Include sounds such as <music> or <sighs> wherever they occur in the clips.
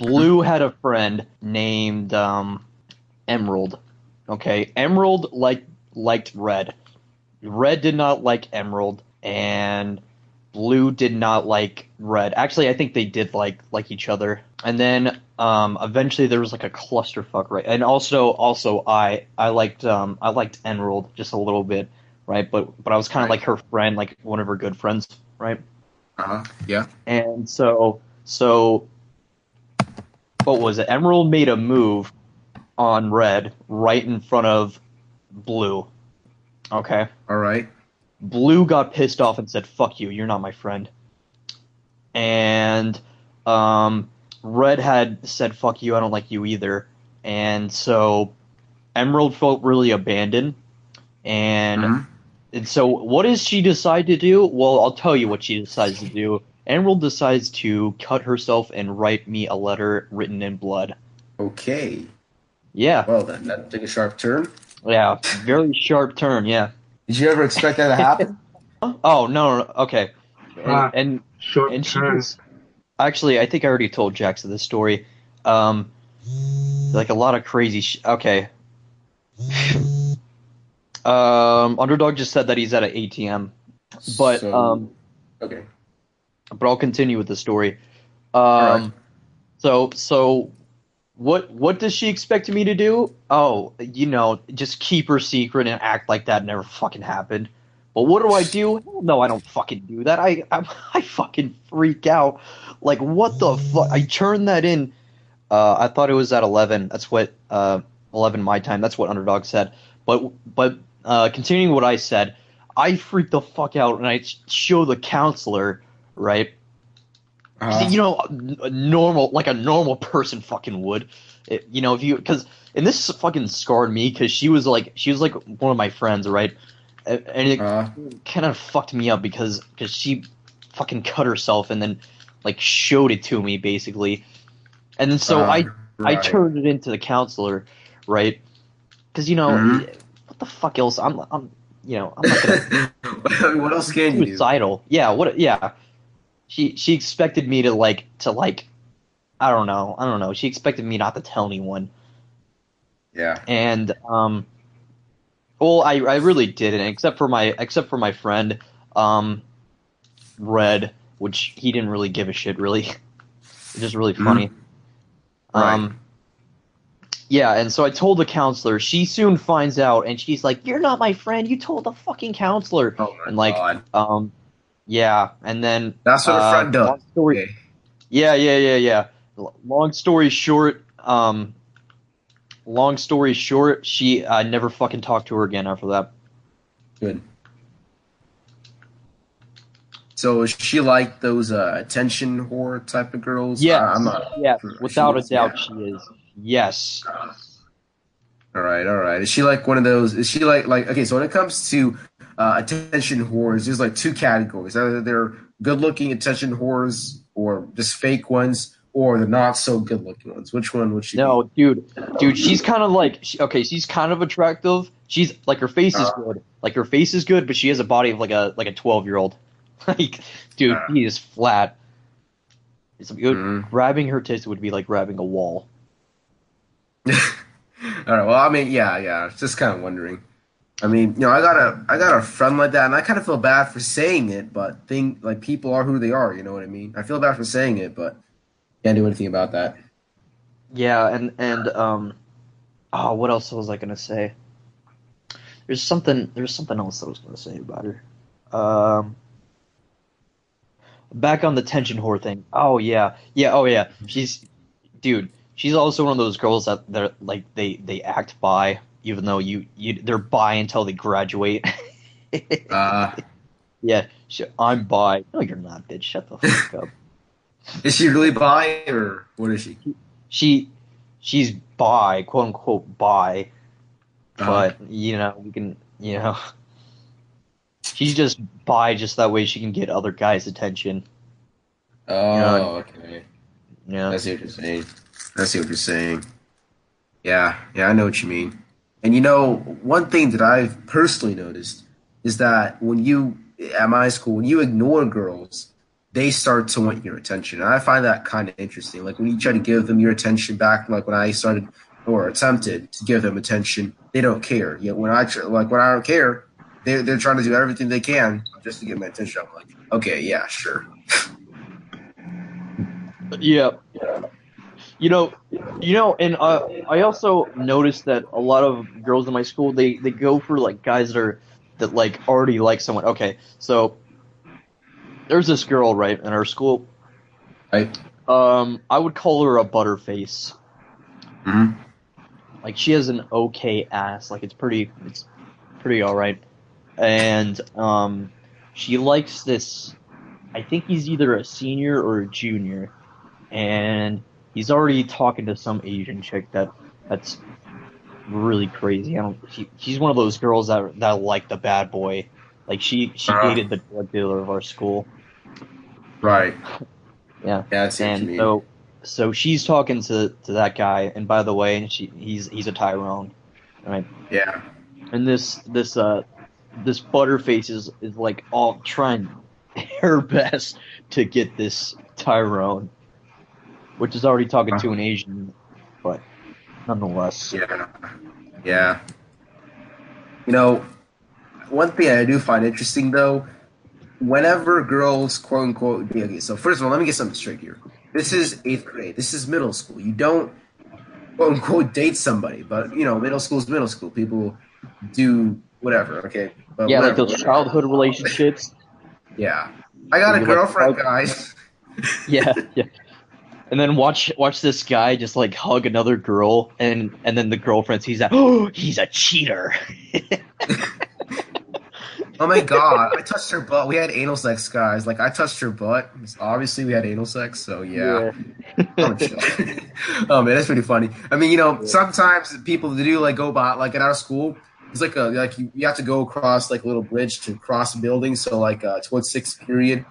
Blue had a friend named um, Emerald. Okay, Emerald liked liked Red. Red did not like Emerald, and Blue did not like Red. Actually, I think they did like like each other. And then um, eventually there was like a clusterfuck, right? And also also I I liked um, I liked Emerald just a little bit, right? But but I was kind of like her friend, like one of her good friends, right? Uh huh. Yeah. And so, so, what was it? Emerald made a move on red right in front of blue. Okay. All right. Blue got pissed off and said, fuck you, you're not my friend. And, um, red had said, fuck you, I don't like you either. And so, Emerald felt really abandoned. And, Mhm. and so, what does she decide to do? Well, I'll tell you what she decides to do. Emerald decides to cut herself and write me a letter written in blood. Okay. Yeah, Well then, that took a sharp turn. yeah, very <laughs> sharp turn. Yeah. Did you ever expect that to happen? <laughs> Oh no, no, no okay. And, Ah. and Short And she turn. was- actually, I think I already told Jackson this story. Um, like a lot of crazy. Sh- okay. <laughs> um, Underdog just said that he's at an ATM, but So- um, okay. But I'll continue with the story. Um, Alright. so so what what does she expect me to do? Oh, you know, just keep her secret and act like that never fucking happened. But what do I do? No, I don't fucking do that. I I, <laughs> I fucking freak out. Like what the fuck? I turned that in. Uh, I thought it was at eleven. That's what uh, eleven my time. That's what Underdog said. But but uh, continuing what I said, I freaked the fuck out and I show the counselor right Uh, you know, a normal, like a normal person fucking would. It, you know, if you, because, and this fucking scarred me because she was like, she was like one of my friends, right? And it uh, kind of fucked me up because because she fucking cut herself and then like showed it to me basically, and then so uh, I I turned it into the counselor, right? Because you know, Mhm. what the fuck else? I'm I'm you know I'm not gonna <laughs> what else can you do? suicidal. Yeah, what? Yeah, she she expected me to like to like, I don't know, I don't know. She expected me not to tell anyone, Yeah. and um, well, I I really didn't, except for my except for my friend, um, Red, which he didn't really give a shit. Really, it's <laughs> just really funny. Right. Um. Yeah, and so I told the counselor. She soon finds out, and she's like, "You're not my friend. You told the fucking counselor." Oh my and like, god. um, yeah, and then That's what uh, a friend does. story- Okay. yeah, yeah, yeah, yeah. Long story short, um, long story short, she I never fucking talked to her again after that. Good. So is she like those uh, attention whore type of girls? Yeah, I- I'm not. sure. without a doubt, yeah. she is. Yes. All right, all right. Is she like one of those? Is she like like okay? So when it comes to uh, attention whores, there's like two categories. Either they're good-looking attention whores, or just fake ones, or the not so good-looking ones. Which one would she? No, dude, dude, she's kind of like she, okay, she's kind of attractive. She's like her face is Uh. good, like her face is good, but she has a body of like a like a twelve year old. <laughs> Like, dude, Uh. he is flat. It's, it would- Mhm. Grabbing her tits would be like grabbing a wall. <laughs> All right. Well, I mean, yeah, yeah. Just kind of wondering. I mean, you know, I got a I got a friend like that, and I kind of feel bad for saying it, but think like people are who they are. You know what I mean? I feel bad for saying it, but can't do anything about that. Yeah, and and um, oh, what else was I gonna say? There's something. There's something else I was gonna say about her. Um, back on the tension whore thing. Oh yeah, yeah. Oh yeah. She's, dude. She's also one of those girls that they're like they they act bi, even though you you they're bi until they graduate. <laughs> Uh, yeah, she, I'm bi. No, you're not, bitch. Shut the fuck up. <laughs> is she really bi or what is she? she she's bi, quote unquote bi, Uh-huh. but you know we can you know she's just bi just that way she can get other guys' attention. Oh, Yeah. okay. Yeah, I see what you're saying. I see what you're saying. Yeah, yeah, I know what you mean. And you know, one thing that I've personally noticed is that when you at my school, when you ignore girls, they start to want your attention. And I find that kind of interesting. Like when you try to give them your attention back, like when I started or attempted to give them attention, they don't care. Yet when I like when I don't care, they're they're trying to do everything they can just to get my attention. I'm like, okay, yeah, sure. Yeah. You know, you know, and uh, I also noticed that a lot of girls in my school they they go for like guys that are that like already like someone. Okay, so there's this girl right in our school. Right. Um, I would call her a butterface. hmm Like she has an okay ass. Like it's pretty. It's pretty all right. And um, she likes this. I think he's either a senior or a junior, and he's already talking to some Asian chick that that's really crazy. I don't. She, she's one of those girls that that like the bad boy. Like she she Uh. dated the drug dealer of our school. Right. <laughs> Yeah. Yeah, I see what you and so so she's talking to to that guy and by the way she he's he's a tyrone right yeah. and this this uh this butterface is is like all trying <laughs> her best to get this tyrone which is already talking to an asian but nonetheless Yeah. Yeah. You know, one thing I do find interesting though, whenever girls quote unquote okay, okay, so first of all, let me get something straight here. This is eighth grade. This is middle school. You don't quote unquote date somebody, but you know, middle school is middle school. People do whatever, okay? But yeah like those whatever. childhood relationships Yeah. I got a You like- girlfriend, guys. <laughs> yeah yeah and then watch watch this guy just like hug another girl and and then the girlfriend sees that oh he's a cheater <laughs> Oh my god, I touched her butt. We had anal sex, guys. Like I touched her butt. Obviously, we had anal sex, so yeah. Oh, <laughs> <laughs> oh man, that's pretty funny. I mean, you know, sometimes people do like go by like at our school. It's like a like you, you have to go across like a little bridge to cross buildings. So like uh, towards sixth period,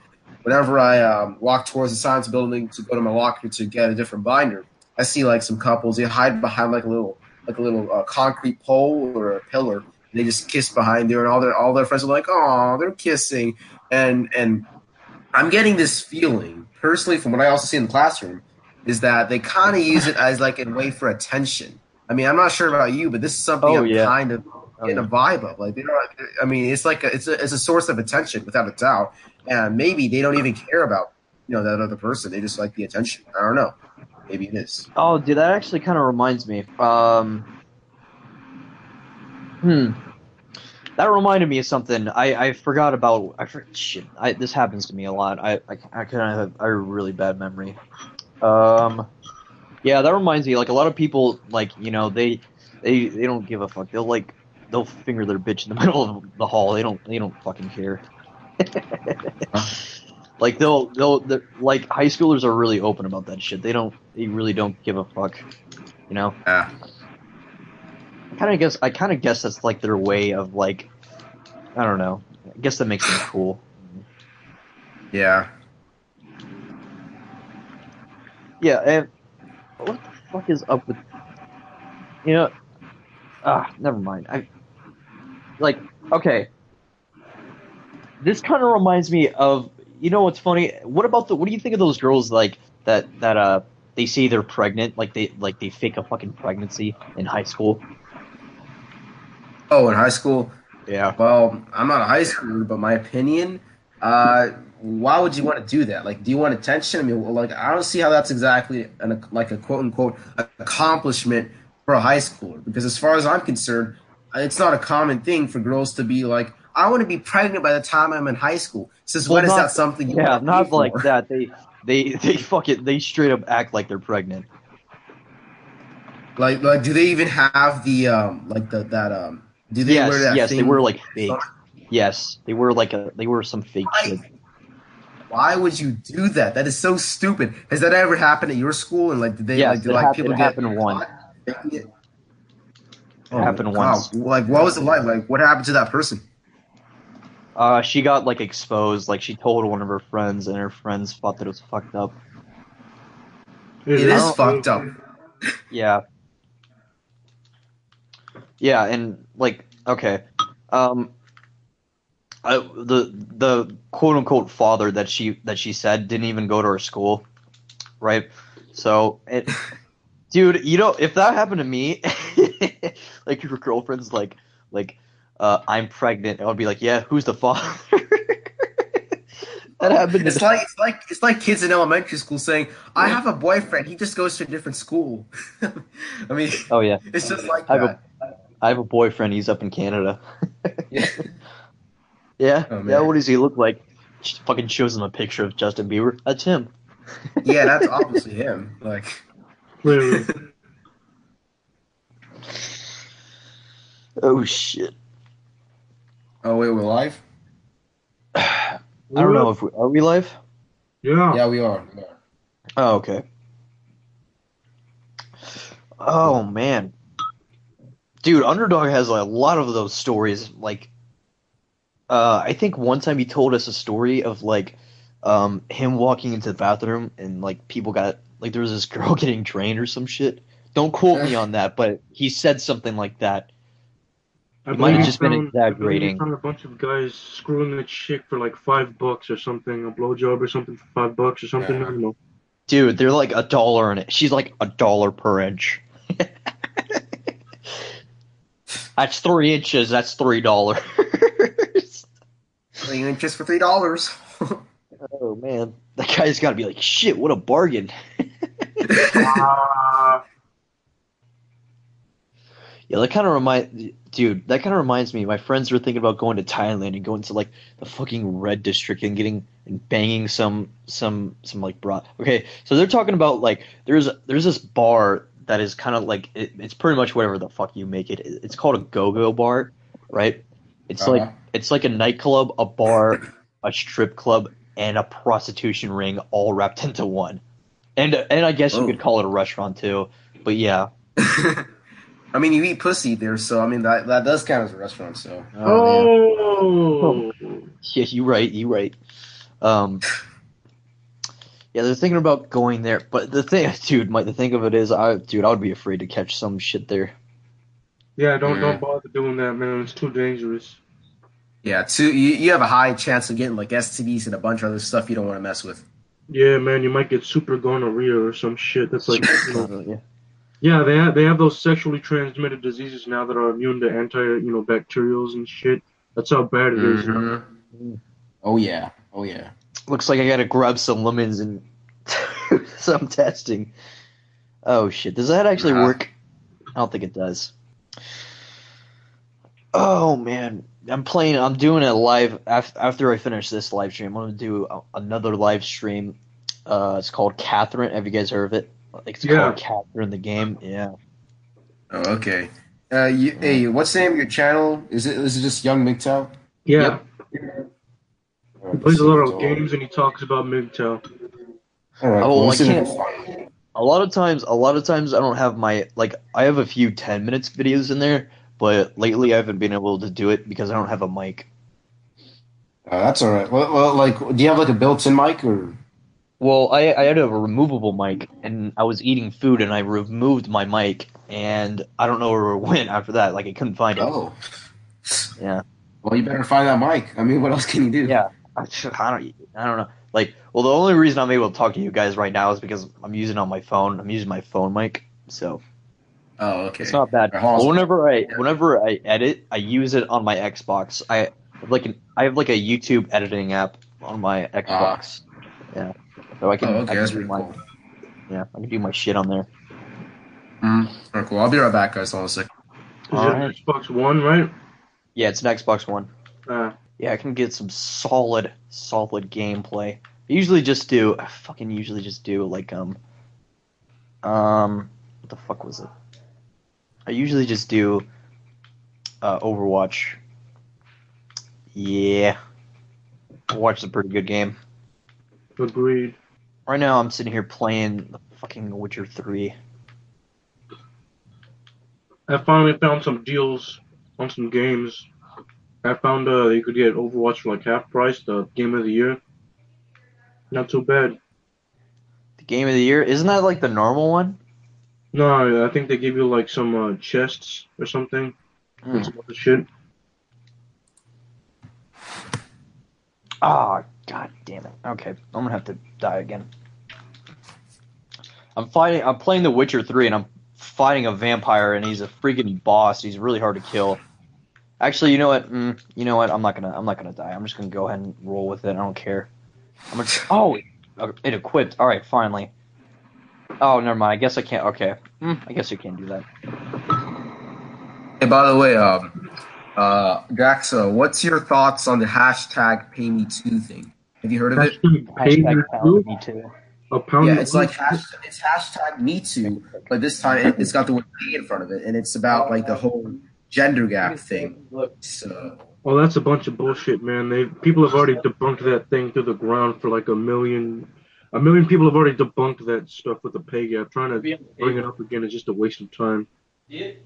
whenever I um, walk towards the science building to go to my locker to get a different binder, I see like some couples. They hide behind like a little like a little uh, concrete pole or a pillar. And they just kiss behind there, and all their all their friends are like, "Oh, they're kissing," and and I'm getting this feeling personally from what I also see in the classroom is that they kind of use it as like a way for attention. I mean, I'm not sure about you, but this is something Oh, I'm yeah. kind of in getting a vibe of. Like, they don't. I mean, it's like a, it's a it's a source of attention without a doubt, and maybe they don't even care about you know that other person. They just like the attention. I don't know. Maybe it is. Oh, dude, that actually kind of reminds me. Um, hmm. That reminded me of something. I, I forgot about. I shit. I, this happens to me a lot. I I, I kind of have a really bad memory. Um, yeah, that reminds me. Like a lot of people, like you know, they they they don't give a fuck. They'll like they'll finger their bitch in the <laughs> middle of the hall. They don't they don't fucking care. <laughs> like they'll they'll like high schoolers are really open about that shit. They don't they really don't give a fuck. You know. Yeah. I kind of guess I kind of guess that's like their way of like I don't know. I guess that makes them cool. Yeah. Yeah, and what the fuck is up with you know? Ah, never mind. I like okay. This kind of reminds me of you know what's funny? What about the what do you think of those girls like that that uh they say they're pregnant like they like they fake a fucking pregnancy in high school? Oh, in high school. Yeah. Well, I'm not a high schooler, but my opinion, uh, why would you want to do that? Like, do you want attention? I mean, well, like, I don't see how that's exactly an, like a quote unquote accomplishment for a high schooler. Because as far as I'm concerned, it's not a common thing for girls to be like, I want to be pregnant by the time I'm in high school. Since Well, when is not- that something? You Yeah, not like for? that. They they <laughs> they fuck it. They straight up act like they're pregnant. Like, like, do they even have the um, like the that um? Do they yes, wear that yes, thing? they were like fake. Yes, they were like a they were some fake Why? shit. Why would you do that? That is so stupid. Has that ever happened at your school? And like, did they Yes, like, did it like hap- people it get happened once. caught? It happened wow. once. Like, what was it like? Like, what happened to that person? Uh, she got like exposed. Like she told one of her friends, and her friends thought that it was fucked up. It I is don't- fucked up. Yeah. Yeah, and like okay, um, I, the the quote unquote father that she that she said didn't even go to her school, right? So it, <laughs> dude, you know, if that happened to me, <laughs> like your girlfriend's like like uh, I'm pregnant, I would be like, yeah, who's the father? <laughs> that happened. It's like it's like it's like kids in elementary school saying, "I have a boyfriend. He just goes to a different school." <laughs> I mean, oh yeah, it's just like I have that. I have a boyfriend. He's up in Canada. <laughs> Yeah. Yeah, Oh, yeah. What does he look like? Just fucking shows him a picture of Justin Bieber. That's him. yeah, that's obviously him. Like, Clearly. Oh shit. Oh wait, we're live. <sighs> I don't know if we are we live. Yeah. Yeah, we are. We are. Oh okay. Oh man, dude, Underdog has a lot of those stories. Like, uh, I think one time he told us a story of like, um, him walking into the bathroom and like people got like there was this <laughs> girl getting drained or some shit. Don't quote me <laughs> on that, but he said something like that. I might have believe just been found- I believe exaggerating. found a bunch of guys screwing a chick for like five bucks or something, a blowjob or something for five bucks or something. Yeah. I don't know. Dude, they're like a dollar in it. She's like a dollar per inch. <laughs> that's three inches. That's three dollars. Three inches for three dollars. <laughs> oh man, that guy's got to be like, shit, what a bargain. Ah, <laughs> Yeah, that kind of remind, dude. That kind of reminds me. My friends were thinking about going to Thailand and going to like the fucking red district and getting and banging some some some like bra. Okay, so they're talking about like there's there's this bar that is kind of like it, it's pretty much whatever the fuck you make it. It's called a go-go bar, right? It's Uh-huh. like it's like a nightclub, a bar, <coughs> a strip club, and a prostitution ring all wrapped into one. And and I guess you Oh. could call it a restaurant too. But yeah. <laughs> I mean, you eat pussy there, so I mean that that does count as a restaurant. So oh. Yeah, you right, you right. Um, <laughs> yeah, they're thinking about going there, but the thing, <laughs> dude, my the thing of it is, I, dude, I would be afraid to catch some shit there. Yeah, don't Yeah. don't bother doing that, man. It's too dangerous. yeah, two you, you have a high chance of getting like STDs and a bunch of other stuff you don't want to mess with. Yeah, man, you might get super gonorrhea or some shit. That's like, you know, <laughs> yeah. Yeah, they have, they have those sexually transmitted diseases now that are immune to anti, you know, bacterials and shit. That's how bad it is. Mhm. Oh yeah, oh yeah. Looks like I gotta grab some lemons and <laughs> some testing. Oh shit, does that actually Nah. work? I don't think it does. Oh man, I'm playing. I'm doing a live after I finish this live stream. I'm gonna do another live stream. Uh, it's called Catherine. Have you guys heard of it? Like it's Yeah. called Catherine the game. Yeah. Oh, okay. Uh, you, hey, what's the name of your channel? Is it is it just Young MGTOW? Yeah, Yep. he plays a lot of games and he talks about MGTOW. All right. Oh, cool. I Let's see if can't- we can find it. A lot of times, a lot of times, I don't have my like. I have a few ten minutes videos in there, but lately I haven't been able to do it because I don't have a mic. Uh, that's all right. Well, well, like, do you have like a built-in mic or? Well, I, I had a removable mic, and I was eating food, and I removed my mic, and I don't know where it went after that. Like I couldn't find it. Oh. Yeah. Well, you better find that mic. I mean, what else can you do? Yeah. I, I don't. I don't know. Like, well, the only reason I'm able to talk to you guys right now is because I'm using it on my phone. I'm using my phone mic, so Oh, okay. it's not bad. Alright, hold on. But whenever I whenever I edit, I use it on my Xbox. I have like an I have like a YouTube editing app on my Xbox. Ah. yeah. So I can. Oh, I can That's do pretty my, cool. Yeah, I can do my shit on there. Mm. All right, cool. I'll be right back, guys. Hold on a second. Is it Alright. Xbox One, right? Yeah, it's an Xbox One. Uh, Yeah, I can get some solid, solid gameplay. I usually just do. I fucking usually just do like um, um, what the fuck was it? I usually just do uh, Overwatch. Yeah, Overwatch is a pretty good game. agreed. Right now, I'm sitting here playing the fucking Witcher Three. I finally found some deals on some games. I found uh you could get Overwatch for like half price, the game of the year. Not too bad. The game of the year isn't that like the normal one? No, I think they give you like some uh, chests or something. And some other shit. Ah, god damn it. Okay, I'm gonna have to die again. I'm fighting. I'm playing The Witcher Three, and I'm fighting a vampire, and he's a freaking boss. He's really hard to kill. Actually, you know what? Mm, you know what? I'm not gonna. I'm not gonna die. I'm just gonna go ahead and roll with it. I don't care. I'm gonna. Oh, it equipped. All right, finally. Oh, never mind. I guess I can't. Okay. Mm, I guess you can't do that. Hey, by the way, um, uh, Jaxa, what's your thoughts on the hashtag Pay Me Too thing? Have you heard of it? Hashtag pay me Hashtag too. pound me too. A pound Yeah, it's like hashtag, it's hashtag Me Too, but this time it, it's got the word pay in front of it, and it's about like the whole gender gap thing. So Oh, that's a bunch of bullshit, man. They people have already debunked that thing to the ground for like a million. A million people have already debunked that stuff with the pay gap. Trying to bring it up again is just a waste of time.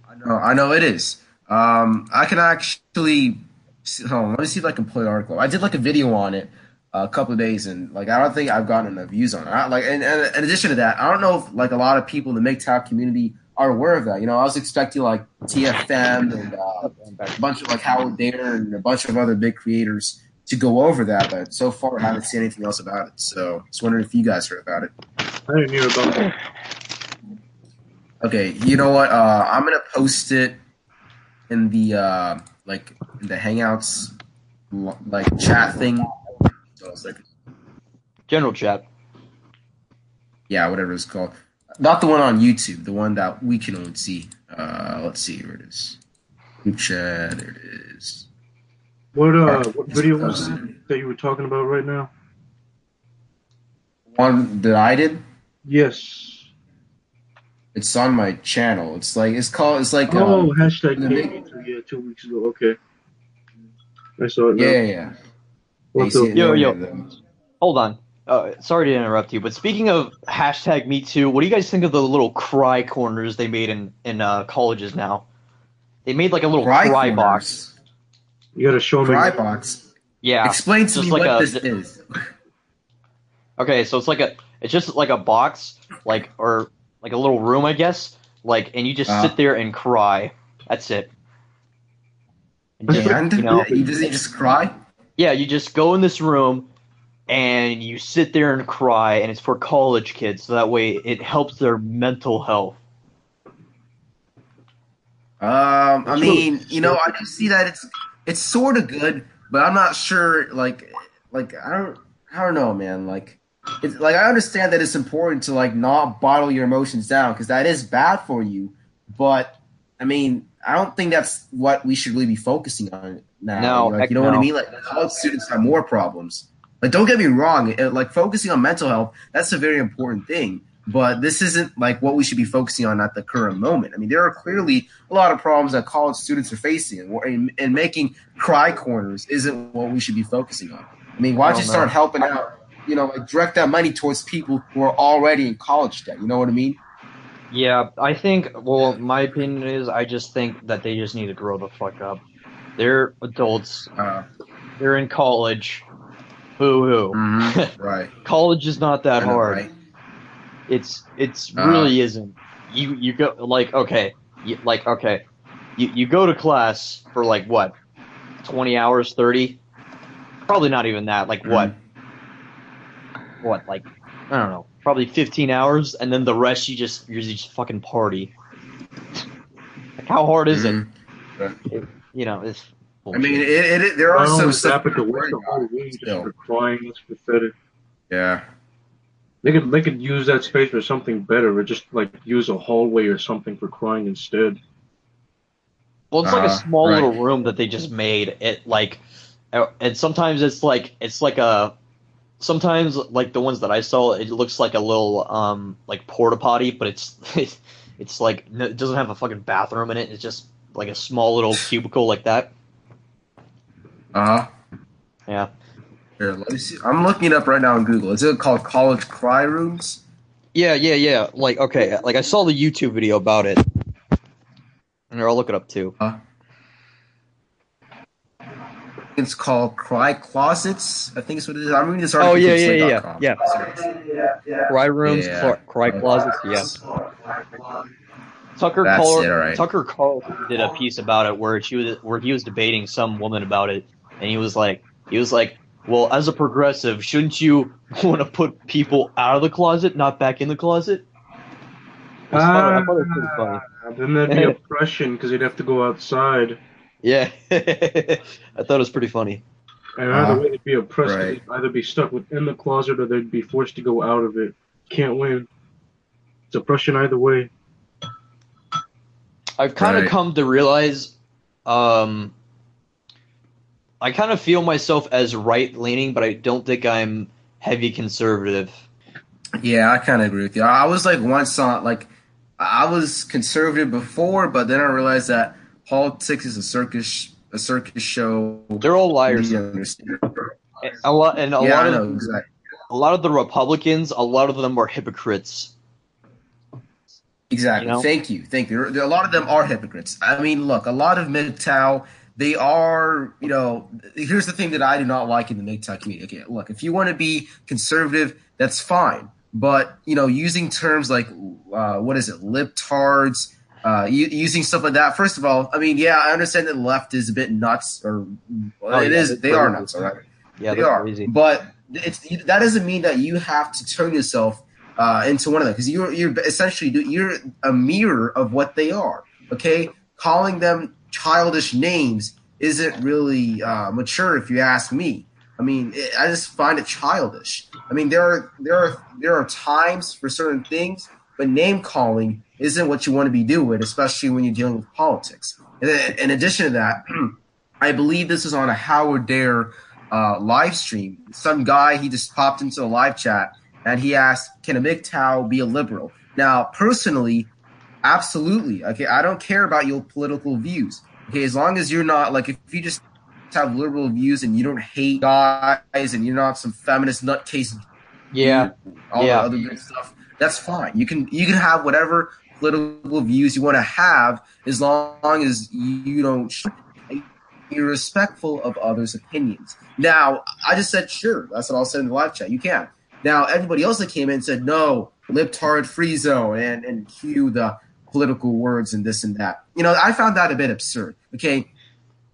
I know, I know it is. Um, I can actually hold on, let me see if I can play the article. I did like a video on it a couple of days, and like I don't think I've gotten enough views on it. I, like, and, and in addition to that, I don't know if like a lot of people in the MGTOW community are aware of that. You know, I was expecting like TFM and uh, a bunch of like Howard Dare and a bunch of other big creators to go over that, but so far I haven't seen anything else about it. So I was wondering if you guys heard about it. I didn't hear about that. Okay, you know what? Uh, I'm gonna post it in the uh, like in the Hangouts like chat thing. So it's like General chat. yeah, whatever it's called. Not the one on YouTube, the one that we can only see. Uh, let's see where it is. Group chat. There it is. What uh, what video was that that you were talking about right now? One that I did. Yes. It's on my channel. It's like it's called. It's like Oh, um, hashtag the pay big- me too. Yeah, two weeks ago. Okay. I saw it. now. yeah, yeah. Yo, there, yo. the- Hold on. Uh, sorry to interrupt you, but speaking of hashtag Me Too, what do you guys think of the little cry corners they made in in uh, colleges now? They made like a little cry, Cry box. You gotta show me. Cry box. Yeah. Explain to me like what a- this is. <laughs> Okay, so it's like a it's just like a box, like or like a little room, I guess. Like, and you just Uh-huh. sit there and cry. That's it. And just, And you know, he does he just cry? Yeah, you just go in this room and you sit there and cry, and it's for college kids, so that way it helps their mental health. Um, I mean, you know, I do see that it's it's sort of good, but I'm not sure. Like, like I don't, I don't know, man. Like, it's like I understand that it's important to like not bottle your emotions down because that is bad for you. But I mean, I don't think that's what we should really be focusing on now. No, like, you know what I mean? Like, college students have more problems. Like, don't get me wrong. Like, focusing on mental health that's a very important thing. But this isn't like what we should be focusing on at the current moment. I mean, there are clearly a lot of problems that college students are facing, and, and, making cry corners isn't what we should be focusing on. I mean, why don't you start no. helping out? You know, like direct that money towards people who are already in college debt. You know what I mean? Yeah, I think. Well, my opinion is, I just think that they just need to grow the fuck up. They're adults. Uh, They're in college. Boo hoo. mhm, <laughs> right. college is not that know, hard. right? It's it's Uh. really isn't. You you go like okay, you, like okay, you you go to class for like what, twenty hours, thirty, probably not even that. Like what, Mm-hmm. what like I don't know, probably fifteen hours, and then the rest you just you just fucking party. like how hard is Mhm. it? You know, it's. I mean, it, it, it there are I some always stuff. happen to to waste the whole about room just still. for crying. That's pathetic. Yeah. They could they could use that space for something better, or just like use a hallway or something for crying instead. Well, it's like a Uh, small right. little room that they just made. It like, uh, and sometimes it's like it's like a, sometimes like the ones that I saw, it looks like a little um like porta potty, but it's <laughs> it's like it doesn't have a fucking bathroom in it. It's just like a small little cubicle like that. Uh huh. Yeah. Here, let me see. I'm looking it up right now on Google. Is it called college cry rooms? Yeah, yeah, yeah. Like okay, like I saw the YouTube video about it. And I'll look it up too. Huh? It's called Cry Closets. I think it's what it is. I'm reading this Oh, article. yeah, yeah, yeah, yeah. Cry rooms, Yeah. cl- cry closets. Yeah. Tucker That's Carl- it, all right. Tucker Carlson did a piece about it where she was where he was debating some woman about it, and he was like, he was like, Well, as a progressive, shouldn't you <laughs> want to put people out of the closet, not back in the closet? I thought- I thought it was pretty funny. Ah, then that'd be <laughs> oppression because they'd have to go outside. Yeah, <laughs> I thought it was pretty funny. And either Uh, way, they'd be oppressed. right. They'd either be stuck within the closet or they'd be forced to go out of it. Can't win. It's oppression either way. I've kind of Right. come to realize, um, I kind of feel myself as right leaning, but I don't think I'm heavy conservative. Yeah, I kind of agree with you. I was like once on like I was conservative before, but then I realized that politics is a circus a circus show. They're all liars. You understand? A lot, and a yeah, lot of know exactly. a lot of the Republicans, a lot of them are hypocrites. Exactly. You know? Thank you. Thank you. A lot of them are hypocrites. I mean, look, a lot of MGTOW, they are, you know, here's the thing that I do not like in the MGTOW community. Okay, look, if you want to be conservative, that's fine. But, you know, using terms like, uh, what is it, libtards, uh, using stuff like that, first of all, I mean, yeah, I understand that left is a bit nuts, or well, Oh, it yeah, is, they are nuts, all right? Yeah, they are. crazy. But it's that doesn't mean that you have to turn yourself uh, into one of them because you're you're essentially you're a mirror of what they are. Okay, calling them childish names isn't really uh, mature, if you ask me. I mean, it, I just find it childish. I mean, there are there are there are times for certain things, but name calling isn't what you want to be doing, especially when you're dealing with politics. And in addition to that, <clears throat> I believe this is on a Howard Dare uh, live stream. Some guy he just popped into the live chat and he asked, "Can a MGTOW be a liberal?" Now, personally, absolutely. Okay, I don't care about your political views. Okay, as long as you're not like if you just have liberal views and you don't hate guys and you're not some feminist nutcase Yeah, all Yeah. the other good stuff. That's fine. You can you can have whatever political views you want to have as long as you don't you're respectful of others' opinions. Now, I just said sure. That's what I'll say in the live chat. You can. Now, everybody else that came in said no, libtard free zone, and and cue the political words and this and that. You know, I found that a bit absurd. Okay,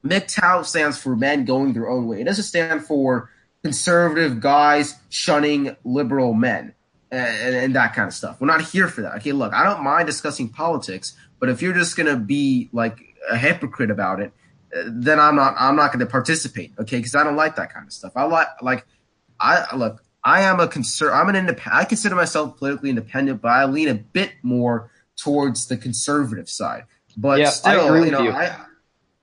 MGTOW stands for men going their own way. It doesn't stand for conservative guys shunning liberal men and, and that kind of stuff. We're not here for that. Okay, look, I don't mind discussing politics, but if you're just gonna be like a hypocrite about it, then I'm not. I'm not going to participate. Okay, because I don't like that kind of stuff. I like like I look. I am a conser. I'm an independent. I consider myself politically independent, but I lean a bit more towards the conservative side. But Yeah, still, you know, you. I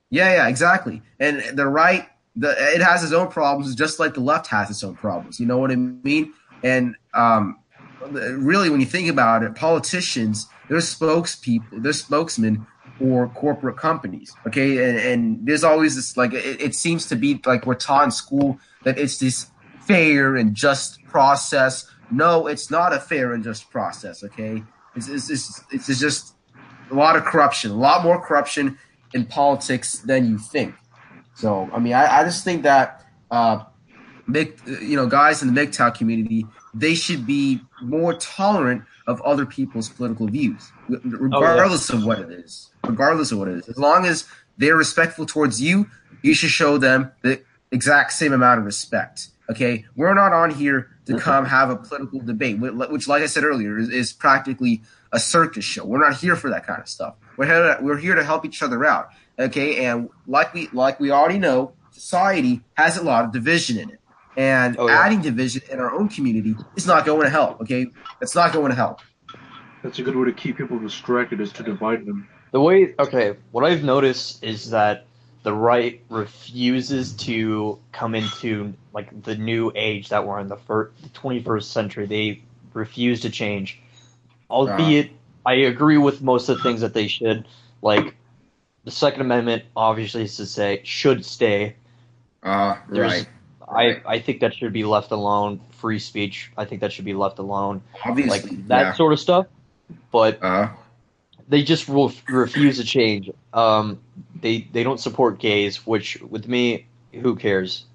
yeah, yeah, exactly. And the right, the it has its own problems, just like the left has its own problems. You know what I mean? And um, really, when you think about it, politicians, they're spokespeople, they're spokesmen for corporate companies. Okay, and, and there's always this like it, it seems to be like we're taught in school that it's this fair and just process. No, it's not a fair and just process. Okay, it's it's it's, it's just a lot of corruption, a lot more corruption in politics than you think. So, I mean, I, I just think that, uh, you know, guys in the MGTOW community, they should be more tolerant of other people's political views, regardless of what it is. Regardless of what it is, as long as they're respectful towards you, you should show them the exact same amount of respect. Okay, we're not on here to come have a political debate, which, like I said earlier, is, is practically a circus show. We're not here for that kind of stuff. We're here to, we're here to help each other out. Okay, and like we like we already know, society has a lot of division in it, and Oh, yeah. adding division in our own community is not going to help. Okay, it's not going to help. That's a good way to keep people distracted is to divide them. The way, okay, what I've noticed is that the right refuses to come into like the new age that we're in the fir- the 21st century. They refuse to change, albeit I agree with most of the things that they should. Like the Second Amendment, obviously, is to say should stay. Uh, There's- I I think that should be left alone. Free speech, I think that should be left alone. Obviously, Like that yeah. sort of stuff. But Uh, they just will refuse to change. Um, they they don't support gays, which with me, who cares?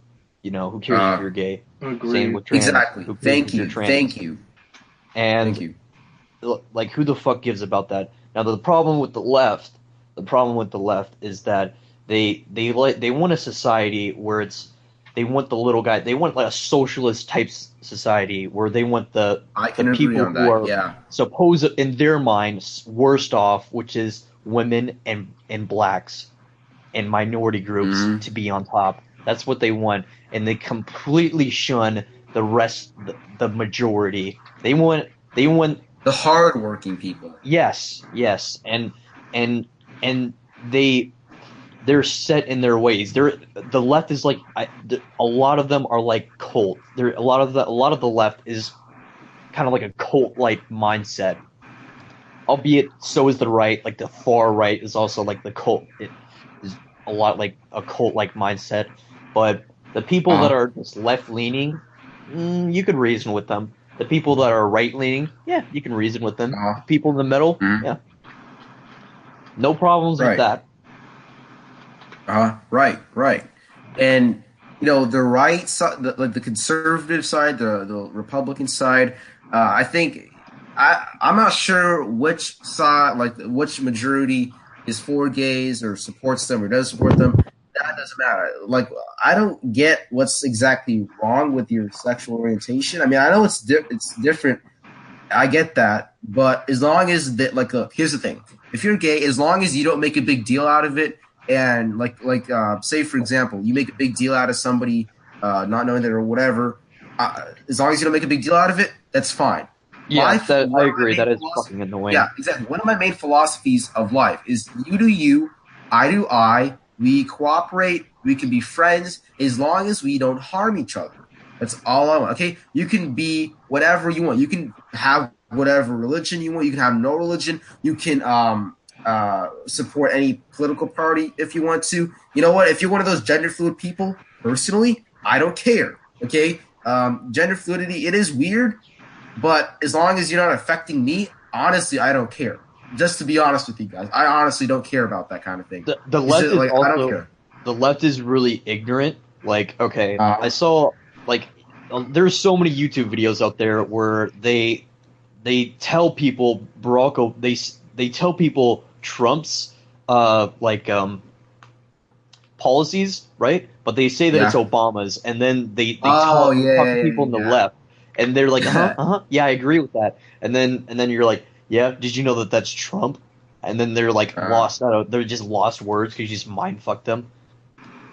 You know, who cares Uh, if you're gay? Agreed. Same with trans. exactly. Who cares Thank if you. you're trans? Thank you. And Thank you. like, who the fuck gives about that? Now, the problem with the left, the problem with the left is that they they like they want a society where it's they want the little guy. They want like a socialist type society where they want the the people who are- yeah. suppose in their minds worst off, which is women and and blacks and minority groups Mhm. to be on top. That's what they want, and they completely shun the rest, the, the majority. They want they want The hardworking people. yes, yes, and and and they they're set in their ways. They're the left is like I, the, a lot of them are like cult. There a lot of the a lot of the left is kind of like a cult like mindset. Albeit so is the right. Like the far right is also like the cult. It is a lot like a cult like mindset. But the people that Uh-huh. are just left leaning, mm, you could reason with them. The people that are right leaning, yeah, you can reason with them. Uh-huh. People in the middle, Mhm. yeah, no problems Right. with that. Uh, right, right. And you know the right side, the, like the conservative side, the the Republican side. Uh, I think I I'm not sure which side, like which majority is for gays or supports them or doesn't support them. That doesn't matter. Like I don't get what's exactly wrong with your sexual orientation. I mean, I know it's di- it's different. I get that, but as long as that, like, look, here's the thing: if you're gay, as long as you don't make a big deal out of it, and like, like, uh, say for example, you make a big deal out of somebody uh, not knowing that or whatever, uh, as long as you don't make a big deal out of it, that's fine. Yeah, that, I agree. That is main is philosophy- fucking annoying. Yeah, exactly. One of my main philosophies of life is you do you, I do I. We cooperate. We can be friends as long as we don't harm each other. That's all I want. Okay, you can be whatever you want. You can have whatever religion you want. You can have no religion. You can um uh support any political party if you want to. You know what? If you're one of those gender fluid people, personally, I don't care. Okay, um, gender fluidity it is weird, but as long as you're not affecting me, honestly, I don't care. Just to be honest with you guys, I honestly don't care about that kind of thing. The, the left just, is like, I don't also care. the left is really ignorant. Like, okay, Uh. I saw like there's so many YouTube videos out there where they they tell people Barack they they tell people Trump's uh like um policies, right? But they say that Yeah. it's Obama's, and then they they Oh, yeah, talk yeah, to people on the left, and they're like, uh huh, uh huh, yeah, I agree with that, and then and then you're like, yeah, did you know that that's Trump? And then they're like Uh. lost out. They're just lost words because you just mind fucked them.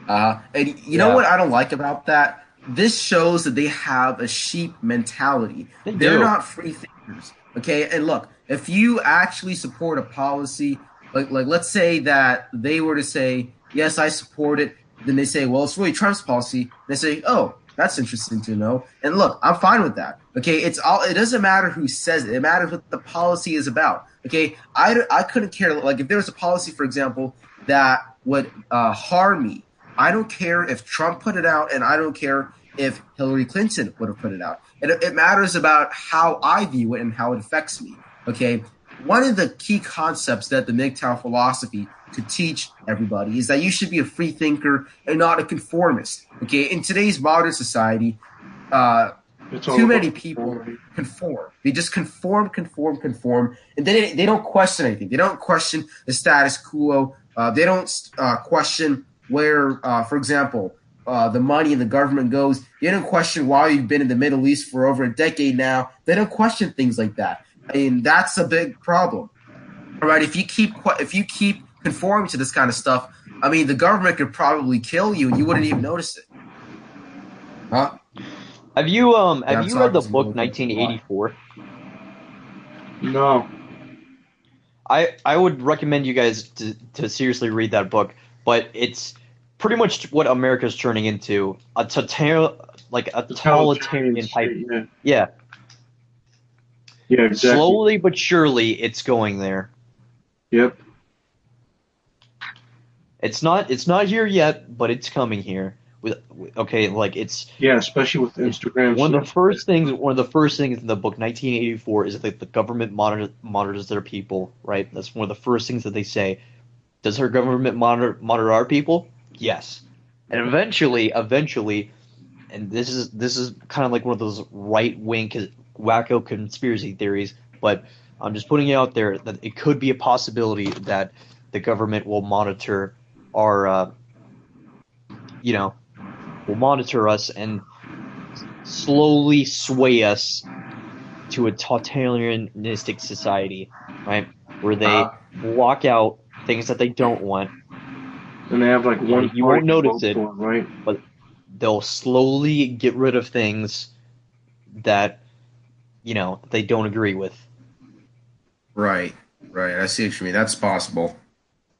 Uh, and you know what I don't like about that? This shows that they have a sheep mentality. They They're do. not free thinkers. Okay, and look, if you actually support a policy, like like let's say that they were to say, yes, I support it, then they say, well, it's really Trump's policy. They say, oh, that's interesting to know. And look, I'm fine with that. Okay, it's all. It doesn't matter who says it. It matters what the policy is about. Okay, I, I couldn't care. Like if there was a policy, for example, that would uh, harm me, I don't care if Trump put it out, and I don't care if Hillary Clinton would have put it out. It, it matters about how I view it and how it affects me. Okay, one of the key concepts that the MGTOW philosophy could teach everybody is that you should be a free thinker and not a conformist. Okay, in today's modern society, uh, too many people conform. They just conform, conform, conform, and then they don't question anything. They don't question the status quo. Uh, they don't uh, question where, uh, for example, uh, the money in the government goes. They don't question why you've been in the Middle East for over a decade now. They don't question things like that. I mean, that's a big problem. All right, if you keep if you keep conforming to this kind of stuff, I mean, the government could probably kill you, and you wouldn't even notice it. Huh? Have you um Yeah, have I'm you read the book 1984? No. I I would recommend you guys to to seriously read that book, but it's pretty much what America's turning into a total like a totalitarian type. Yeah. Yeah, Yeah, exactly. slowly but surely it's going there. Yep. It's not it's not here yet, but it's coming here. With with- okay, like it's Yeah, especially with Instagram. one of the first things one of the first things in the book 1984 is that the government monitor, monitors their people right that's one of the first things that they say does her government monitor monitor our people yes and eventually eventually and this is this is kind of like one of those right wing wacko conspiracy theories but i'm just putting it out there that it could be a possibility that the government will monitor our uh, you know will monitor us and slowly sway us to a totalitarianistic society, right? Where they Uh, block out things that they don't want. And they have like one. You won't notice it. right? But they'll slowly get rid of things that, you know, they don't agree with. Right, right. I see what you mean. That's possible.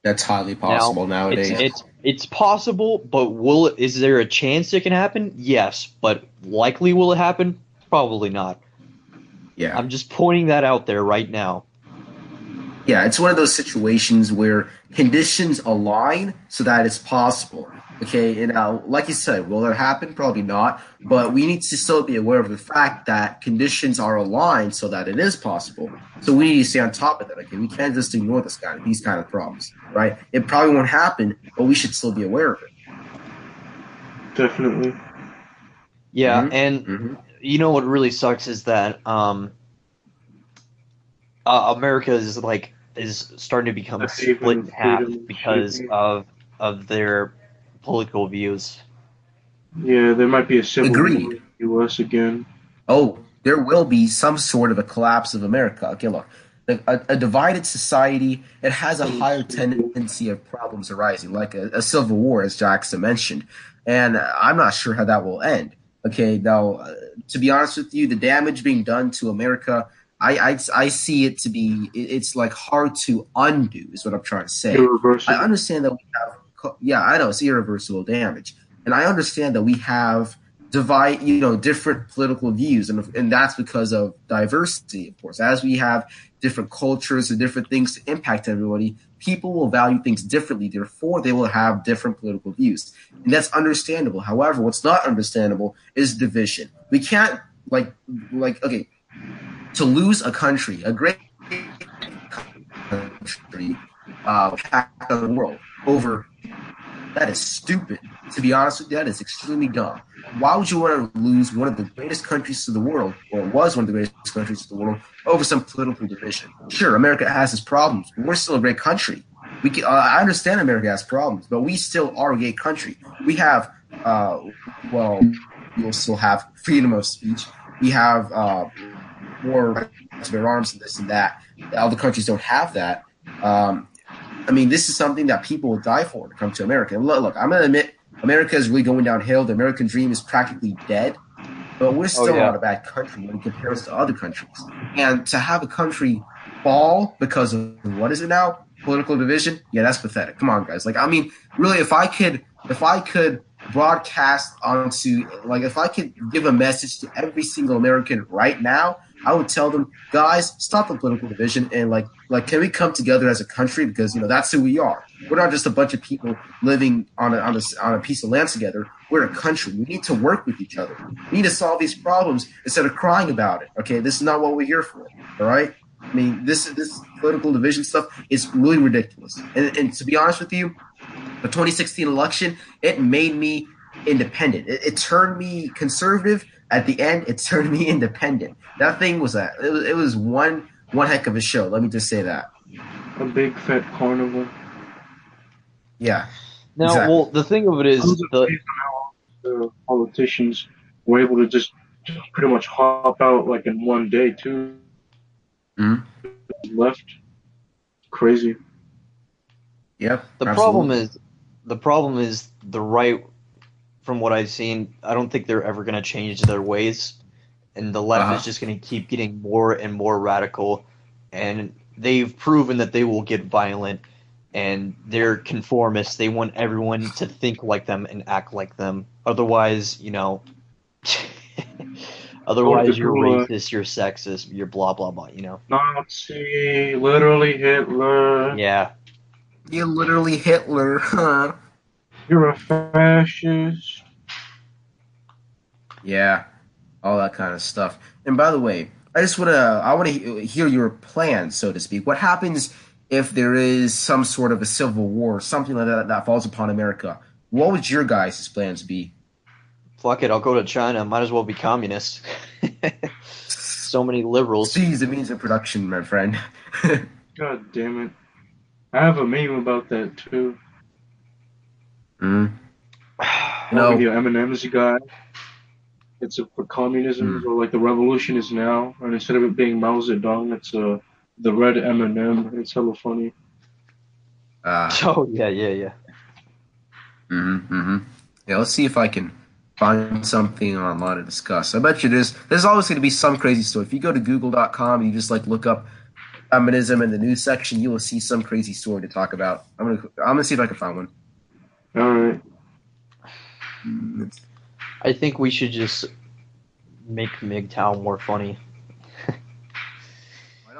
That's highly possible It's nowadays. it's it's possible, but will it, is there a chance it can happen? Yes, but likely will it happen? Probably not. yeah, I'm just pointing that out there right now. yeah. It's one of those situations where conditions align so that it's possible. Okay, and now, like you said, will it happen? Probably not. But we need to still be aware of the fact that conditions are aligned so that it is possible. So we need to stay on top of that. Okay, we can't just ignore this kind of these kind of problems, right? It probably won't happen, but we should still be aware of it. Definitely. Yeah, Mhm. and Mm-hmm. you know what really sucks is that um, uh, America is like is starting to become A split in half because of of their political views. Yeah, there might be a civil Agreed. war in the U.S. again. oh, there will be some sort of a collapse of America. Okay, look, a, a, a divided society it has a higher tendency of problems arising, like a, a civil war, as Jackson mentioned, and I'm not sure how that will end. Okay, now uh, to be honest with you, the damage being done to America, I I, I see it to be it, it's like hard to undo, is what I'm trying to say. Irreversible. I understand that we have, co- yeah, I know it's irreversible damage, and I understand that we have divide, you know, different political views, and and that's because of diversity, of course. As we have different cultures and different things to impact everybody, people will value things differently. Therefore, they will have different political views, and that's understandable. However, what's not understandable is division. We can't like like okay to lose a country, a great country, uh, of the world over. That is stupid. To be honest with you, that is extremely dumb. Why would you want to lose one of the greatest countries to the world, or was one of the greatest countries to the world, over some political division? Sure, America has its problems, but we're still a great country. We can, uh, I understand America has problems, but we still are a great country. We have, uh, well, we'll still have freedom of speech. We have uh, more rights to bear arms and this and that. Other countries don't have that. Um, I mean, this is something that people will die for to come to America. And look, look, I'm going to admit, America is really going downhill. The American dream is practically dead. But we're oh, still yeah. not a bad country when compared to other countries. And to have a country fall because of what is it now? Political division? Yeah, that's pathetic. Come on, guys. Like, I mean, really, if I could, if I could broadcast onto, like, if I could give a message to every single American right now, I would tell them, guys, stop the political division and like, like, can we come together as a country? Because you know that's who we are. We're not just a bunch of people living on a on a, on a piece of land together. We're a country. We need to work with each other. We need to solve these problems instead of crying about it. Okay, this is not what we're here for. All right. I mean, this this political division stuff is really ridiculous. And, and to be honest with you, the 2016 election it made me independent. It, it turned me conservative. At the end, it <laughs> turned me independent. That thing was a it was, it was one one heck of a show. Let me just say that. A big fat carnival. Yeah. Now, Exactly. well, the thing of it is, I'm the, amazed on how the politicians were able to just, just pretty much hop out like in one day too. Mhm. Left. Crazy. Yep. the problem is, the problem is the right. From what I've seen, I don't think they're ever going to change their ways, and the left Uh-huh. is just going to keep getting more and more radical, and they've proven that they will get violent, and they're conformists. They want everyone to think like them and act like them. Otherwise, you know. <laughs> Otherwise, you're racist, you're sexist, you're blah blah blah. You know. Nazi, literally Hitler. Yeah. You're literally Hitler, huh? You're a fascist. Yeah, all that kind of stuff. And by the way, I just want to I want to hear your plan, so to speak. What happens if there is some sort of a civil war, something like that that falls upon America? What would your guys' plans be? Fuck it, I'll go to China. Might as well be communist. <laughs> so many liberals. Jeez, it means in production, my friend. <laughs> God damn it. I have a meme about that too. Mm. No. No. The M&M's guy. It's a, for communism, Hmm. or like the revolution is now, and instead of it being Mao Zedong, it's uh, the red M&M. It's hella funny. Uh, <laughs> Oh yeah, yeah, yeah. Mm-hmm, mm-hmm. Yeah, let's see if I can find something online to discuss. I bet you there's there's always going to be some crazy story. If you go to Google.com and you just like look up feminism in the news section, you will see some crazy story to talk about. I'm gonna I'm gonna see if I can find one. All right. I think we should just make MGTOW more funny.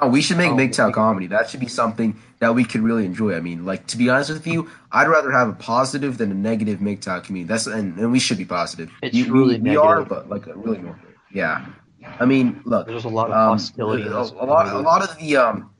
No, we should make Oh, MGTOW comedy. That should be something that we could really enjoy. I mean, like to be honest with you, I'd rather have a positive than a negative MGTOW community. That's and, and we should be positive. It's You- really we, we are, negative. but like really more. Yeah, I mean, look, There's a lot of um, hostility. in A, this a lot, a lot of the um,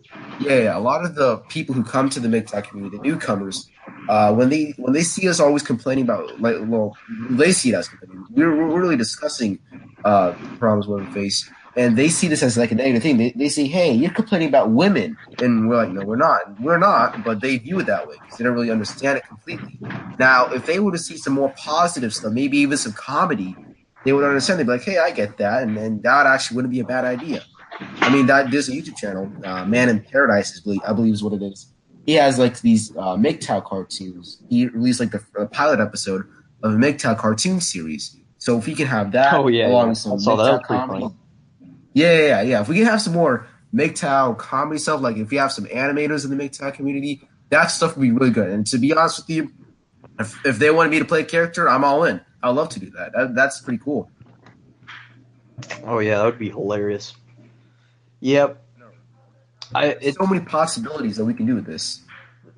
yeah, a lot of the people who come to the MGTOW community, the newcomers, uh, when they when they see us always complaining about like, well, they see us complaining. We're, we're really discussing uh problems women face, and they see this as like a negative thing. They, they say, "Hey, you're complaining about women," and we're like, "No, we're not. We're not." But they view it that way because they don't really understand it completely. Now, if they were to see some more positive stuff, maybe even some comedy, they would understand. They'd be like, "Hey, I get that," and, and that actually wouldn't be a bad idea. I mean, that there's a YouTube channel, uh, Man in Paradise, is believe, I believe is what it is. He has like these uh, MGTOW cartoons. He released like the, the pilot episode of a MGTOW cartoon series. So if we can have that, Oh, yeah, along yeah. with some. MGTOW That was pretty comedy, yeah, yeah, yeah, yeah. If we can have some more MGTOW comedy stuff, like if we have some animators in the MGTOW community, that stuff would be really good. And to be honest with you, if, if they wanted me to play a character, I'm all in. I'd love to do that. that that's pretty cool. Oh yeah, that would be hilarious. Yep. I it's so many possibilities that we can do with this.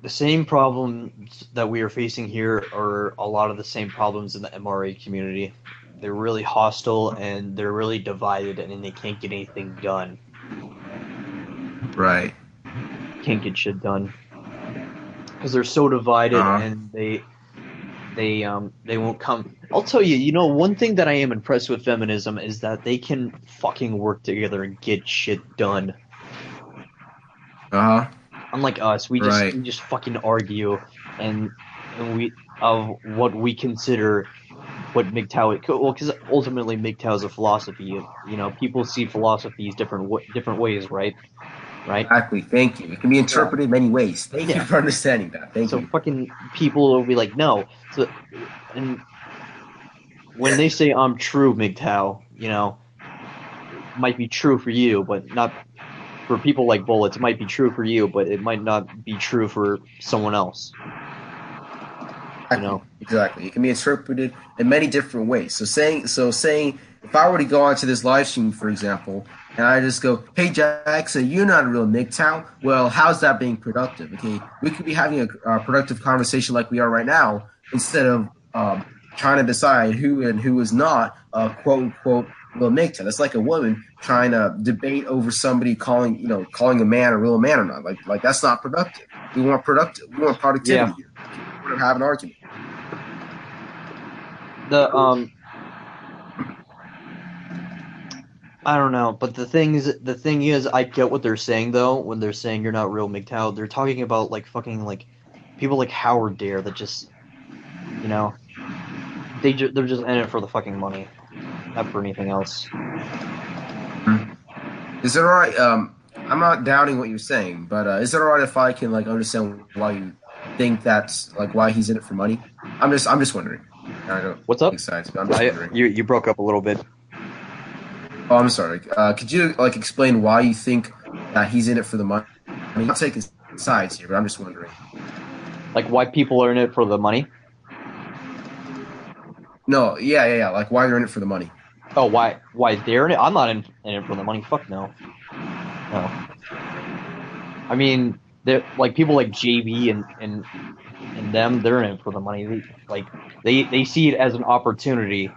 the same problems that we are facing here are a lot of the same problems in the MRA community. They're really hostile and they're really divided and they can't get anything done. Right. Can't get shit done. Because they're so divided Uh-huh. and they they um they won't come I'll tell you, you know, one thing that I am impressed with feminism is that they can fucking work together and get shit done. Uh huh. unlike us, we just Right. we just fucking argue and, and we of what we consider what MGTOW well because ultimately MGTOW is a philosophy. You, you know, people see philosophies different wa- different ways, right? Right. Exactly. Thank you. It can be interpreted many ways. Thank Yeah. you for understanding that. Thank So you. fucking people will be like, no. So and when they say I'm true MGTOW, you know, might be true for you, but not for people like Bullets. It might be true for you, but it might not be true for someone else. Exactly. know. Exactly. It can be interpreted in many different ways. So saying so saying if I were to go onto this live stream, for example, and I just go, "Hey Jackson, you're not a real MGTOW." Well, how's that being productive? Okay, we could be having a, uh productive conversation like we are right now, instead of um, trying to decide who and who is not a quote unquote real MGTOW. That's like a woman trying to debate over somebody calling you know calling a man a real man or not. Like like that's not productive. We want productive. We want productivity Yeah. here. We want to have an argument. the um I don't know, but the thing is, the thing is, I get what they're saying though when they're saying you're not real MGTOW. They're talking about like fucking like people like Howard Dare that just, you know, they ju- they're just in it for the fucking money, not for anything else. Is it alright? Um, I'm not doubting what you're saying, but uh, is it alright if I can like understand why you think that's like why he's in it for money? I'm just I'm just wondering. I don't What's up? but I'm just I, wondering. you you broke up a little bit. Oh, I'm sorry. Uh, could you like explain why you think that he's in it for the money? I mean, I'm taking sides here, but I'm just wondering. Like why people are in it for the money? No, yeah, yeah, yeah. Like why they're in it for the money? Oh, why why they're in it? I'm not in, in it for the money. Fuck no. No. I mean, they're like people like JB and and and them. They're in it for the money. They, like they they see it as an opportunity,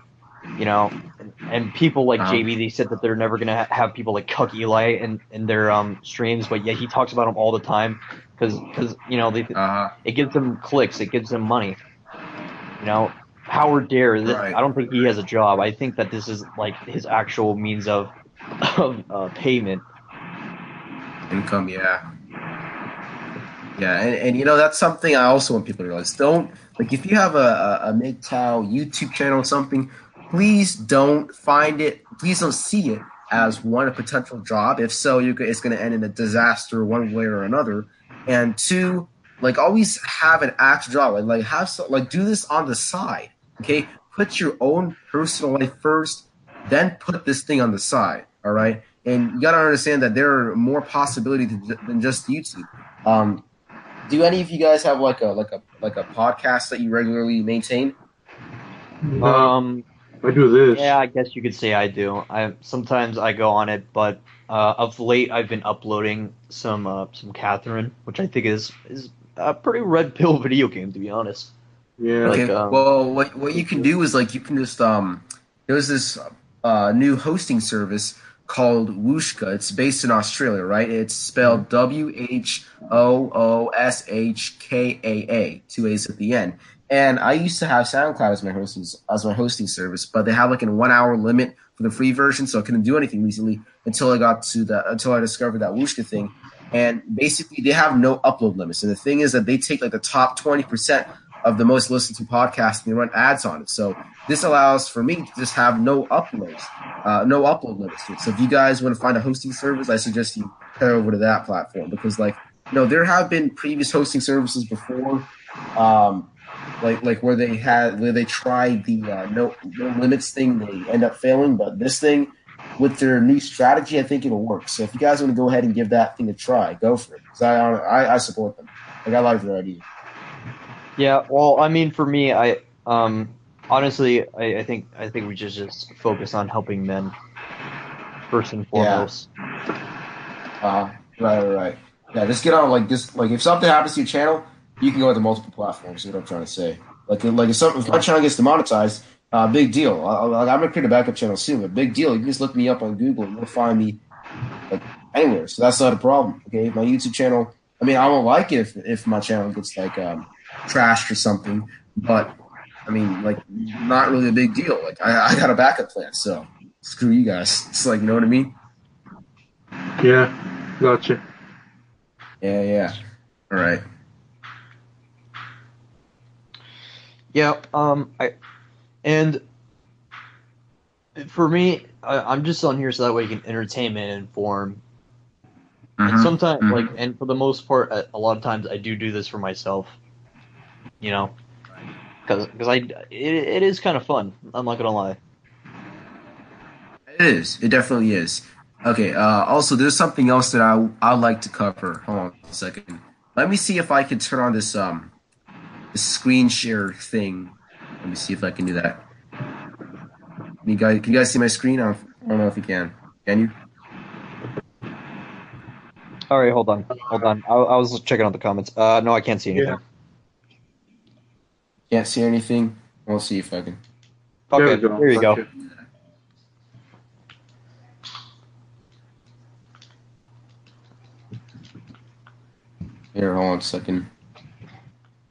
you know. And, and people like Uh-huh. JB, they said that they're never gonna ha- have people like Cuck Eli in in their um streams, but yeah, he talks about them all the time because you know they Uh huh. it gives them clicks, it gives them money. You know, Howard Dare. th- Right. I don't think he has a job. I think that this is like his actual means of of uh, payment. Income, yeah. Yeah, and, and you know that's something I also want people to realize. Don't like if you have a a, a MGTOW YouTube channel or something, please don't find it. Please don't see it as one a potential job. If so, you it's going to end in a disaster one way or another. And two, like always have an actual job. Like, like have so, like do this on the side. Okay, put your own personal life first, then put this thing on the side. All right, and you gotta understand that there are more possibilities than just YouTube. Um, do any of you guys have like a like a like a podcast that you regularly maintain? Um, I do this. yeah, I guess you could say I do. I sometimes I go on it, but uh, of late I've been uploading some uh, some Catherine, which I think is is a pretty red pill <laughs> video game to be honest. Yeah. Like, Okay. um, well, what what you can do is like you can just um, there's this uh, new hosting service called Whooshkaa. It's based in Australia, right? It's spelled W H O O S H K A A, two A's at the end. And I used to have SoundCloud as my hosting as my hosting service, but they have like a one hour limit for the free version, so I couldn't do anything recently until I got to the until I discovered that Whooshkaa thing. And basically, they have no upload limits. And the thing is that they take like the top twenty percent of the most listened to podcasts and they run ads on it. So this allows for me to just have no uploads, uh, no upload limits. So if you guys want to find a hosting service, I suggest you head over to that platform because like you know there have been previous hosting services before, um, like like where they had where they tried the uh, no no limits thing, they end up failing. But this thing with their new strategy, I think it'll work. So if you guys want to go ahead and give that thing a try, go for it. Because I, I I support them. Like I like their idea. Yeah, well, I mean, for me, I um honestly, I, I think I think we should just focus on helping men first and foremost. Uh, right, right, right. Yeah, just get on like this. Like if something happens to your channel, you can go to multiple platforms. Is what I'm trying to say. Like, like if, some, if my channel gets demonetized, uh, big deal. I, I, I'm gonna create a backup channel soon, but big deal. You can just look me up on Google you'll find me like anywhere. So that's not a problem. Okay, my YouTube channel. I mean, I won't like it if if my channel gets like um, trashed or something, but I mean, like, not really a big deal. Like, I, I got a backup plan, so screw you guys. <laughs> It's like, you know what I mean? Yeah. Gotcha. Yeah, yeah. All right. Yeah, um, I and for me, I, I'm just on here so that way you can entertain and inform. And Mhm. sometimes, Mhm. like, and for the most part, a, a lot of times I do do this for myself. You know, because because I it, it is kind of fun. I'm not gonna lie. It is. It definitely is. Okay. Uh, also, there's something else that I I'd like to cover. Hold on a second. Let me see if I can turn on this um screen share thing. Let me see if I can do that. Can you guys, can you guys see my screen? I don't, I don't know if you can. Can you? All right, hold on, hold on. I, I was checking out the comments. Uh, no, I can't see anything. Yeah. Can't see anything. I'll see if I can. Okay, There we go. here you go. Here, hold on a second.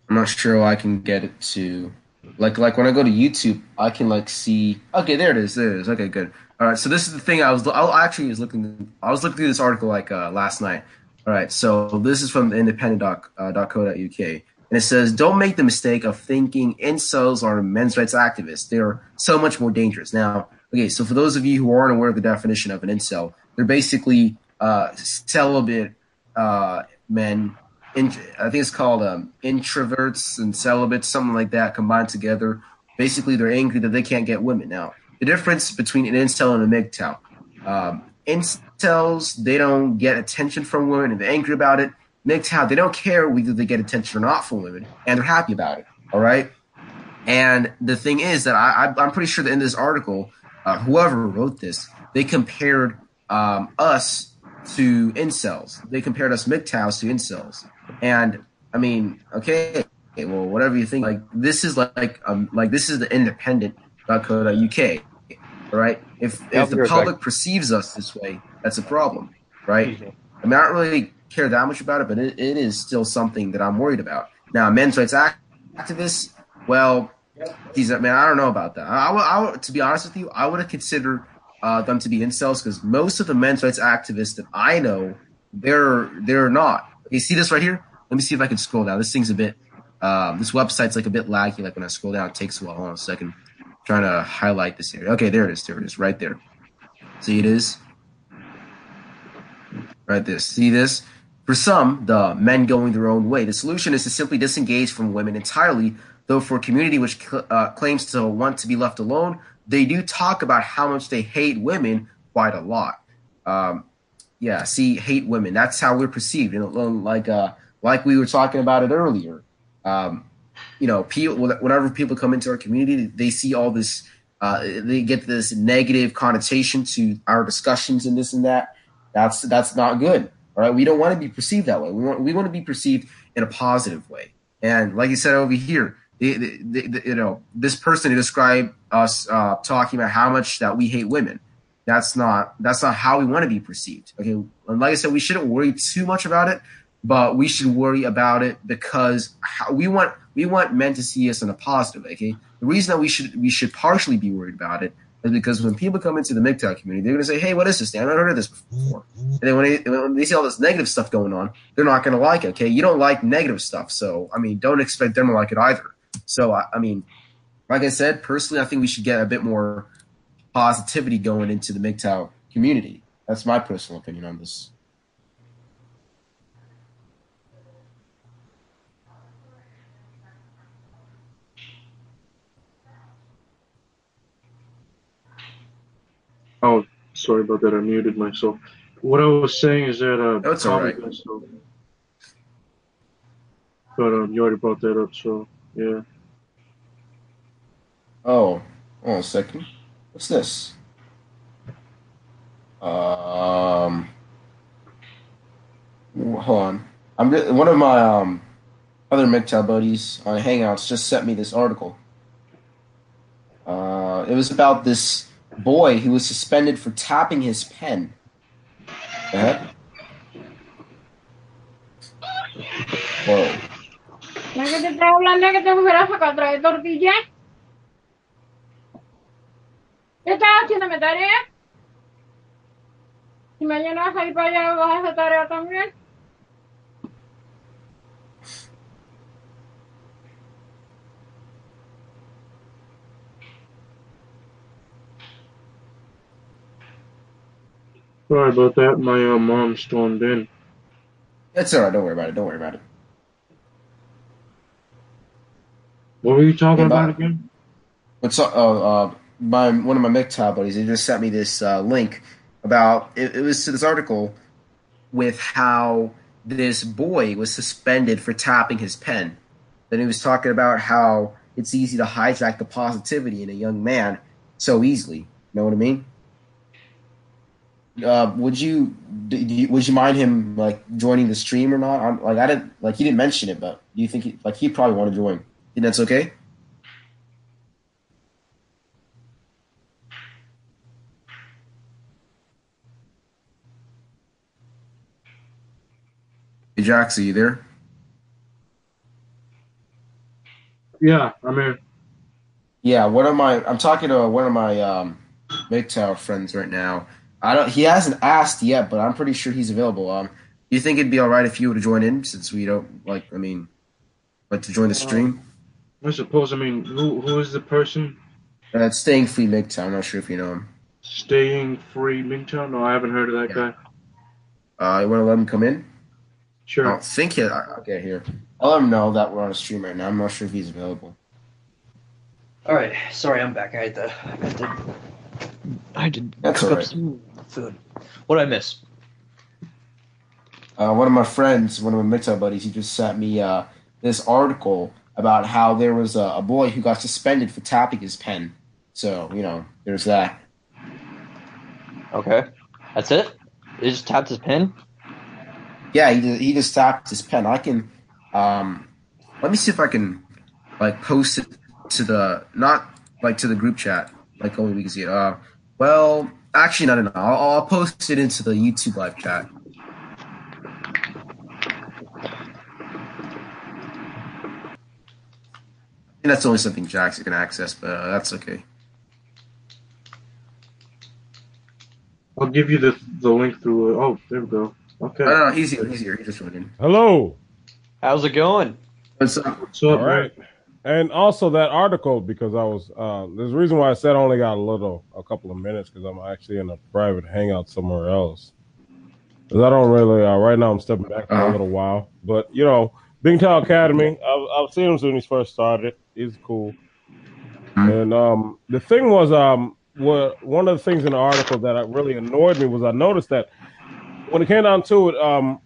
I'm not sure I can get it to like like when I go to YouTube, I can like see. Okay, there it is. There it is. Okay, good. All right. So this is the thing. I was I actually was looking. I was looking through this article like uh, last night. All right. So this is from the Independent doc, uh, and it says, "Don't make the mistake of thinking incels are men's rights activists. They are so much more dangerous." Now, okay. So for those of you who aren't aware of the definition of an incel, they're basically uh, celibate uh, men in, I think it's called um, introverts and celibates, something like that, combined together. Basically, they're angry that they can't get women. Now, the difference between an incel and a MGTOW, um, incels they don't get attention from women and they're angry about it. MGTOW they don't care whether they get attention or not from women, and they're happy about it. All right. And the thing is that I, I, I'm pretty sure that in this article, uh, whoever wrote this, they compared um, us to incels. They compared us MGTOWs to incels. And I mean, okay, well, whatever you think, like this is like um like this is the independent.co.uk, right? If Yeah, if the public perceives us this way, that's a problem, right? I mean, I don't really care that much about it, but it, it is still something that I'm worried about. Now, men's rights act- activists, well, these man, I don't know about that. I, I would, to be honest with you, I would have considered uh, them to be incels because most of the men's rights activists that I know, they're they're not. You see this right here? Let me see if I can scroll down. This thing's a bit. Um, this website's like a bit laggy. Like when I scroll down, it takes a while. Hold on a second. I'm trying to highlight this area. Okay, there it is. There it is. Right there. See it is. Right there. See this? For some, the men going their own way, the solution is to simply disengage from women entirely. Though for a community which cl- uh, claims to want to be left alone, they do talk about how much they hate women quite a lot. Um, yeah, see, hate women. That's how we're perceived. You know, like uh, like we were talking about it earlier. Um, you know, people whenever people come into our community, they see all this. Uh, they get this negative connotation to our discussions and this and that. That's that's not good. All right, we don't want to be perceived that way. We want we want to be perceived in a positive way. And like you said over here, the, the, the, you know, this person described us uh, talking about how much that we hate women. That's not that's not how we want to be perceived. Okay, and like I said, we shouldn't worry too much about it, but we should worry about it because we want we want men to see us in a positive. Okay, the reason that we should we should partially be worried about it is because when people come into the MGTOW community, they're going to say, "Hey, what is this? I've never heard of this before." And then when they, when they see all this negative stuff going on, they're not going to like it. Okay, you don't like negative stuff, so I mean, don't expect them to like it either. So I, I mean, like I said, personally, I think we should get a bit more positivity going into the MGTOW community. That's my personal opinion on this. Oh, sorry about that. I muted myself. What I was saying is that uh, That's all right. myself. But um, you already brought that up, so yeah. Oh, hold on a second. What's this? Um, hold on. I'm ju- one of my um other MGTOW buddies on Hangouts just sent me this article. Uh, it was about this boy who was suspended for tapping his pen. Heck? Whoa. ¿Qué estás haciendo mi tarea? Si mañana vas a ir para allá, vas a hacer tarea también. Sorry about that. My uh, mom stormed in. It's alright. Don't worry about it. Don't worry about it. What were you talking Hey, about again? What's up? Oh, uh, my one of my MGTOW buddies. He just sent me this uh, link about it, it was this article with how this boy was suspended for tapping his pen. Then he was talking about how it's easy to hijack the positivity in a young man so easily. You know what I mean? Uh, would you, do you would you mind him like joining the stream or not? I'm, like I didn't like he didn't mention it, but do you think he, like he'd probably want to join? Think that's okay? Jax, are you there? Yeah, I mean, Yeah, one of my I'm talking to one of my um MGTOW friends right now. I don't he hasn't asked yet, but I'm pretty sure he's available. Um do you think it'd be alright if you were to join in since we don't like I mean like to join the stream? I suppose. I mean, who who is the person Uh, staying free MGTOW, I'm not sure if you know him. staying free MGTOW? No, I haven't heard of that Yeah. guy. Uh you wanna let him come in? I don't think he I- okay here. I'll let him know that we're on a stream right now. I'm not sure if he's available. All right, sorry, I'm back. I had to, I had to, I had to That's cook all up some food. What did I miss? uh, one of my friends, one of my MGTOW buddies, he just sent me uh, this article about how there was a, a boy who got suspended for tapping his pen. So you know, there's that. Okay, that's it. He just tapped his pin. Yeah, he just, he just tapped his pen. I can, um, let me see if I can like post it to the not like to the group chat, like only we can see it. Uh, well, actually, no, no, no. I'll, I'll post it into the YouTube live chat. And that's only something Jax can access, but uh, that's okay. I'll give you the the link through. Uh, oh, there we go. Okay. No, no, no, he's here. He's here. He just went in. Hello. How's it going? What's up? So, All right. And also that article because I was uh, there's a reason why I said I only got a little a couple of minutes because I'm actually in a private hangout somewhere else. 'Cause I don't really uh, right now I'm stepping back for a Uh-huh. little while, but you know, MGTOW Academy. I've, I've seen him since he first started. He's cool. Mhm. And um, the thing was, um, what one of the things in the article that really annoyed me was I noticed that when it came down to it, um,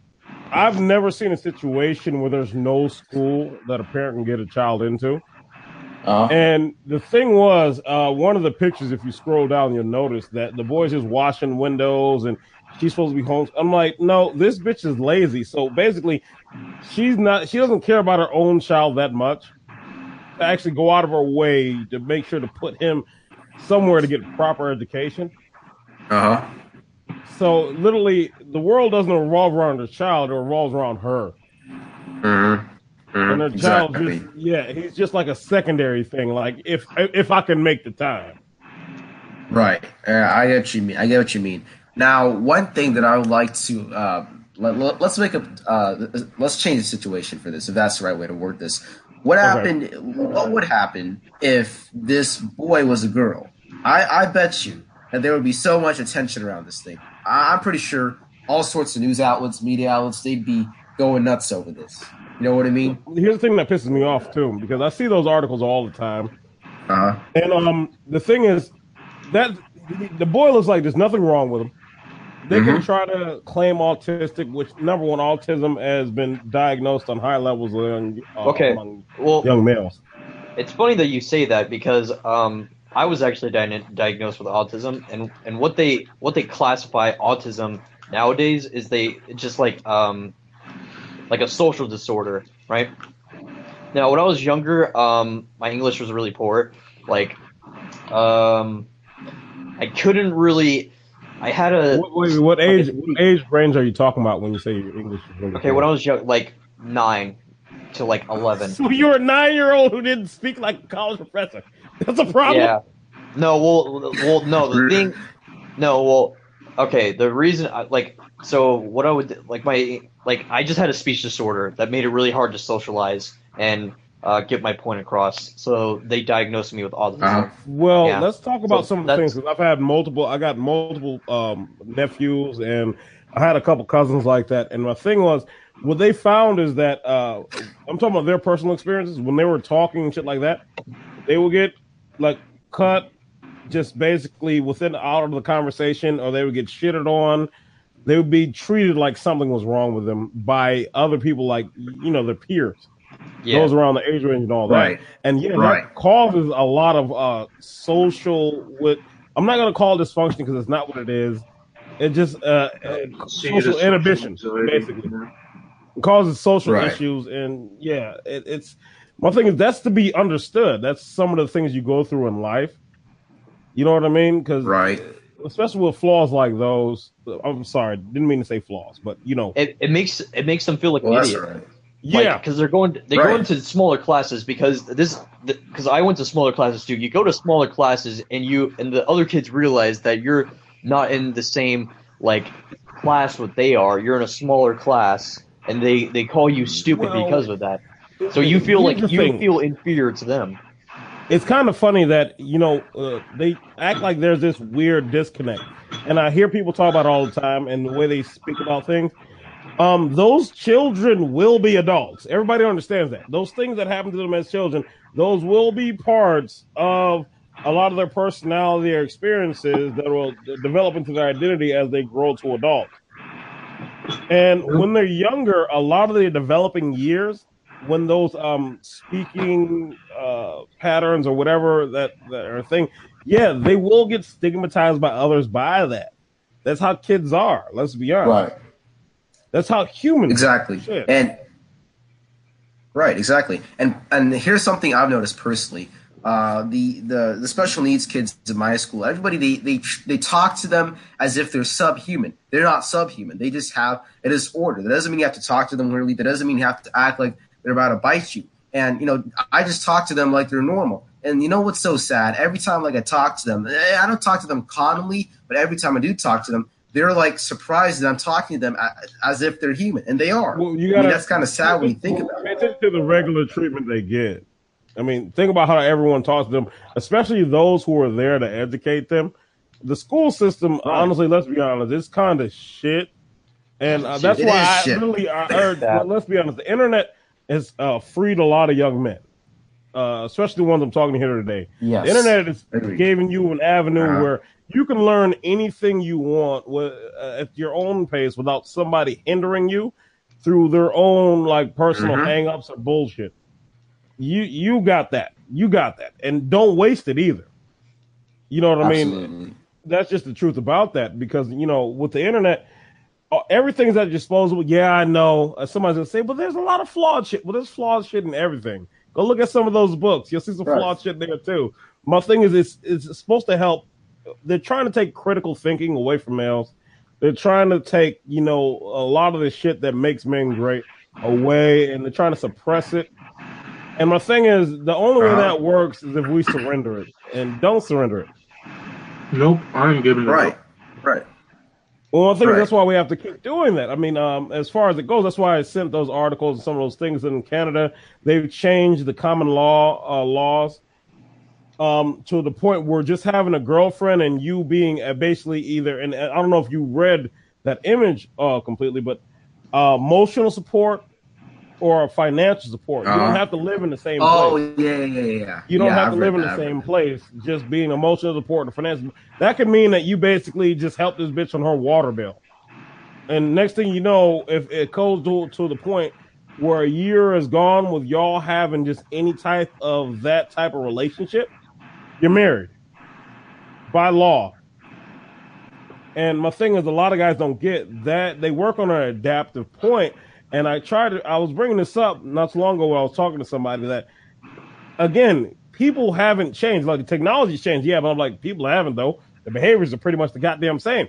I've never seen a situation where there's no school that a parent can get a child into. Uh, And the thing was, uh, one of the pictures, if you scroll down, you'll notice that the boy's just washing windows and she's supposed to be home. I'm like, no, this bitch is lazy. So basically, she's not, she doesn't care about her own child that much to actually go out of her way to make sure to put him somewhere to get proper education. uh huh. So literally, the world doesn't revolve around the child; it revolves around her. Mm-hmm. And her Mm-hmm. child Exactly. just yeah, he's just like a secondary thing. Like if if I can make the time. Right. Uh, I get what you mean. I get what you mean. Now, one thing that I would like to uh, let, let, us make a uh, let's change the situation for this, if that's the right way to word this. What Okay. happened? What would happen if this boy was a girl? I, I bet you that there would be so much attention around this thing. I, I'm pretty sure all sorts of news outlets, media outlets, they'd be going nuts over this. You know what I mean? Here's the thing that pisses me off too, because I see those articles all the time. Uh huh. And um, the thing is that the boy looks like there's nothing wrong with him. They can Mhm. try to claim autistic, which number one, autism has been diagnosed on high levels among, uh, Okay. among Well, young males. it's funny that you say that because um, I was actually di- diagnosed with autism, and, and what they what they classify autism nowadays is they just like um, like a social disorder, right? Now, when I was younger, um, my English was really poor. Like, um, I couldn't really. I had a What, wait, what age what age range are you talking about when you say your English is really okay when I was young, like nine to like eleven. <laughs> So you're a nine year old who didn't speak like a college professor. <laughs> That's a problem. Yeah. No, well, well, no. The <laughs> thing, no, well, okay. The reason, I- like, so what I would like my like I just had a speech disorder that made it really hard to socialize and uh, get my point across. So they diagnosed me with autism. Uh-huh. Well, Yeah. let's talk about So some of the things because I've had multiple. I got multiple um, nephews, and I had a couple cousins like that. And my thing was, what they found is that uh, I'm talking about their personal experiences when they were talking and shit like that. They would get like cut, just basically within out of the conversation, or they would get shitted on. They would be treated like something was wrong with them by other people, like you know their peers, Yeah. those around the age range and all that. Right. And yeah, Right. that causes a lot of uh social with I'm not gonna call it dysfunction because it's not what it is. It just uh, See it social inhibition, basically. you? It causes social Right. issues and yeah, it, it's my thing is that's to be understood. That's some of the things you go through in life. You know what I mean? Because Right. especially with flaws like those. I'm sorry, didn't mean to say flaws, but you know, It, it makes it makes them feel like Well, an that's idiot. all right. yeah, because they're going they Right. go into smaller classes because this because I went to smaller classes too. You go to smaller classes and you and the other kids realize that you're not in the same like class what they are. You're in a smaller class and they they call you stupid Well, because of that. So you feel Here's like you thing. feel inferior to them. it's kind of funny that you know uh, they act like there's this weird disconnect. And i hear people talk about it all the time and the way they speak about things. Um those children will be adults. Everybody understands that. Those things that happen to them as children those will be parts of a lot of their personality or experiences that will develop into their identity as they grow to adults and when they're younger a lot of their developing years when those um speaking uh patterns or whatever that that are a thing yeah they will get stigmatized by others by that that's how kids are let's be honest Right. that's how humans Exactly. And right, exactly. And and here's something I've noticed personally. Uh, the, the the special needs kids in my school, everybody they they they talk to them as if they're subhuman. They're not subhuman. They just have a disorder. That doesn't mean you have to talk to them weirdly. That doesn't mean you have to act like they're about to bite you. And you know, I just talk to them like they're normal. And you know what's so sad? Every time like I talk to them, eh, I don't talk to them commonly, but every time I do talk to them, they're like surprised that I'm talking to them as if they're human, and they are. Well, you I mean, gotta- that's kind of sad when you think about it. attention to the regular treatment they get. I mean, think about how everyone talks to them, especially those who are there to educate them. The school system, honestly, let's be honest, it's kind of shit, and uh, that's It why I shit. really I urge. <laughs> well, let's be honest, the internet has uh, freed a lot of young men, uh, especially the ones I'm talking to here today. Yes. The internet is Agreed. giving you an avenue Uh-huh. where you can learn anything you want with, uh, at your own pace without somebody hindering you through their own like personal Mhm. hang-ups or bullshit. You you got that. You got that. And don't waste it either. You know what I mean? That's just the truth about that because you know with the internet everything's at your disposal. Yeah, I know. Uh, somebody's gonna say, but there's a lot of flawed shit. Well, there's flawed shit in everything. Go look at some of those books. You'll see some Right. flawed shit there too. My thing is, it's it's supposed to help. They're trying to take critical thinking away from males. They're trying to take you know a lot of the shit that makes men great away, and they're trying to suppress it. And my thing is, the only way Uh-huh. that works is if we surrender it, and don't surrender it. Nope, I ain't giving it Right. up. Right. Well, I think Right. that's why we have to keep doing that. I mean, um, as far as it goes, that's why I sent those articles and some of those things in Canada. They've changed the common law uh, laws um, to the point where just having a girlfriend and you being uh, basically either, and I don't know if you read that image uh, completely, but uh, emotional support or financial support. You Uh-huh. don't have to live in the same Oh place. yeah, yeah, yeah, yeah. You don't Yeah, have I've to live in the that, same place. Just being emotional support and financial. That could mean that you basically just help this bitch on her water bill. And next thing you know, if it goes to, to the point where a year is gone with y'all having just any type of that type of relationship, you're married by law. And my thing is, a lot of guys don't get that. They work on an adaptive point. And I tried to, I was bringing this up not too long ago when I was talking to somebody that, again, people haven't changed. Like the technology's changed, yeah, but I'm like, people haven't though. The behaviors are pretty much the goddamn same.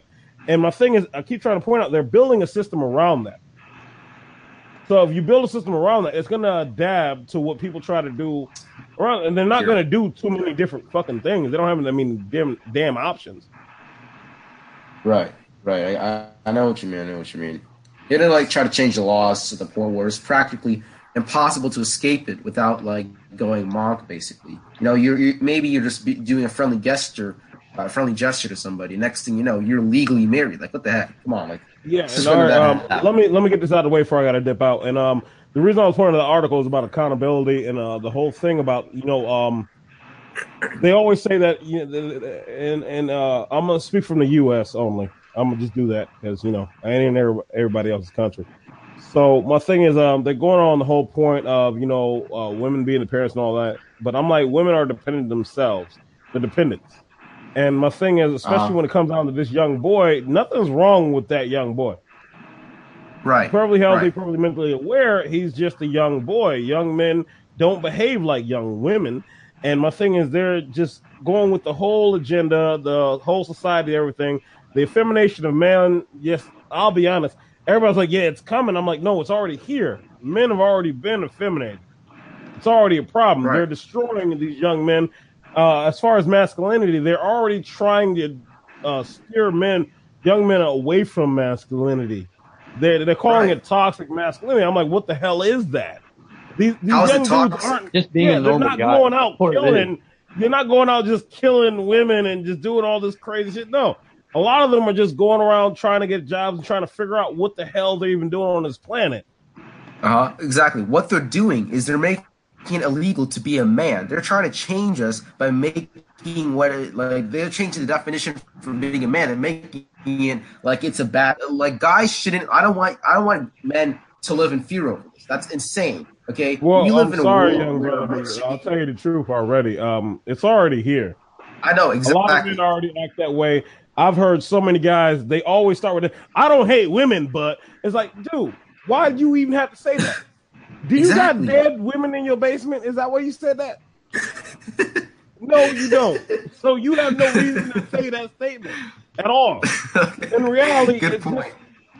And my thing is, I keep trying to point out they're building a system around that. So if you build a system around that, it's gonna adapt to what people try to do around, and they're not Sure. gonna do too many different fucking things. They don't have, I mean, damn, damn options. Right, right. I, I, I know what you mean. I know what you mean. They didn't like try to change the laws to the point where it's practically impossible to escape it without like going monk. Basically, you know, you're, you maybe you're just be doing a friendly gesture, a friendly gesture to somebody. Next thing you know, you're legally married. Like, what the heck? Come on, like, Yeah, and Just all when right, that um, let me let me get this out of the way before I got to dip out. And um, the reason I was pointing to the article is about accountability and uh, the whole thing about you know um, they always say that you know, and and uh, I'm gonna speak from the U.S. only. I'm gonna just do that because you know I ain't in everybody else's country. So my thing is, um, they're going on the whole point of you know uh, women being the parents and all that, but I'm like, women are dependent themselves, the dependents. And my thing is, especially Uh-huh. when it comes down to this young boy, nothing's wrong with that young boy. right, Perfectly healthy, right. perfectly mentally aware. He's just a young boy. Young men don't behave like young women. And my thing is, they're just going with the whole agenda, the whole society, everything. The effemination of man. Yes, I'll be honest. Everybody's like, yeah, it's coming. I'm like, no, it's already here. Men have already been effeminated. It's already a problem. Right. They're destroying these young men. Uh, as far as masculinity, they're already trying to uh, steer men, young men, away from masculinity. They're they're calling Right. it toxic masculinity. I'm like, what the hell is that? These, these How is it young dudes aren't Just being yeah, a they're not guy. going out What it killing. They're not going out just killing women and just doing all this crazy shit. No, a lot of them are just going around trying to get jobs and trying to figure out what the hell they're even doing on this planet. Uh-huh, exactly. What they're doing is they're making it illegal to be a man. They're trying to change us by making what it, like they're changing the definition for being a man and making it like it's a bad like guys shouldn't. I don't want I don't want men to live in fear over this. That's insane. Okay, Well, we live I'm in a sorry, world young brother. I'll tell you the truth already. Um, it's already here. I know exactly. A lot of men already act that way. I've heard so many guys. They always start with, "I don't hate women," but it's like, dude, why do you even have to say that? Do you Exactly. got dead women in your basement? Is that why you said that? no, you don't. So you have no reason to say that statement at all. In reality, Good it's point.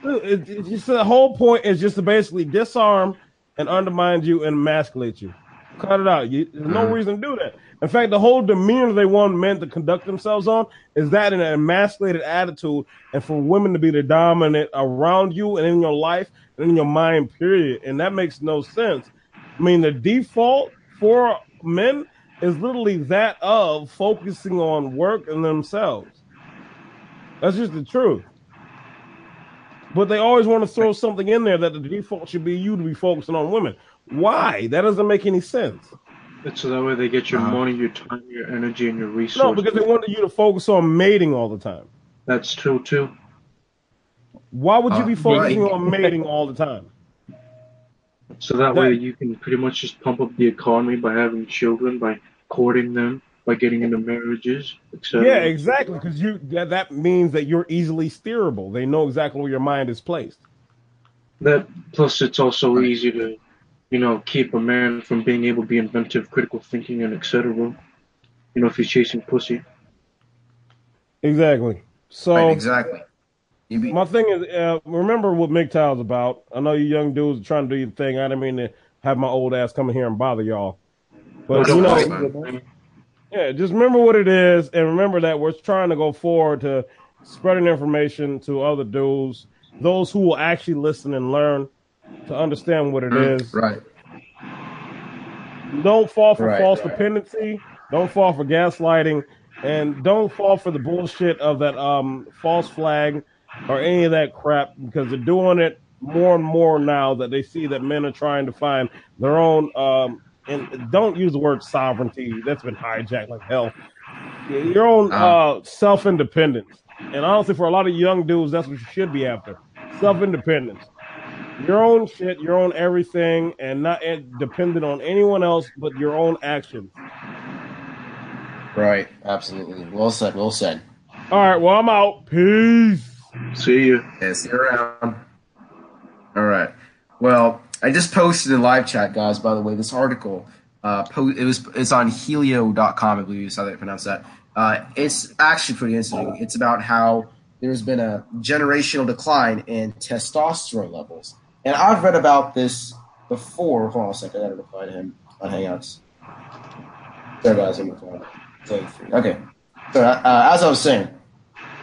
Just, it, it's just the whole point is just to basically disarm and undermine you and emasculate you. Cut it out. You, there's no reason to do that. In fact, the whole demeanor they want men to conduct themselves on is that in an emasculated attitude, and for women to be the dominant around you and in your life and in your mind, period. And that makes no sense. I mean, the default for men is literally that of focusing on work and themselves. That's just the truth. But they always want to throw something in there that the default should be you to be focusing on women. Why? That doesn't make any sense. It's so that way they get your Uh-huh. money, your time, your energy, and your resources. No, because they wanted you to focus on mating all the time. That's true too. Why would you Uh, be focusing right. on mating all the time? So that That- way you can pretty much just pump up the economy by having children, by courting them, by getting into marriages, etc. Yeah, exactly. Because you that, that means that you're easily steerable. They know exactly where your mind is placed. That plus it's also easy to, you know, keep a man from being able to be inventive, critical thinking, and etc. You know, if he's chasing pussy. Exactly. So Right, exactly. You be, my thing is, uh, remember what MGTOW's about. I know you young dudes are trying to do your thing. I didn't mean to have my old ass come in here and bother y'all. But No, you know, worry. Yeah, just remember what it is, and remember that we're trying to go forward to spreading information to other dudes, those who will actually listen and learn to understand what it is. right. Don't fall for Right, false right. dependency. Don't fall for gaslighting, and don't fall for the bullshit of that um, false flag or any of that crap because they're doing it more and more now that they see that men are trying to find their own. Um, and don't use the word sovereignty. That's been hijacked like hell. Your own uh, self independence. And honestly, for a lot of young dudes, that's what you should be after self independence. Your own shit, your own everything, and not dependent on anyone else but your own actions. Right. Absolutely. Well said. Well said. All right, well, I'm out. Peace. See you. Yeah, see you around. All right. Well, I just posted in live chat, guys. By the way, this article, uh, po- it was it's on Healio.com. I believe is how they pronounce that. Uh, it's actually pretty interesting. It's about how there's been a generational decline in testosterone levels, and I've read about this before. Hold on a second. I gotta reply to him on Hangouts. There, guys. I'm replying. Okay. So, uh, as I was saying,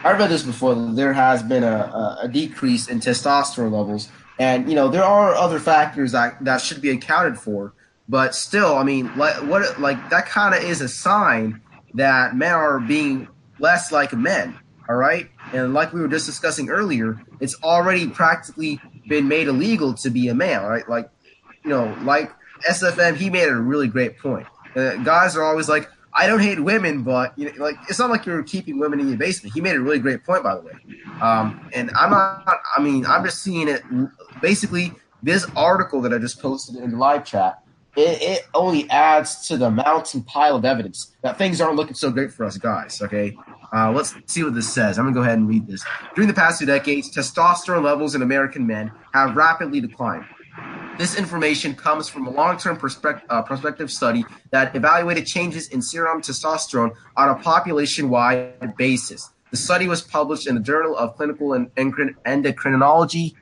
I read this before. There has been a, a, a decrease in testosterone levels, and you know there are other factors that that should be accounted for. But still, I mean, like what like that kind of is a sign that men are being less like men. All right, and like we were just discussing earlier, it's already practically been made illegal to be a man. Right, like you know, like SFM, he made a really great point. Uh, guys are always like, I don't hate women, but you know, like it's not like you're keeping women in your basement. He made a really great point, by the way. Um, and I'm not. I mean, I'm just seeing it. Basically, this article that I just posted in the live chat, it, it only adds to the mountain pile of evidence that things aren't looking so great for us guys. Okay, uh, let's see what this says. I'm gonna go ahead and read this. During the past two decades, testosterone levels in American men have rapidly declined. This information comes from a long-term perspective, uh, prospective study that evaluated changes in serum testosterone on a population-wide basis. The study was published in the Journal of Clinical and Endocrinology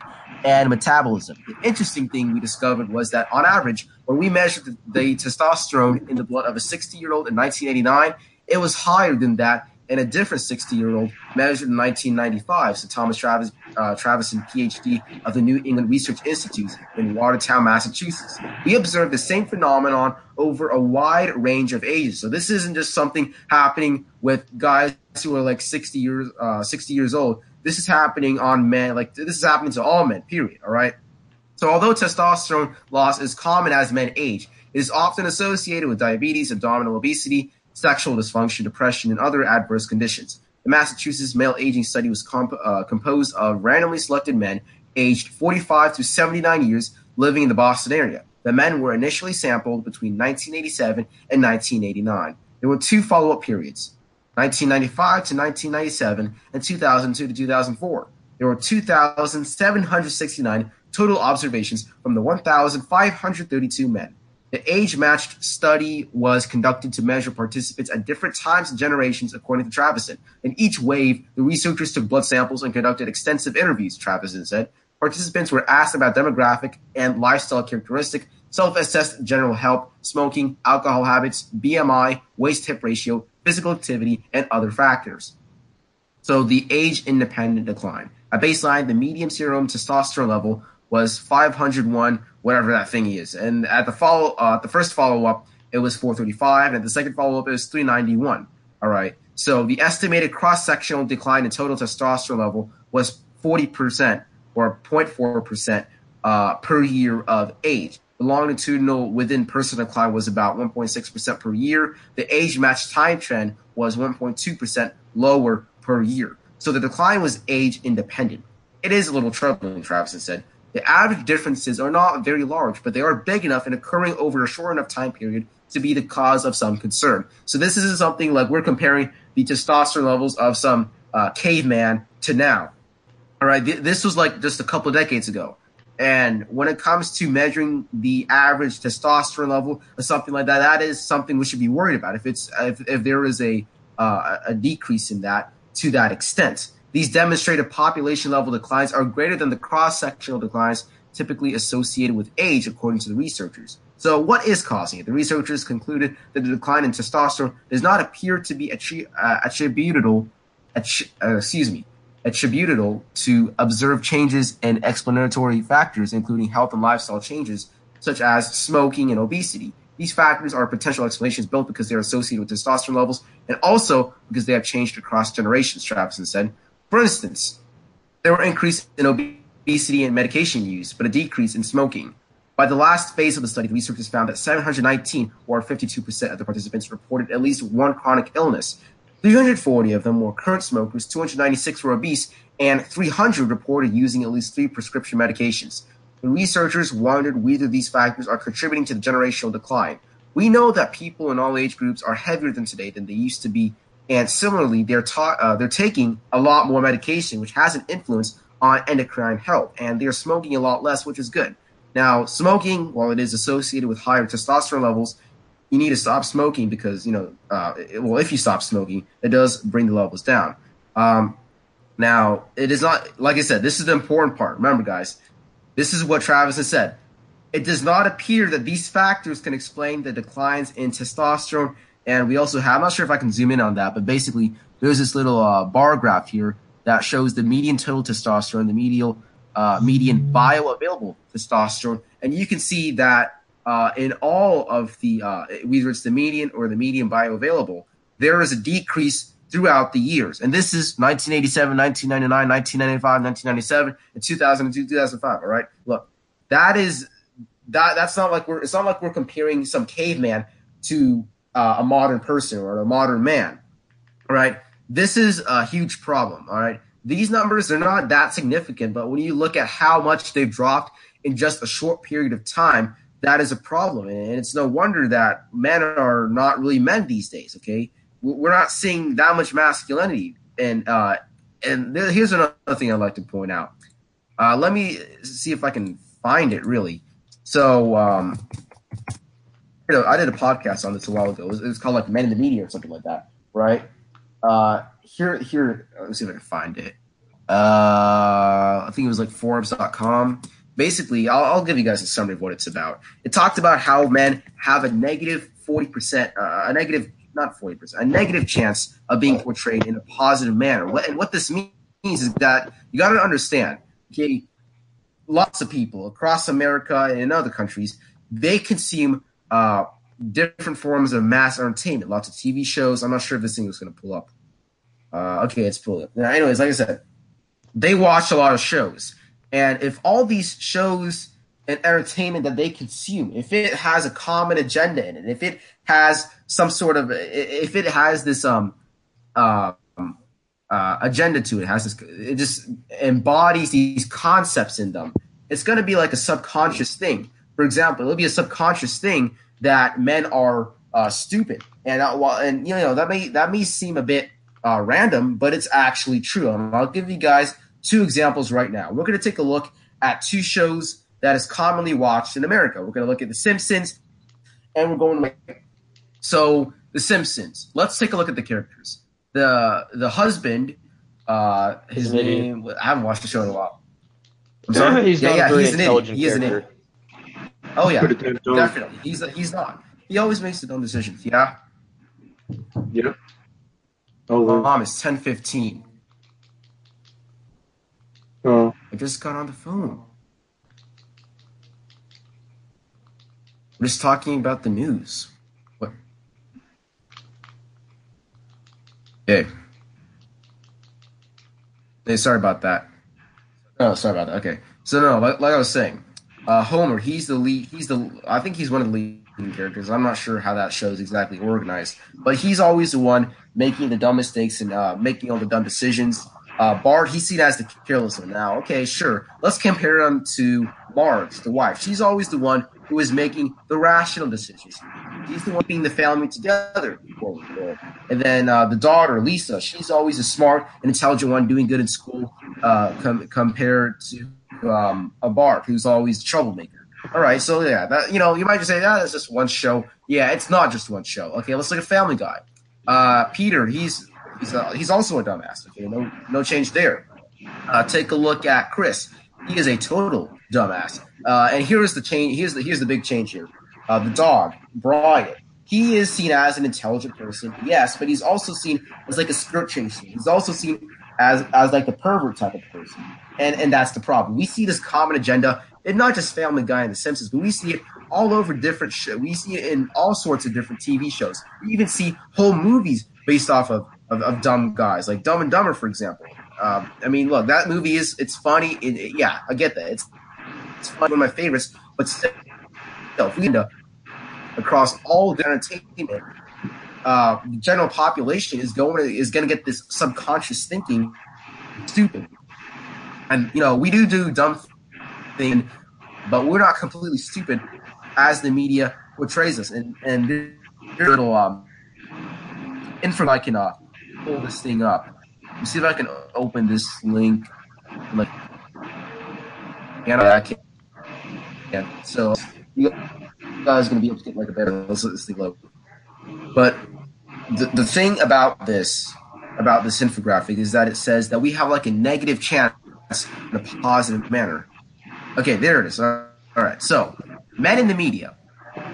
and Metabolism. The interesting thing we discovered was that, on average, when we measured the, the testosterone in the blood of a 60-year-old in 1989, it was higher than that in a different 60-year-old measured in 1995. So Thomas Travis, uh, Travison, PhD of the New England Research Institute in Watertown, Massachusetts. We observed the same phenomenon over a wide range of ages. So this isn't just something happening with guys who are like 60 years, uh, 60 years old. This is happening on men. Like this is happening to all men. Period. All right. So although testosterone loss is common as men age, it is often associated with diabetes, abdominal obesity, sexual dysfunction, depression, and other adverse conditions. The Massachusetts male aging study was comp- uh, composed of randomly selected men aged 45 to 79 years living in the Boston area. The men were initially sampled between 1987 and 1989. There were two follow up periods 1995 to 1997 and 2002 to 2004. There were 2,769 total observations from the 1,532 men. The age matched study was conducted to measure participants at different times and generations, according to Travison. In each wave, the researchers took blood samples and conducted extensive interviews, Travison said. Participants were asked about demographic and lifestyle characteristics self-assessed general health, smoking, alcohol habits, BMI, waist-hip ratio, physical activity, and other factors. So the age-independent decline. At baseline, the median serum testosterone level was 501, whatever that thing is, and at the follow, uh, the first follow-up, it was 435, and at the second follow-up, it was 391. All right. So the estimated cross-sectional decline in total testosterone level was 40% or 0.4% uh, per year of age. The longitudinal within person decline was about 1.6% per year. The age matched time trend was 1.2% lower per year. So the decline was age independent. It is a little troubling, Travis said. The average differences are not very large, but they are big enough and occurring over a short enough time period to be the cause of some concern. So this isn't something like we're comparing the testosterone levels of some uh, caveman to now. All right, th- this was like just a couple decades ago. And when it comes to measuring the average testosterone level or something like that, that is something we should be worried about. If it's if, if there is a uh, a decrease in that to that extent, these demonstrated population level declines are greater than the cross sectional declines typically associated with age, according to the researchers. So, what is causing it? The researchers concluded that the decline in testosterone does not appear to be attri- uh, attributable, attri- uh, excuse me, attributable to observed changes in explanatory factors, including health and lifestyle changes such as smoking and obesity. These factors are potential explanations both because they're associated with testosterone levels and also because they have changed across generations, Travis said. For instance, there were increases in obesity and medication use, but a decrease in smoking. By the last phase of the study, the researchers found that 719, or 52% of the participants, reported at least one chronic illness. 340 of them were current smokers, 296 were obese, and 300 reported using at least three prescription medications. The researchers wondered whether these factors are contributing to the generational decline. We know that people in all age groups are heavier than today than they used to be, and similarly, they're ta- uh, they're taking a lot more medication, which has an influence on endocrine health, and they're smoking a lot less, which is good. Now, smoking, while it is associated with higher testosterone levels, you need to stop smoking because you know, uh, it- well, if you stop smoking, it does bring the levels down. Um, now, it is not like I said. This is the important part. Remember, guys, this is what Travis has said. It does not appear that these factors can explain the declines in testosterone. And we also have, I'm not sure if I can zoom in on that, but basically, there's this little uh, bar graph here that shows the median total testosterone, the medial, uh, median bioavailable testosterone. And you can see that uh, in all of the, uh, whether it's the median or the median bioavailable, there is a decrease throughout the years. And this is 1987, 1999, 1995, 1997, and 2002, 2005. All right. Look, that is that that's not like we're it's not like we're comparing some caveman to uh, a modern person or a modern man. All right. This is a huge problem. All right. These numbers they're not that significant, but when you look at how much they've dropped in just a short period of time, that is a problem. And it's no wonder that men are not really men these days. Okay we're not seeing that much masculinity. And uh, and there, here's another thing I'd like to point out. Uh, let me see if I can find it really. So um, you know, I did a podcast on this a while ago. It was, it was called like Men in the Media or something like that, right? Uh, here, here. Let's see if I can find it. Uh, I think it was like Forbes.com. Basically, I'll, I'll give you guys a summary of what it's about. It talked about how men have a negative negative forty percent, uh, a negative not 40%, a negative chance of being portrayed in a positive manner. What, and what this means is that you got to understand, okay, lots of people across America and in other countries, they consume uh, different forms of mass entertainment, lots of TV shows. I'm not sure if this thing is going to pull up. Uh, okay, it's pulled up. Now, anyways, like I said, they watch a lot of shows. And if all these shows and entertainment that they consume, if it has a common agenda in it, if it has some sort of, if it has this um, uh, uh, agenda to it, it has this, it just embodies these concepts in them. It's going to be like a subconscious thing. For example, it'll be a subconscious thing that men are uh, stupid, and uh, well, and you know that may that may seem a bit uh, random, but it's actually true. And I'll give you guys two examples right now. We're going to take a look at two shows that is commonly watched in America. We're going to look at The Simpsons, and we're going to make. so The Simpsons. Let's take a look at the characters. The the husband, uh, his He's idiot. name. I haven't watched the show in a while. I'm sorry. He's yeah, not a yeah, very he's an idiot. intelligent He is an character. idiot. Oh yeah, Could have tapped on. definitely. He's he's not. He always makes the dumb decisions. Yeah. Yeah. Oh, well. Mom, it's ten fifteen. Oh. I just got on the phone. We're just talking about the news. What? Hey. Hey, sorry about that. Oh, sorry about that. Okay. So no, like, like I was saying, uh, Homer, he's the lead. He's the. I think he's one of the leading characters. I'm not sure how that show's exactly organized, but he's always the one making the dumb mistakes and uh, making all the dumb decisions. Uh, Bart, he's seen as the careless one. Now, okay, sure. Let's compare him to Marge, the wife. She's always the one who is making the rational decisions. He's the one being the family together. And then uh, the daughter, Lisa, she's always a smart and intelligent one, doing good in school, uh, com- compared to um, a Bart, who's always the troublemaker. All right, so yeah, that you know, you might just say, ah, that's just one show. Yeah, it's not just one show. Okay, let's look at Family Guy. Uh, Peter, he's he's uh, he's also a dumbass. Okay, no no change there. Uh, take a look at Chris. He is a total dumbass. Uh, and here's the change. Here's the here's the big change here. Uh, the dog, Brian. He is seen as an intelligent person, yes, but he's also seen as like a skirt chaser. He's also seen as as like a pervert type of person, and and that's the problem. We see this common agenda, and not just Family Guy and The Simpsons, but we see it all over different. Sh- we see it in all sorts of different TV shows. We even see whole movies based off of of, of dumb guys, like Dumb and Dumber, for example. Um, I mean, look, that movie is it's funny. It, it- yeah, I get that. It's it's one of my favorites, but still, if we end up across all the entertainment, uh, the general population is going is going to get this subconscious thinking stupid. And you know, we do do dumb thing, but we're not completely stupid as the media portrays us. And and there's little um info I can uh, pull this thing up. Let me see if I can open this link. Like, yeah, I can't. Yeah, so you guys gonna be able to get like a better. Let's thing. But the the thing about this about this infographic is that it says that we have like a negative chance in a positive manner. Okay, there it is. All right, so men in the media.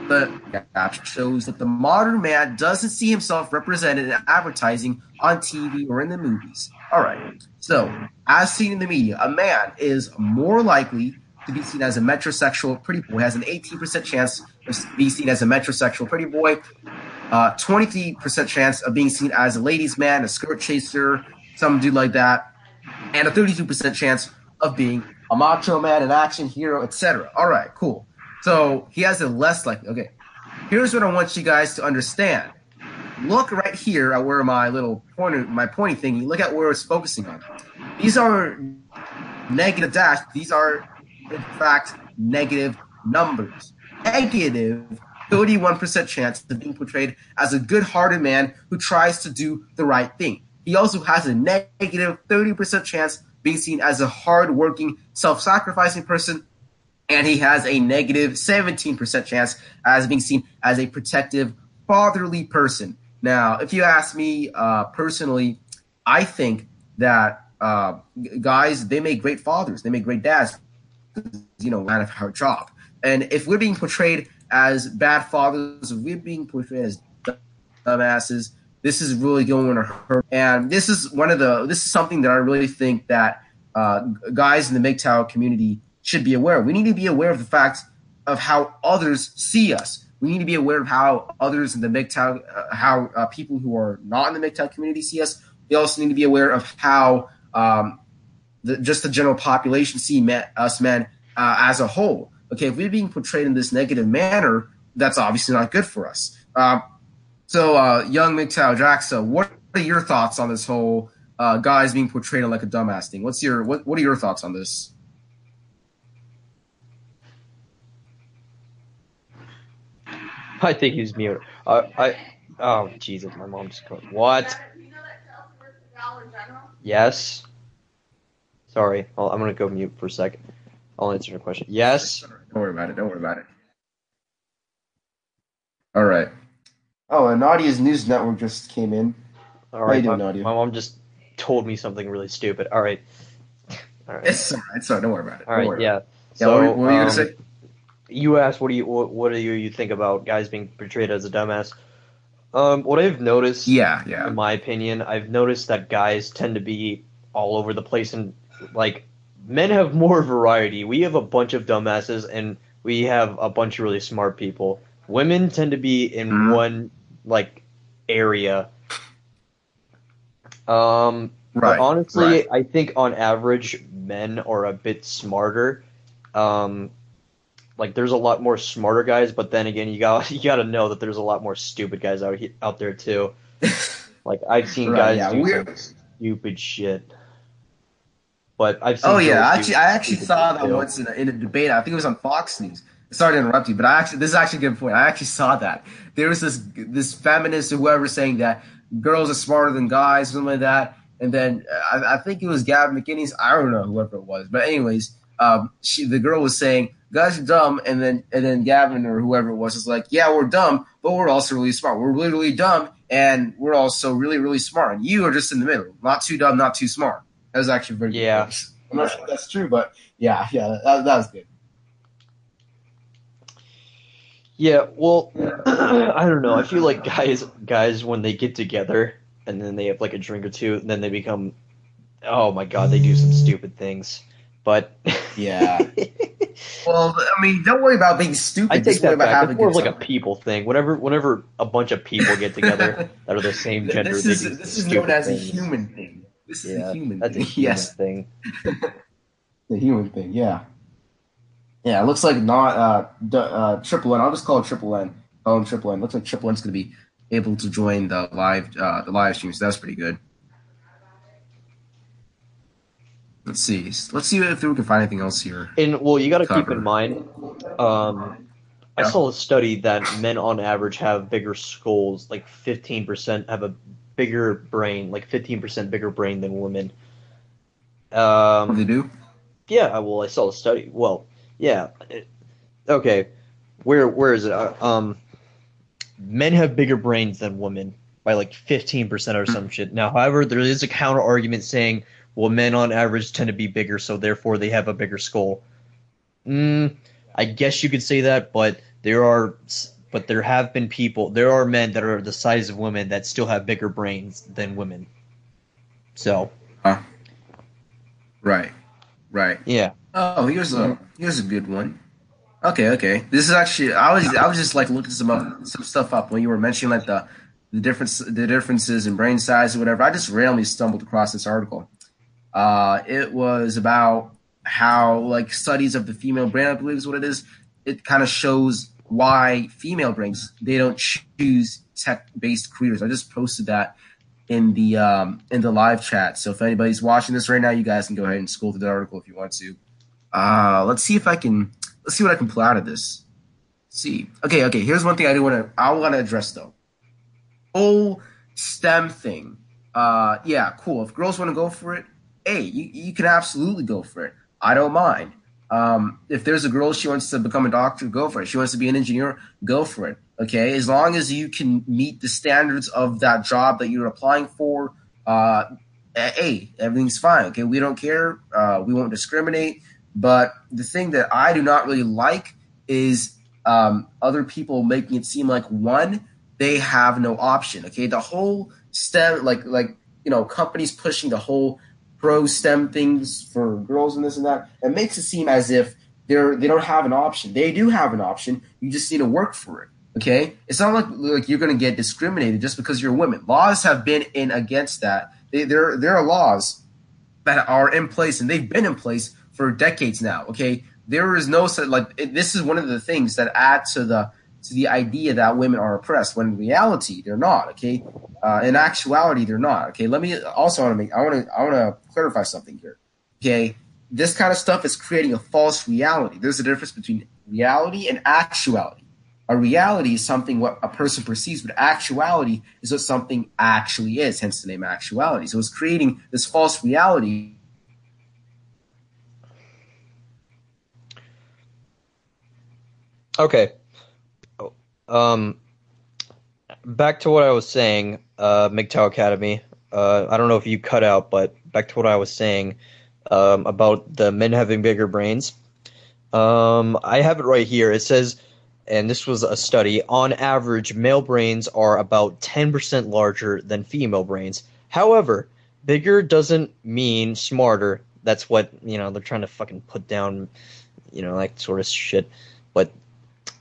The graph shows that the modern man doesn't see himself represented in advertising on TV or in the movies. All right. So, as seen in the media, a man is more likely to be seen as a metrosexual pretty boy, has an 18% chance of being seen as a metrosexual pretty boy, uh, 23% chance of being seen as a ladies' man, a skirt chaser, some dude like that, and a 32% chance of being a macho man, an action hero, etc. All right, cool. So he has a less likely. Okay, here's what I want you guys to understand. Look right here at where my little pointer, my pointy thingy. Look at where it's focusing on. These are negative dash. These are, in fact, negative numbers. Negative 31% chance of being portrayed as a good-hearted man who tries to do the right thing. He also has a negative 30% chance being seen as a hard-working, self-sacrificing person and he has a negative 17% chance as being seen as a protective, fatherly person. Now, if you ask me uh, personally, I think that uh, guys they make great fathers, they make great dads. You know, kind of our job. And if we're being portrayed as bad fathers, we're being portrayed as dumbasses, this is really going to hurt. And this is one of the this is something that I really think that uh, guys in the MGTOW community should be aware. We need to be aware of the fact of how others see us. We need to be aware of how others in the MGTOW, uh, how uh, people who are not in the MGTOW community see us. We also need to be aware of how um, the, just the general population see us men uh, as a whole. Okay, if we're being portrayed in this negative manner, that's obviously not good for us. Um, so, uh, young MGTOW Jaxa, what are your thoughts on this whole uh, guys being portrayed like a dumbass thing? What's your what, what are your thoughts on this? <laughs> I think he's mute. Uh, I oh Jesus, my mom just called. What? Yes. Sorry, I'll, I'm gonna go mute for a second. I'll answer your question. Yes. Don't worry about it. Don't worry about it. All right. Oh, and Nadia's news network just came in. All you doing, my, Nadia? my mom just told me something really stupid. All right. All right. It's all right. It's all right. Don't worry about it. All Don't right. worry Yeah. about it. Yeah. what, were- what were you um, gonna say? You asked what do you what, what do you, you think about guys being portrayed as a dumbass? Um, what I've noticed, Yeah, yeah. in my opinion, I've noticed that guys tend to be all over the place and like men have more variety. We have a bunch of dumbasses and we have a bunch of really smart people. Women tend to be in Mhm. one like area. Um, but Right. honestly, right. I think on average, men are a bit smarter. Um, like there's a lot more smarter guys, but then again, you got <laughs> you got to know that there's a lot more stupid guys out he, out there too. <laughs> Like I've seen Right, guys yeah, do stupid shit. But I've seen Oh yeah, I actually, I actually saw that too. once in a, in a debate. I think it was on Fox News. Sorry to interrupt you, but I actually, this is actually a good point. I actually saw that there was this this feminist or whoever saying that girls are smarter than guys, something like that. And then uh, I, I think it was Gavin McInnes. I don't know whoever it was, but anyways, um, she the girl was saying guys are dumb, and then and then Gavin or whoever it was is like, yeah, we're dumb, but we're also really smart. We're really really dumb, and we're also really really smart. And you are just in the middle, not too dumb, not too smart. That was actually very Yeah. point. I'm not sure if that's true, but yeah, yeah, that, that was good. Yeah, well, <clears throat> I don't know. I feel like guys, guys, when they get together and then they have like a drink or two, then they become, oh my god, they do some stupid things. But Yeah. <laughs> Well, I mean, don't worry about being stupid. I take Just that back. It's more of like a people thing. Whenever, whenever a bunch of people get together <laughs> that are the same gender, This is this is known as a human thing. This is Yeah, a human That's a <laughs> human yes, thing. <laughs> the human thing. Yeah. Yeah, it looks like not uh, d- uh triple N. I'll just call it triple N. Call him triple N. Looks like triple N's gonna be able to join the live uh the live stream. So that's pretty good. Let's see. Let's see if we can find anything else here. And well, you got to keep in mind. Um, I saw a study that men on average have bigger skulls, like fifteen percent have a bigger brain, like fifteen percent bigger brain than women. Um, they do? yeah, well, I saw a study. Well, yeah, it- okay. Where where is it? Uh, Um, men have bigger brains than women by like fifteen percent or some shit. Now, however, there is a counter argument saying, well, men on average tend to be bigger, so therefore they have a bigger skull. Mm, I guess you could say that, but there are, but there have been people, there are men that are the size of women that still have bigger brains than women. So Right. Right. yeah, Oh, here's a here's a good one. Okay, okay. This is actually I was I was just like looking some up, some stuff up when you were mentioning like the the difference the differences in brain size or whatever. I just randomly stumbled across this article. Uh, it was about how like studies of the female brain, I believe is what it is. It kind of shows why female brains they don't choose tech based careers. I just posted that in the um, in the live chat. So if anybody's watching this right now, you guys can go ahead and scroll through the article if you want to. Uh, let's see if I can let's see what I can pull out of this. See. Okay, okay. Here's one thing I do want to I want to address though. Whole STEM thing. Uh, yeah, cool. If girls want to go for it, hey, you you can absolutely go for it. I don't mind. Um, if there's a girl she wants to become a doctor, go for it. She wants to be an engineer, go for it. Okay, as long as you can meet the standards of that job that you're applying for, uh, hey, everything's fine. Okay, we don't care. Uh, we won't discriminate. But the thing that I do not really like is um, other people making it seem like one, they have no option. Okay, the whole STEM, like like you know, companies pushing the whole pro STEM things for girls and this and that, it makes it seem as if they're they don't have an option. They do have an option. You just need to work for it. Okay, it's not like like you're going to get discriminated just because you're a woman. Laws have been in against that. They, there there are laws that are in place and they've been in place for decades now. Okay, there is no like it, this is one of the things that add to the to the idea that women are oppressed when in reality they're not. Okay, uh, in actuality they're not. Okay, let me also want to make I want to I want to clarify something here. Okay, this kind of stuff is creating a false reality. There's a difference between reality and actuality. A reality is something what a person perceives, but actuality is what something actually is, hence the name actuality. So it's creating this false reality. Okay. Um, back to what I was saying, uh, MGTOW Academy. Uh, I don't know if you cut out, but back to what I was saying um, about the men having bigger brains. Um, I have it right here. It says, and this was a study. On average, male brains are about ten percent larger than female brains. However, bigger doesn't mean smarter. That's what you know. They're trying to fucking put down, you know, like sort of shit. But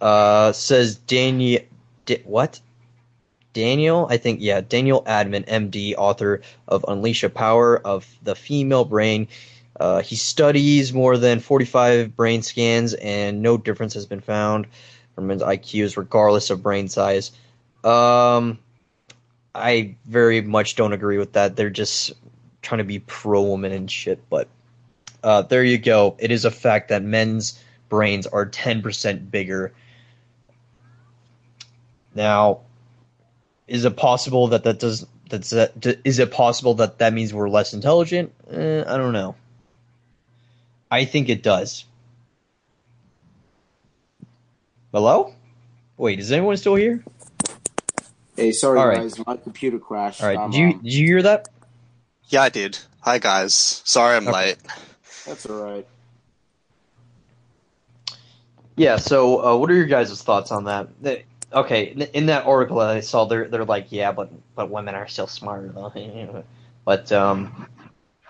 uh, says Daniel, Di- what? Daniel, I think, yeah, Daniel Amen, MD, author of Unleash a Power of the Female Brain. Uh, he studies more than 45 brain scans, and no difference has been found from men's IQs, regardless of brain size. Um, I very much don't agree with that. They're just trying to be pro woman and shit. But uh, there you go. It is a fact that men's brains are 10% bigger. Now, is it possible that that does that's that d- is it possible that that means we're less intelligent? Eh, I don't know. I think it does. Hello? Wait, is anyone still here? Hey, sorry All right. guys, my computer crashed. All right, I'm, did you um, did you hear that? Yeah, I did. Hi guys. Sorry I'm Okay. late. that's all right. Yeah. So, uh, what are your guys' thoughts on that? The- okay, in- in that article that I saw, they're they're like, yeah, but but women are still smarter though. <laughs> but um,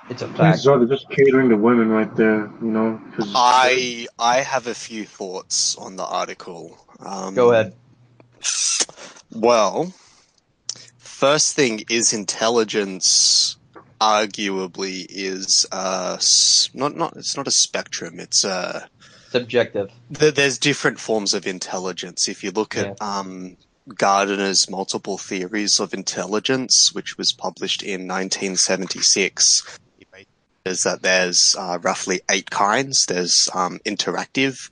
it's a fact. Chances are they're just catering to women right there, you know. 'cause- I I have a few thoughts on the article. Um, Go ahead. Well, first thing is intelligence. Arguably, is uh not not it's not a spectrum. It's uh Subjective. there's different forms of intelligence. If you look at um Gardner's multiple theories of intelligence, which was published in 1976, he says that there's uh, roughly eight kinds. There's um, interactive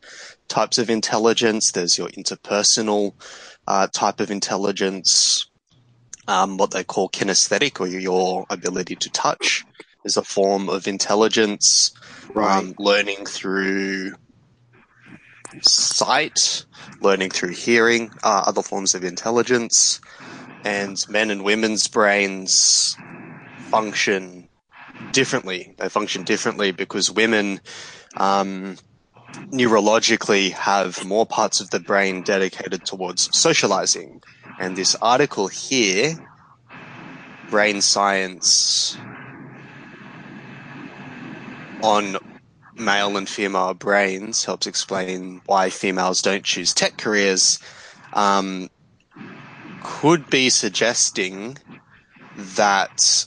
types of intelligence. There's your interpersonal uh, type of intelligence. Um, what they call kinesthetic, or your ability to touch, is a form of intelligence. Right. Um, learning through sight, learning through hearing, are other forms of intelligence. And men and women's brains function differently. They function differently because women um, neurologically have more parts of the brain dedicated towards socializing. And this article here, Brain Science on male and female brains helps explain why females don't choose tech careers um, could be suggesting that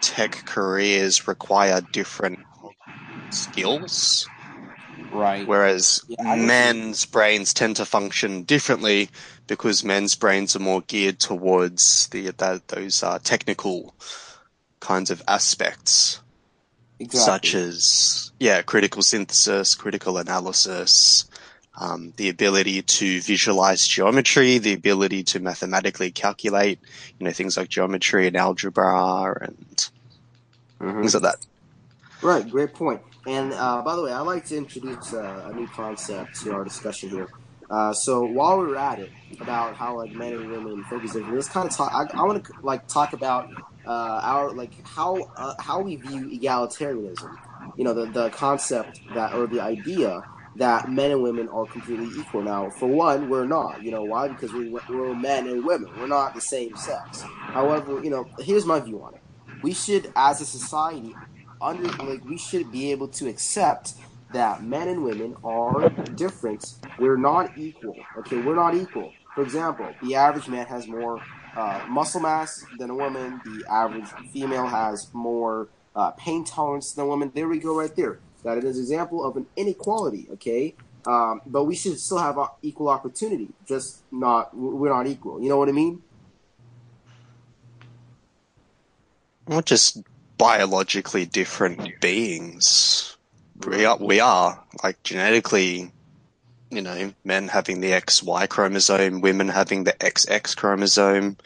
tech careers require different skills. Right. whereas Yeah, men's brains tend to function differently because men's brains are more geared towards the that those uh, technical kinds of aspects Exactly. such as yeah critical synthesis critical analysis um, the ability to visualize geometry the ability to mathematically calculate you know things like geometry and algebra and Mhm. things like that Right, great point. And uh, by the way, I'd like to introduce uh, a new concept to our discussion here. Uh, so while we're at it, about how like men and women focus let's kind of talk. I, I want to like talk about uh, our like how uh, how we view egalitarianism. You know, the the concept that or the idea that men and women are completely equal. Now, for one, we're not. You know why? Because we, we're men and women. We're not the same sex. However, you know, here's my view on it. We should, as a society, under like we should be able to accept that men and women are different. We're not equal. Okay, we're not equal. For example, the average man has more uh, muscle mass than a woman. The average female has more uh, pain tolerance than a woman. There we go, right there. That is an example of an inequality. Okay, um, but we should still have uh, equal opportunity. Just not we're not equal. You know what I mean? not just biologically different beings. We are, we are like genetically, you know, men having the XY chromosome, women having the XX chromosome.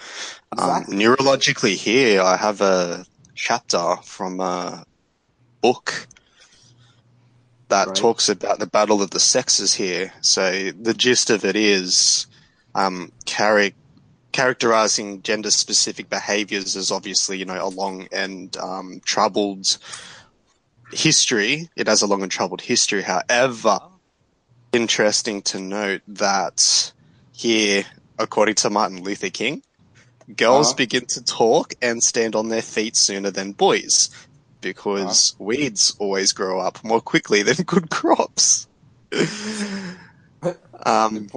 Exactly. Um, neurologically, here I have a chapter from a book that Right. talks about the battle of the sexes here. So the gist of it is um, charac- characterizing gender specific behaviors as obviously, you know, a long and um, troubled history. It has a long and troubled history. However, interesting to note that here, according to Martin Luther King, girls Uh-huh. begin to talk and stand on their feet sooner than boys because weeds always grow up more quickly than <laughs> good crops. um,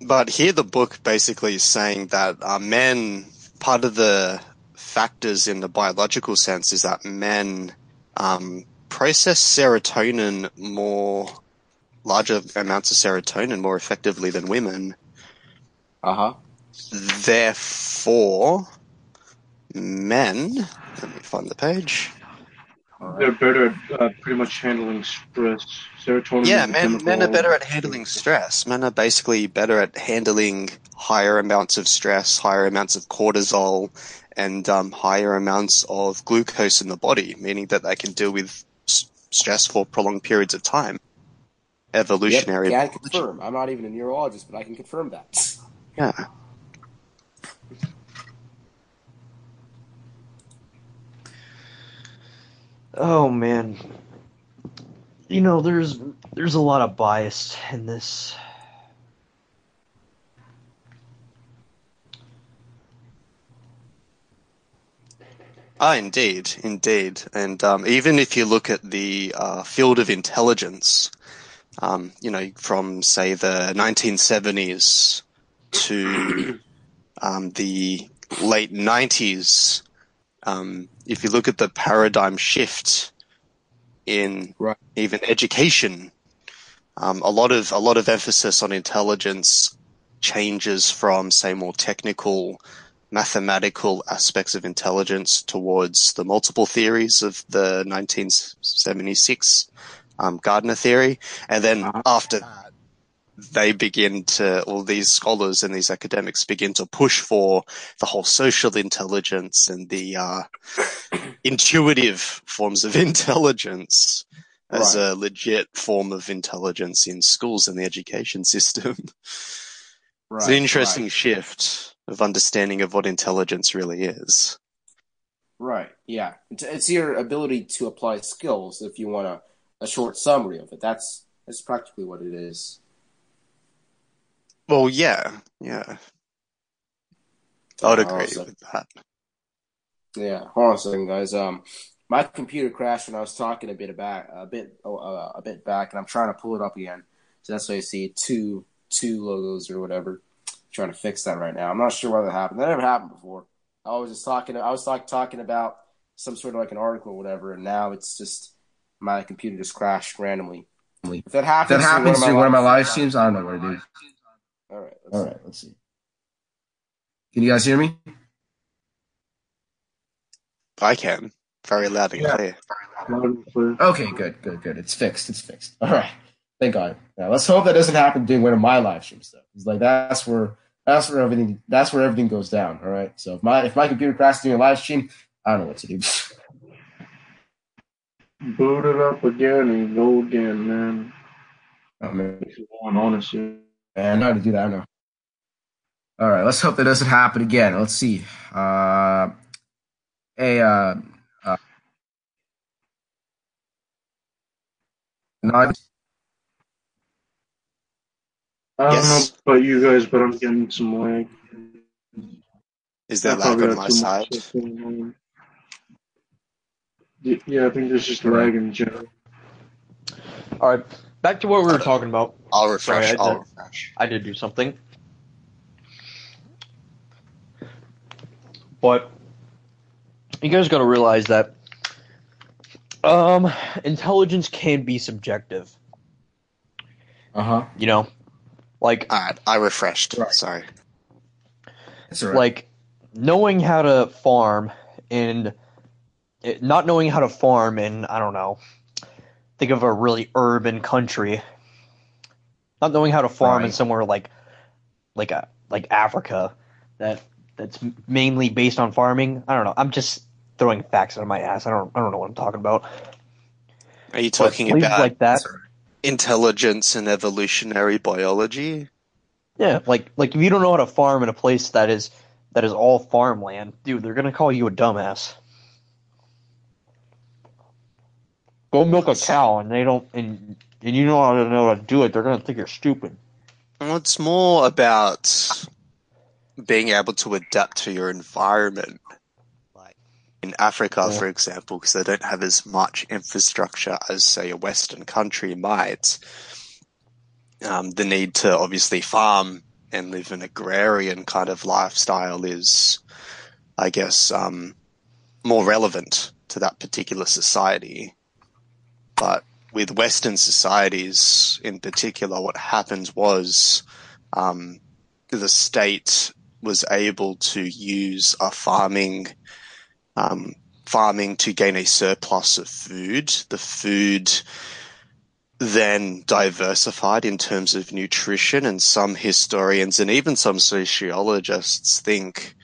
but here, the book basically is saying that uh, men, part of the factors in the biological sense is that men um, process serotonin more, larger amounts of serotonin more effectively than women. Uh huh. Therefore, men. Let me find the page. They're better at uh, pretty much handling stress. Serotonin. Yeah, men men are better at handling stress. Men are basically better at handling higher amounts of stress, higher amounts of cortisol, and um, higher amounts of glucose in the body, meaning that they can deal with s- stress for prolonged periods of time. Evolutionary. Yep, can confirm. I'm not even a neurologist, but I can confirm that. Yeah. Oh man. You know, there's there's a lot of bias in this. Ah, indeed, indeed. And um, even if you look at the uh, field of intelligence, um, you know, from say the 1970s to <clears throat> um, the late 90s, um, if you look at the paradigm shift in Right. even education, um, a lot of a lot of emphasis on intelligence changes from say more technical mathematical aspects of intelligence towards the multiple theories of the 1976 um, Gardner theory. And then Uh-huh. after that, they begin to, all these scholars and these academics begin to push for the whole social intelligence and the uh, intuitive forms of <laughs> intelligence as Right. a legit form of intelligence in schools and the education system. Right. <laughs> It's an interesting Right. shift of understanding of what intelligence really is. right. Yeah. It's, it's your ability to apply skills. If you want a, a short summary of it, that's that's practically what it is. Well, yeah, yeah, I would agree with that. Yeah, hold on a second, guys. Um, my computer crashed when I was talking a bit back, a bit, oh, uh, a bit back, and I'm trying to pull it up again. So that's why you see two, two logos or whatever. Trying to fix that right now. I'm not sure why that happened. That never happened before. I was just talking. I was like talking about some sort of like an article or whatever, and now it's just my computer just crashed randomly. If that If happens, that happens during one of my live streams, I don't know what to do. All right. Let's All right, let's see. Can you guys hear me? I can very loud and Yeah. clear. Loud clear. Okay, good, good, good. It's fixed. It's fixed. All right. Thank God. Now let's hope that doesn't happen during one of my live streams though. It's like that's where that's where everything that's where everything goes down. All right. So if my if my computer crashes during a live stream, I don't know what to do. <laughs> Boot it up again and go again, man. Oh man, If you want, honestly. I know how to do that. I know. All right. Let's hope that doesn't happen again. Let's see. Uh, a uh, uh, not I don't Yes. know about you guys, but I'm getting some lag. Is there I lag on my side? stuff going on. Y- Yeah, I think there's just Right. lag in general. All right, back to what we were talking about. I'll refresh. Sorry, I I'll did- refresh. I did do something. But you guys got to realize that um, intelligence can be subjective. uh huh. You know, like All right, I refreshed. Right. Sorry. That's all right. like knowing how to farm and it, not knowing how to farm in I don't know. Think of a really urban country. Not knowing how to farm in somewhere like like a like Africa that that's mainly based on farming. I don't know. I'm just throwing facts out of my ass. I don't I don't know what I'm talking about. Are you talking places about like that? That's all right. Intelligence and evolutionary biology? Yeah, like like if you don't know how to farm in a place that is that is all farmland, dude, they're gonna call you a dumbass. go milk a cow, and they don't, and and you know how to know how to do it. They're gonna think you're stupid. Well, it's more about being able to adapt to your environment. In Africa, Yeah. for example, because they don't have as much infrastructure as, say, a Western country might. Um, the need to obviously farm and live an agrarian kind of lifestyle is, I guess, um, more relevant to that particular society. But with Western societies in particular, what happened was um, the state was able to use a farming um, farming to gain a surplus of food. The food then diversified in terms of nutrition, and some historians and even some sociologists think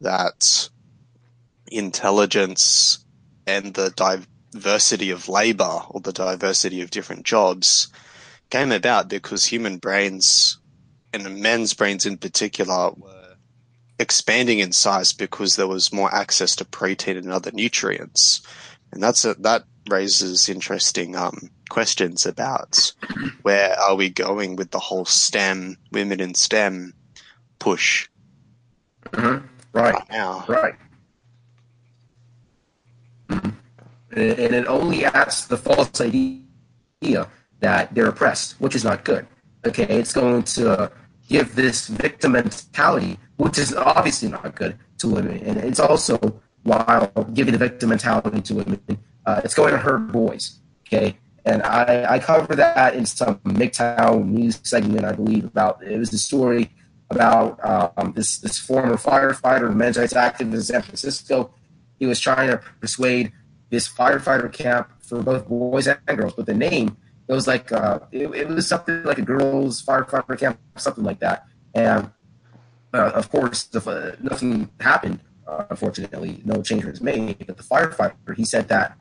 that intelligence and the diversity of labor or the diversity of different jobs came about because human brains and men's brains in particular expanding in size because there was more access to protein and other nutrients. And that's a, that raises interesting um, questions about where are we going with the whole STEM, women in STEM push Mhm. Right. right now. Right. Mhm. And and it only adds the false idea that they're oppressed, which is not good. Okay, it's going to give this victim mentality, which is obviously not good to women, and it's also while giving the victim mentality to women, uh, it's going to hurt boys. Okay, and I, I cover that in some MGTOW news segment, I believe, about it was the story about um, this this former firefighter, men's rights activist in San Francisco. He was trying to persuade this firefighter camp for both boys and girls, but the name it was like uh, it, it was something like a girls firefighter camp, something like that. And uh, of course, uh, nothing happened. Uh, unfortunately, no change was made. But the firefighter, he said that,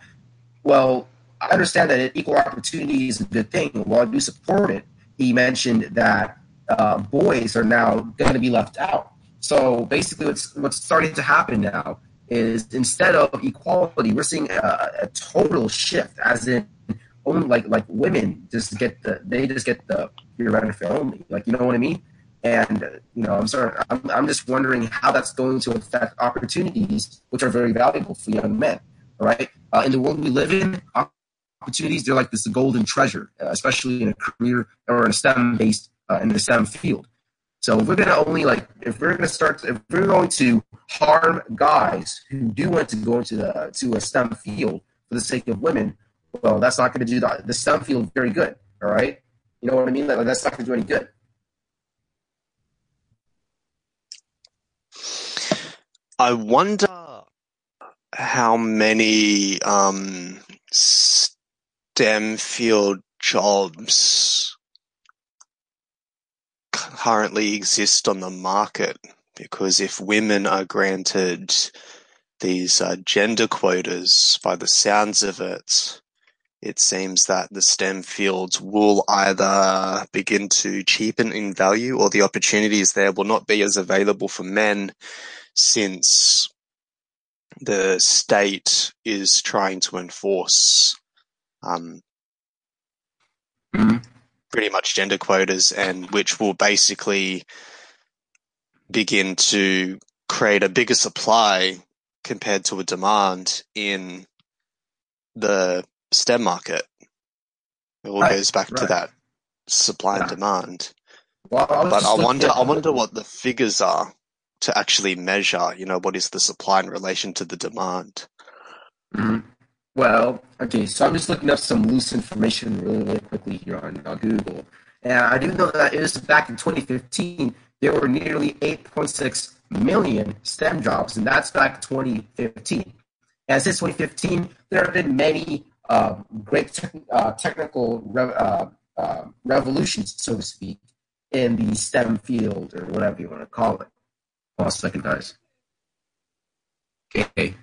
well, I understand that equal opportunity is a good thing. While I do support it, he mentioned that uh, boys are now going to be left out. So basically, what's what's starting to happen now is instead of equality, we're seeing a, a total shift, as in only like like women just get the they just get the your benefit only. Like you know what I mean? And you know, I'm sorry, I'm, I'm just wondering how that's going to affect opportunities, which are very valuable for young men. Right, uh, in the world we live in, opportunities they're like this golden treasure, uh, especially in a career or in a STEM based uh, in the STEM field. So if we're gonna only like if we're gonna start if we're going to harm guys who do want to go into the to a STEM field for the sake of women, well, that's not going to do the, the STEM field very good. All right, you know what I mean? Like, that's not going to do any good. I wonder how many um, STEM field jobs currently exist on the market because if women are granted these uh, gender quotas, by the sounds of it, it seems that the STEM fields will either begin to cheapen in value or the opportunities there will not be as available for men since the state is trying to enforce um, mm-hmm. pretty much gender quotas and which will basically begin to create a bigger supply compared to a demand in the STEM market. It all Right, goes back to that supply and demand. Well, I But I wonder, I wonder what the figures are to actually measure. You know, what is the supply in relation to the demand? Mhm. Well, okay, so I'm just looking up some loose information really, really quickly here on uh, Google. And I do know that it was back in 2015, there were nearly 8.6 million STEM jobs, and that's back 2015. And since 2015, there have been many uh, great tech uh, technical rev- uh, uh, revolutions, so to speak, in the STEM field or whatever you want to call it. A second, guys. Okay.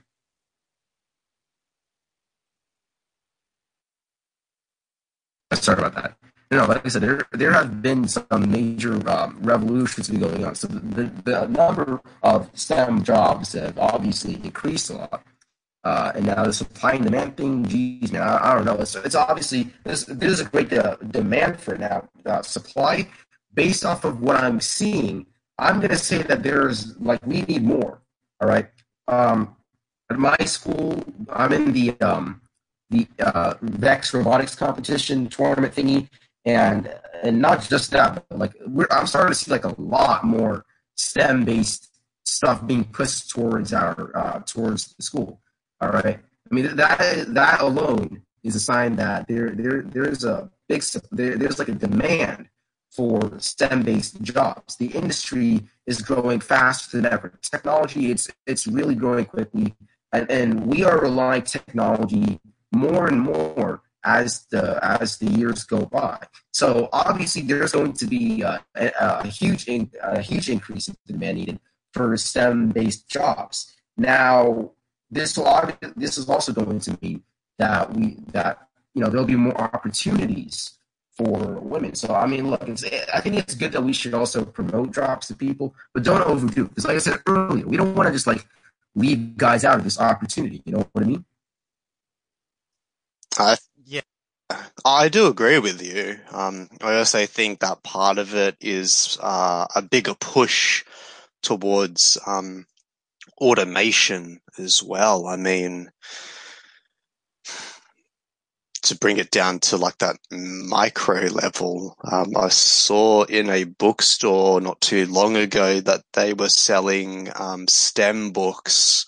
Sorry about that. No, like I said, there there have been some major um, revolutions going on. So the, the, number of STEM jobs have obviously increased a lot. Uh, and now the supply and demand thing, geez, man, I, I don't know. It's, it's obviously there's, there's a great uh, demand for now. Uh, supply, based off of what I'm seeing, I'm going to say that there's like we need more. All right. Um, at my school, I'm in the um, the uh, Vex robotics competition tournament thingy, and and not just that, but like I'm starting to see like a lot more STEM based stuff being pushed towards our uh, towards the school. All right. I mean that that alone is a sign that there there there's a big there, there's like a demand for STEM based jobs. The industry is growing faster than ever. Technology it's it's really growing quickly, and and we are relying technology more and more as the as the years go by. So obviously, there's going to be a, a, a huge in, a huge increase in demand needed for STEM based jobs. Now, this will this is also going to mean that we that you know there'll be more opportunities for women. So I mean, look, I think it's good that we should also promote drops to people, but don't overdo it because, like I said earlier, we don't want to just like leave guys out of this opportunity. You know what I mean? I yeah, I do agree with you. Um, I also think that part of it is uh, a bigger push towards um, automation as well. I mean, to bring it down to like that micro level, um, I saw in a bookstore not too long ago that they were selling um, STEM books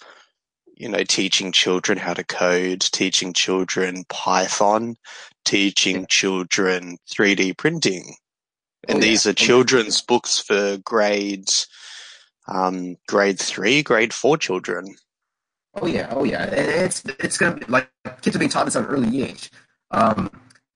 you know, teaching children how to code, teaching children Python, teaching children 3D printing. And oh, these yeah. are children's books for grades, um, grade three, grade four children. Oh yeah, oh yeah, it's it's gonna be like kids are being taught this at an early age. Um,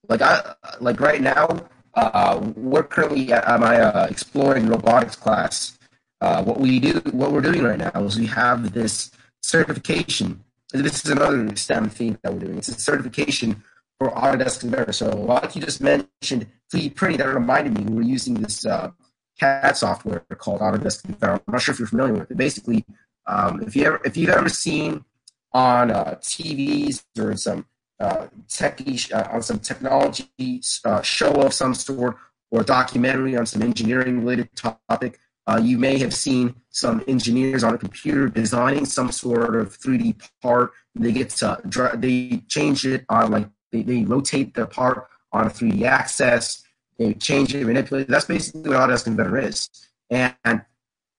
like I like right now, uh, we're currently at my uh, exploring robotics class. Uh, what we do, what we're doing right now is we have this certification. This is another STEM theme that we're doing. It's a certification for Autodesk Inventor. So, like you just mentioned, 3D printing, that reminded me, we are using this uh, CAD software called Autodesk Inventor. I'm not sure if you're familiar with it. Basically, um, if you ever if you've ever seen on uh, TVs or some uh, techie uh, on some technology uh, show of some sort or documentary on some engineering related topic, uh, you may have seen some engineers on a computer designing some sort of 3D part. They get to they change it on like they, they rotate the part on a 3D axis. They change it, manipulate it. That's basically what Autodesk Inventor is. And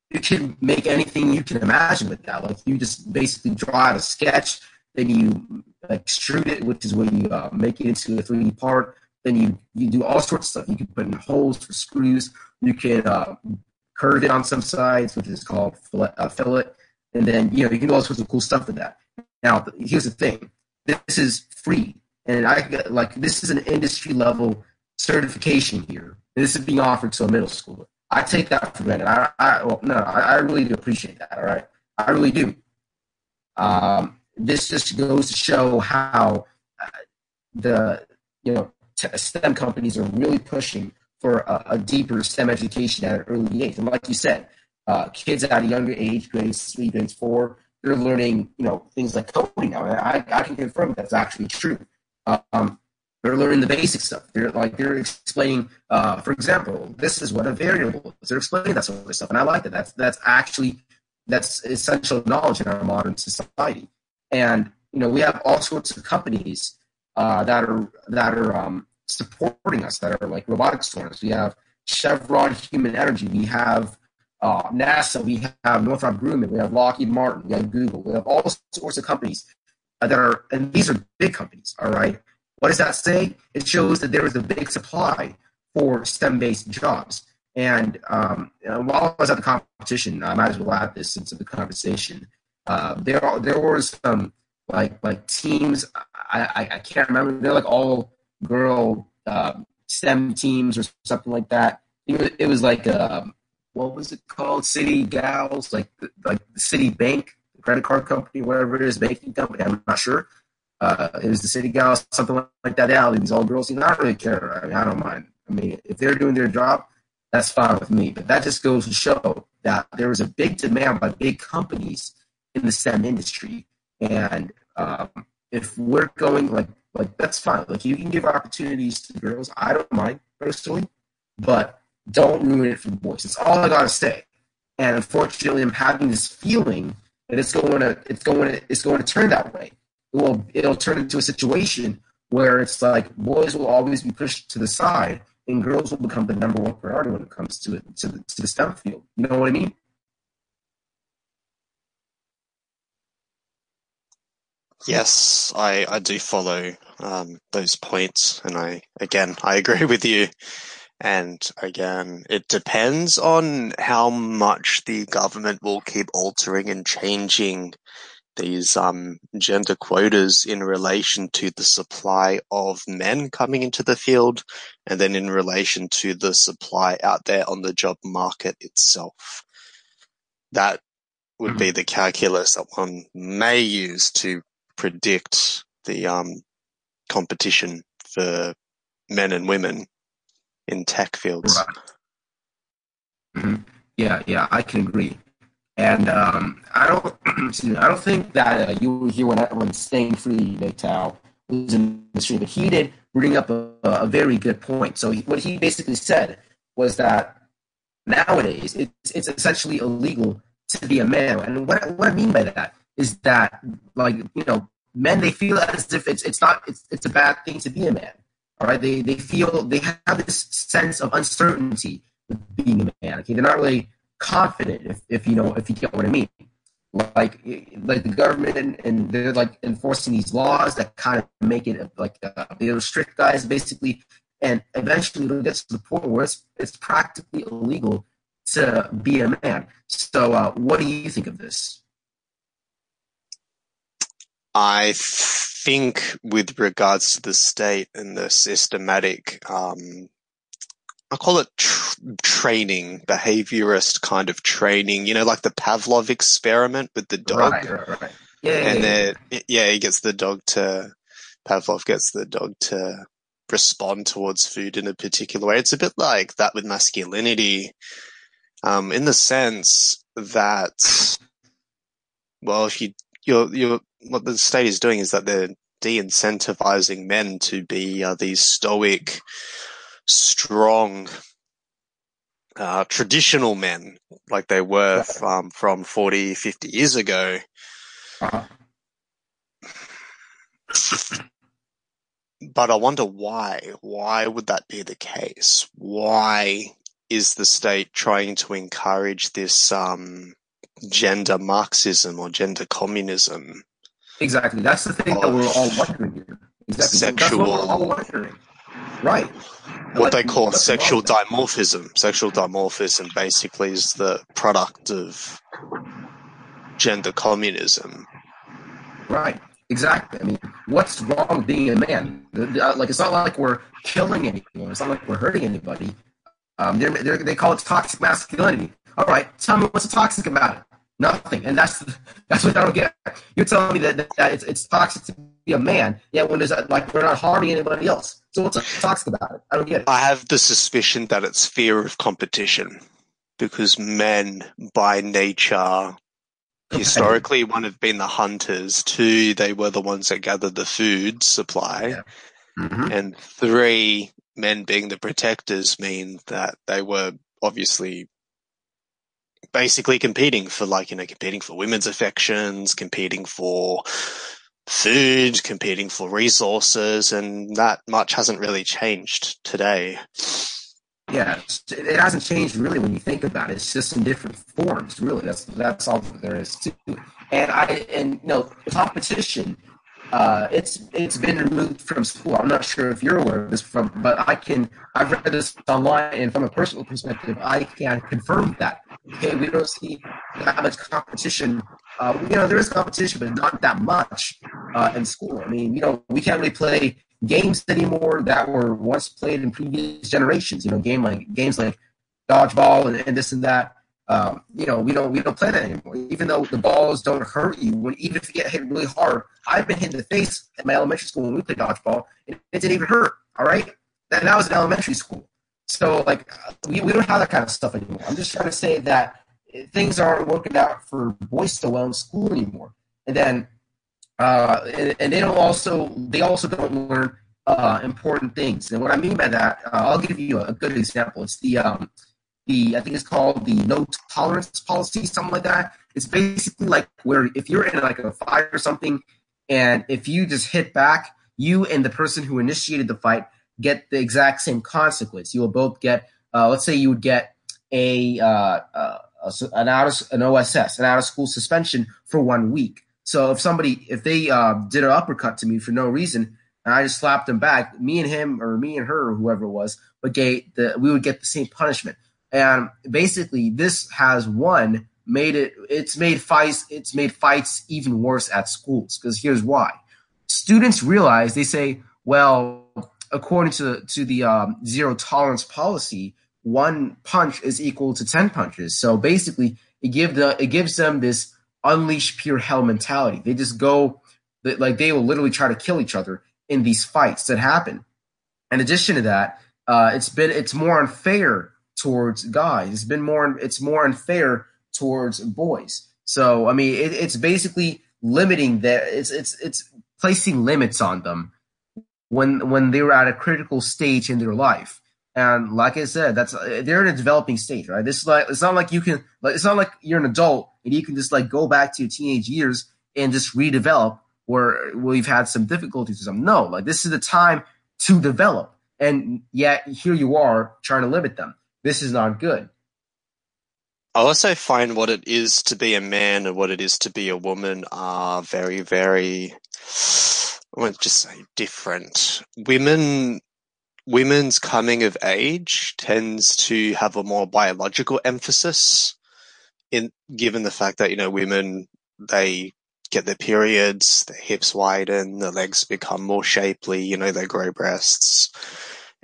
you can make anything you can imagine with that. Like you just basically draw out a sketch, then you extrude it, which is when you uh, make it into a 3D part. Then you you do all sorts of stuff. You can put in holes for screws. You can uh, curve it on some sides, which is called fillet, uh, fillet. And then, you know, you can do all sorts of cool stuff with that. Now, here's the thing. This is free. And I like this is an industry level certification here. This is being offered to a middle schooler. I take that for granted. I, I well, no, I, I, really do appreciate that. All right, I really do. Um, this just goes to show how uh, the you know STEM companies are really pushing for a, a, deeper STEM education at an early age. And like you said, uh, kids at a younger age, grades three, grades four, they're learning, you know, things like coding now. I, I can confirm that's actually true. Um, they're learning the basic stuff. They're like they're explaining, uh, for example, this is what a variable is. They're explaining that sort of stuff, and I like that. That's that's actually that's essential knowledge in our modern society. And you know, we have all sorts of companies uh, that are that are um, supporting us that are like robotics startups. We have Chevron Human Energy. We have uh, NASA. We have Northrop Grumman. We have Lockheed Martin. We have Google. We have all sorts of companies that are, and these are big companies. All right. What does that say? It shows that there is a big supply for STEM-based jobs. And um, while I was at the competition, I might as well add this into the conversation. Uh, there, are, there was some like like teams. I, I, I can't remember. They're like all girl uh, STEM teams or something like that. It was, it was like um, what was it called? City Gals, like like the Citibank, credit card company, whatever it is, banking company. I'm not sure. Uh, it was the City Gals, something like that. Yeah, these all girls. I don't really care. I mean, I don't mind. I mean, if they're doing their job, that's fine with me. But that just goes to show that there was a big demand by big companies in the STEM industry, and Um, if we're going like like that's fine. Like you can give opportunities to girls. I don't mind personally, but don't ruin it for the boys. That's all I gotta say. And unfortunately, I'm having this feeling that it's going to it's going to it's going to turn that way. It will it'll turn into a situation where it's like boys will always be pushed to the side and girls will become the number one priority when it comes to it to the, to the STEM field. You know what I mean? Yes, I, I do follow um, those points, and I again I agree <laughs> with you. And again, it depends on how much the government will keep altering and changing these um, gender quotas in relation to the supply of men coming into the field, and then in relation to the supply out there on the job market itself. That would be the calculus that one may use to predict the um, competition for men and women in tech fields. Right. Mm-hmm. Yeah, yeah, I can agree. And um, I don't, <clears throat> me, I don't think that uh, you were here when when staying free, Tao was in the stream, but he did bring up a, a very good point. So he, what he basically said was that nowadays it's it's essentially illegal to be a man. And what what I mean by that is that like you know men they feel as if it's it's not it's it's a bad thing to be a man. All right, they they feel they have this sense of uncertainty with being a man. Okay, they're not really confident if, if you know if you get what I mean. Like like the government and, and they're like enforcing these laws that kind of make it like uh, they restrict guys basically, and eventually it gets to the point where it's it's practically illegal to be a man. So, uh, what do you think of this? I think, with regards to the state and the systematic, um, I call it tr- training, behaviorist kind of training. You know, like the Pavlov experiment with the dog. Right, right, right. Yeah, and yeah, then, yeah, he gets the dog to, Pavlov gets the dog to respond towards food in a particular way. It's a bit like that with masculinity, um, in the sense that, well, if you, you're, you're, what the state is doing is that they're de-incentivizing men to be uh, these stoic, strong, uh, traditional men like they were um, from 40, 50 years ago. Uh-huh. But I wonder why. Why would that be the case? Why is the state trying to encourage this um, gender Marxism or gender communism? Exactly. That's the thing that we're all wondering here. Exactly. Sexual. That's what we're all wondering. Right. What they call sexual dimorphism. Sexual dimorphism basically is the product of gender communism. Right. Exactly. I mean, what's wrong with being a man? Uh, Like, it's not like we're killing anyone. It's not like we're hurting anybody. Um, they're, they're, they call it toxic masculinity. All right, tell me what's toxic about it? Nothing. And that's that's what I don't get. You're telling me that, that it's, it's toxic to be a man, yet when there's a, like we're not harming anybody else. So what's toxic about it? I don't get it. I have the suspicion that it's fear of competition because men by nature historically one have been the hunters two they were the ones that gathered the food supply Yeah. Mhm. and three men being the protectors mean that they were obviously basically competing for like you know competing for women's affections competing for food competing for resources and that much hasn't really changed today Yeah, it hasn't changed really when you think about it. It's just in different forms, really. That's that's all there is to it. And I and you know, competition. Uh, it's it's been removed from school. I'm not sure if you're aware of this, from but I can. I've read this online, and from a personal perspective, I can confirm that. Okay, we don't see that much competition. Uh, you know, there is competition, but not that much uh, in school. I mean, you know, we can't really play games anymore that were once played in previous generations. You know, game like games like dodgeball and, and this and that. Um, you know, we don't we don't play that anymore. Even though the balls don't hurt you, when even if you get hit really hard, I've been hit in the face at my elementary school when we played dodgeball, and it didn't even hurt. All right, that, that was in elementary school. So like we, we don't have that kind of stuff anymore. I'm just trying to say that things aren't working out for boys so well in school anymore. And then uh, and, and they don't also they also don't learn uh, important things. And what I mean by that, uh, I'll give you a, a good example. It's the um, the I think it's called the no tolerance policy, something like that. It's basically like where if you're in like a fight or something, and if you just hit back, you and the person who initiated the fight get the exact same consequence. You will both get, uh, let's say, you would get a, uh, uh, an out of an OSS, an out of school suspension for one week. So if somebody, if they uh, did an uppercut to me for no reason, and I just slapped them back, me and him or me and her or whoever it was would get the we would get the same punishment. And basically, this has one made it. It's made fights. It's made fights even worse at schools because here's why: students realize they say, well, according to to the um, zero tolerance policy, one punch is equal to ten punches. So basically, it give the it gives them this unleash pure hell mentality. They just go like they will literally try to kill each other in these fights that happen. In addition to that, uh, it's been it's more unfair towards guys. It's been more it's more unfair towards boys. So I mean, it, it's basically limiting that. It's it's it's placing limits on them when when they're at a critical stage in their life. And like I said, that's they're in a developing stage, right? This is like it's not like you can like it's not like you're an adult and you can just like go back to your teenage years and just redevelop where we've had some difficulties or something. No, like this is the time to develop. And yet here you are trying to limit them. This is not good. I also find what it is to be a man and what it is to be a woman are very, very, I won't just say different. Women, women's coming of age tends to have a more biological emphasis in, given the fact that, you know, women, they get their periods, their hips widen, their legs become more shapely, you know, they grow breasts.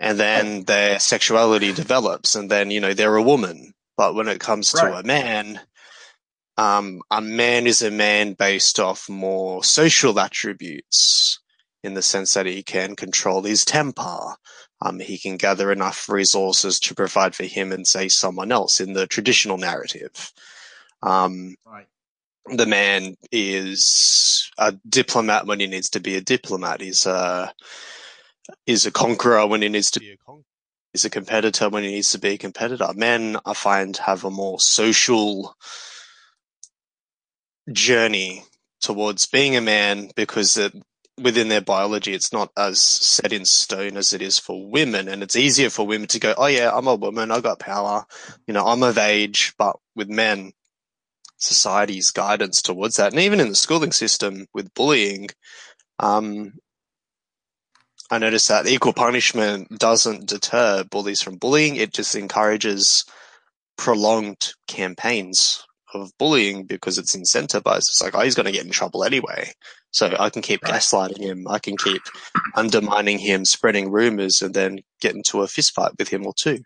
And then their sexuality develops, and then, you know, they're a woman. But when it comes to Right. a man, um, a man is a man based off more social attributes in the sense that he can control his temper. Um, he can gather enough resources to provide for him and say someone else in the traditional narrative. Um, Right. the man is a diplomat when he needs to be a diplomat. He's a is a conqueror when he needs to be a conqueror. He's a competitor when he needs to be a competitor. Men, I find, have a more social journey towards being a man because it, within their biology, it's not as set in stone as it is for women. And it's easier for women to go, oh, yeah, I'm a woman, I've got power, you know, I'm of age. But with men, society's guidance towards that. And even in the schooling system with bullying, um, I noticed that equal punishment doesn't deter bullies from bullying. It just encourages prolonged campaigns of bullying because it's incentivized. It's like, oh, he's going to get in trouble anyway. So I can keep Right. gaslighting him. I can keep undermining him, spreading rumors, and then get into a fist fight with him or two.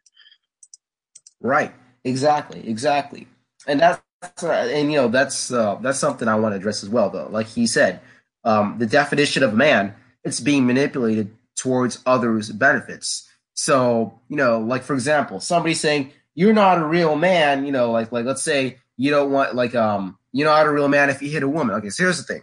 Right. Exactly. Exactly. And that's and you know that's uh, that's something I want to address as well. Though, like he said, um, the definition of man it's being manipulated towards others' benefits. So you know, like for example, somebody saying you're not a real man. You know, like like let's say you don't want like um you're not a real man if you hit a woman. Okay, so here's the thing.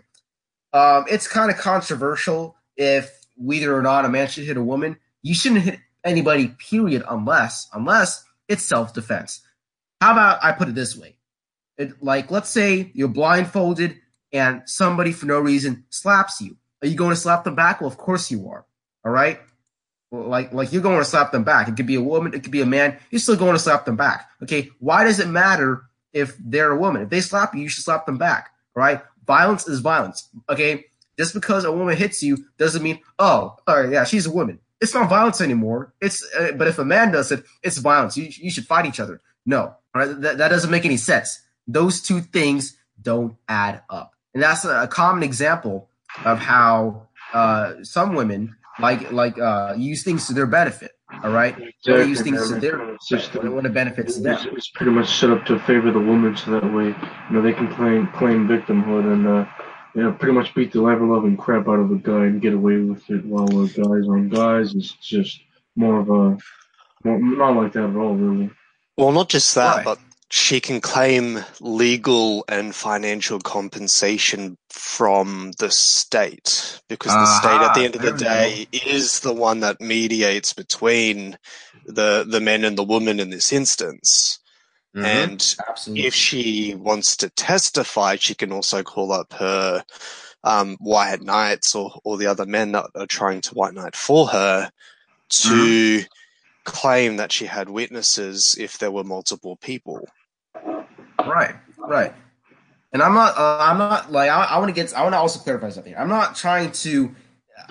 Um, it's kind of controversial if whether or not a man should hit a woman. You shouldn't hit anybody, period, unless unless it's self defense. How about I put it this way? It, like, let's say you're blindfolded and somebody for no reason slaps you. Are you going to slap them back? Well, of course you are. All right. Like, like you're going to slap them back. It could be a woman. It could be a man. You're still going to slap them back. Okay. Why does it matter if they're a woman? If they slap you, you should slap them back. All right. Violence is violence. Okay. Just because a woman hits you doesn't mean, oh, all right, yeah, she's a woman. It's not violence anymore. It's, uh, but if a man does it, it's violence. You, you should fight each other. No, all right. That, that doesn't make any sense. Those two things don't add up. And that's a common example of how uh, some women like like uh, use things to their benefit. All right, they use things to their It's benefit when, when it benefits them. it's, it's pretty much set up to favor the woman, so that way, you know, they can claim claim victimhood and, uh, you know, pretty much beat the ever loving crap out of a guy and get away with it. While uh, guys on guys, is just more of a, more, not like that at all, really. Well, not just that, Right. but she can claim legal and financial compensation from the state because the state at the end of the day is the one that mediates between the the men and the woman in this instance Mhm. and Absolutely. if she wants to testify she can also call up her um, white knights or, or the other men that are trying to white knight for her to claim that she had witnesses if there were multiple people Right, right. And I'm not. Uh, I'm not like. I, I want to get. I want to also clarify something. I'm not trying to.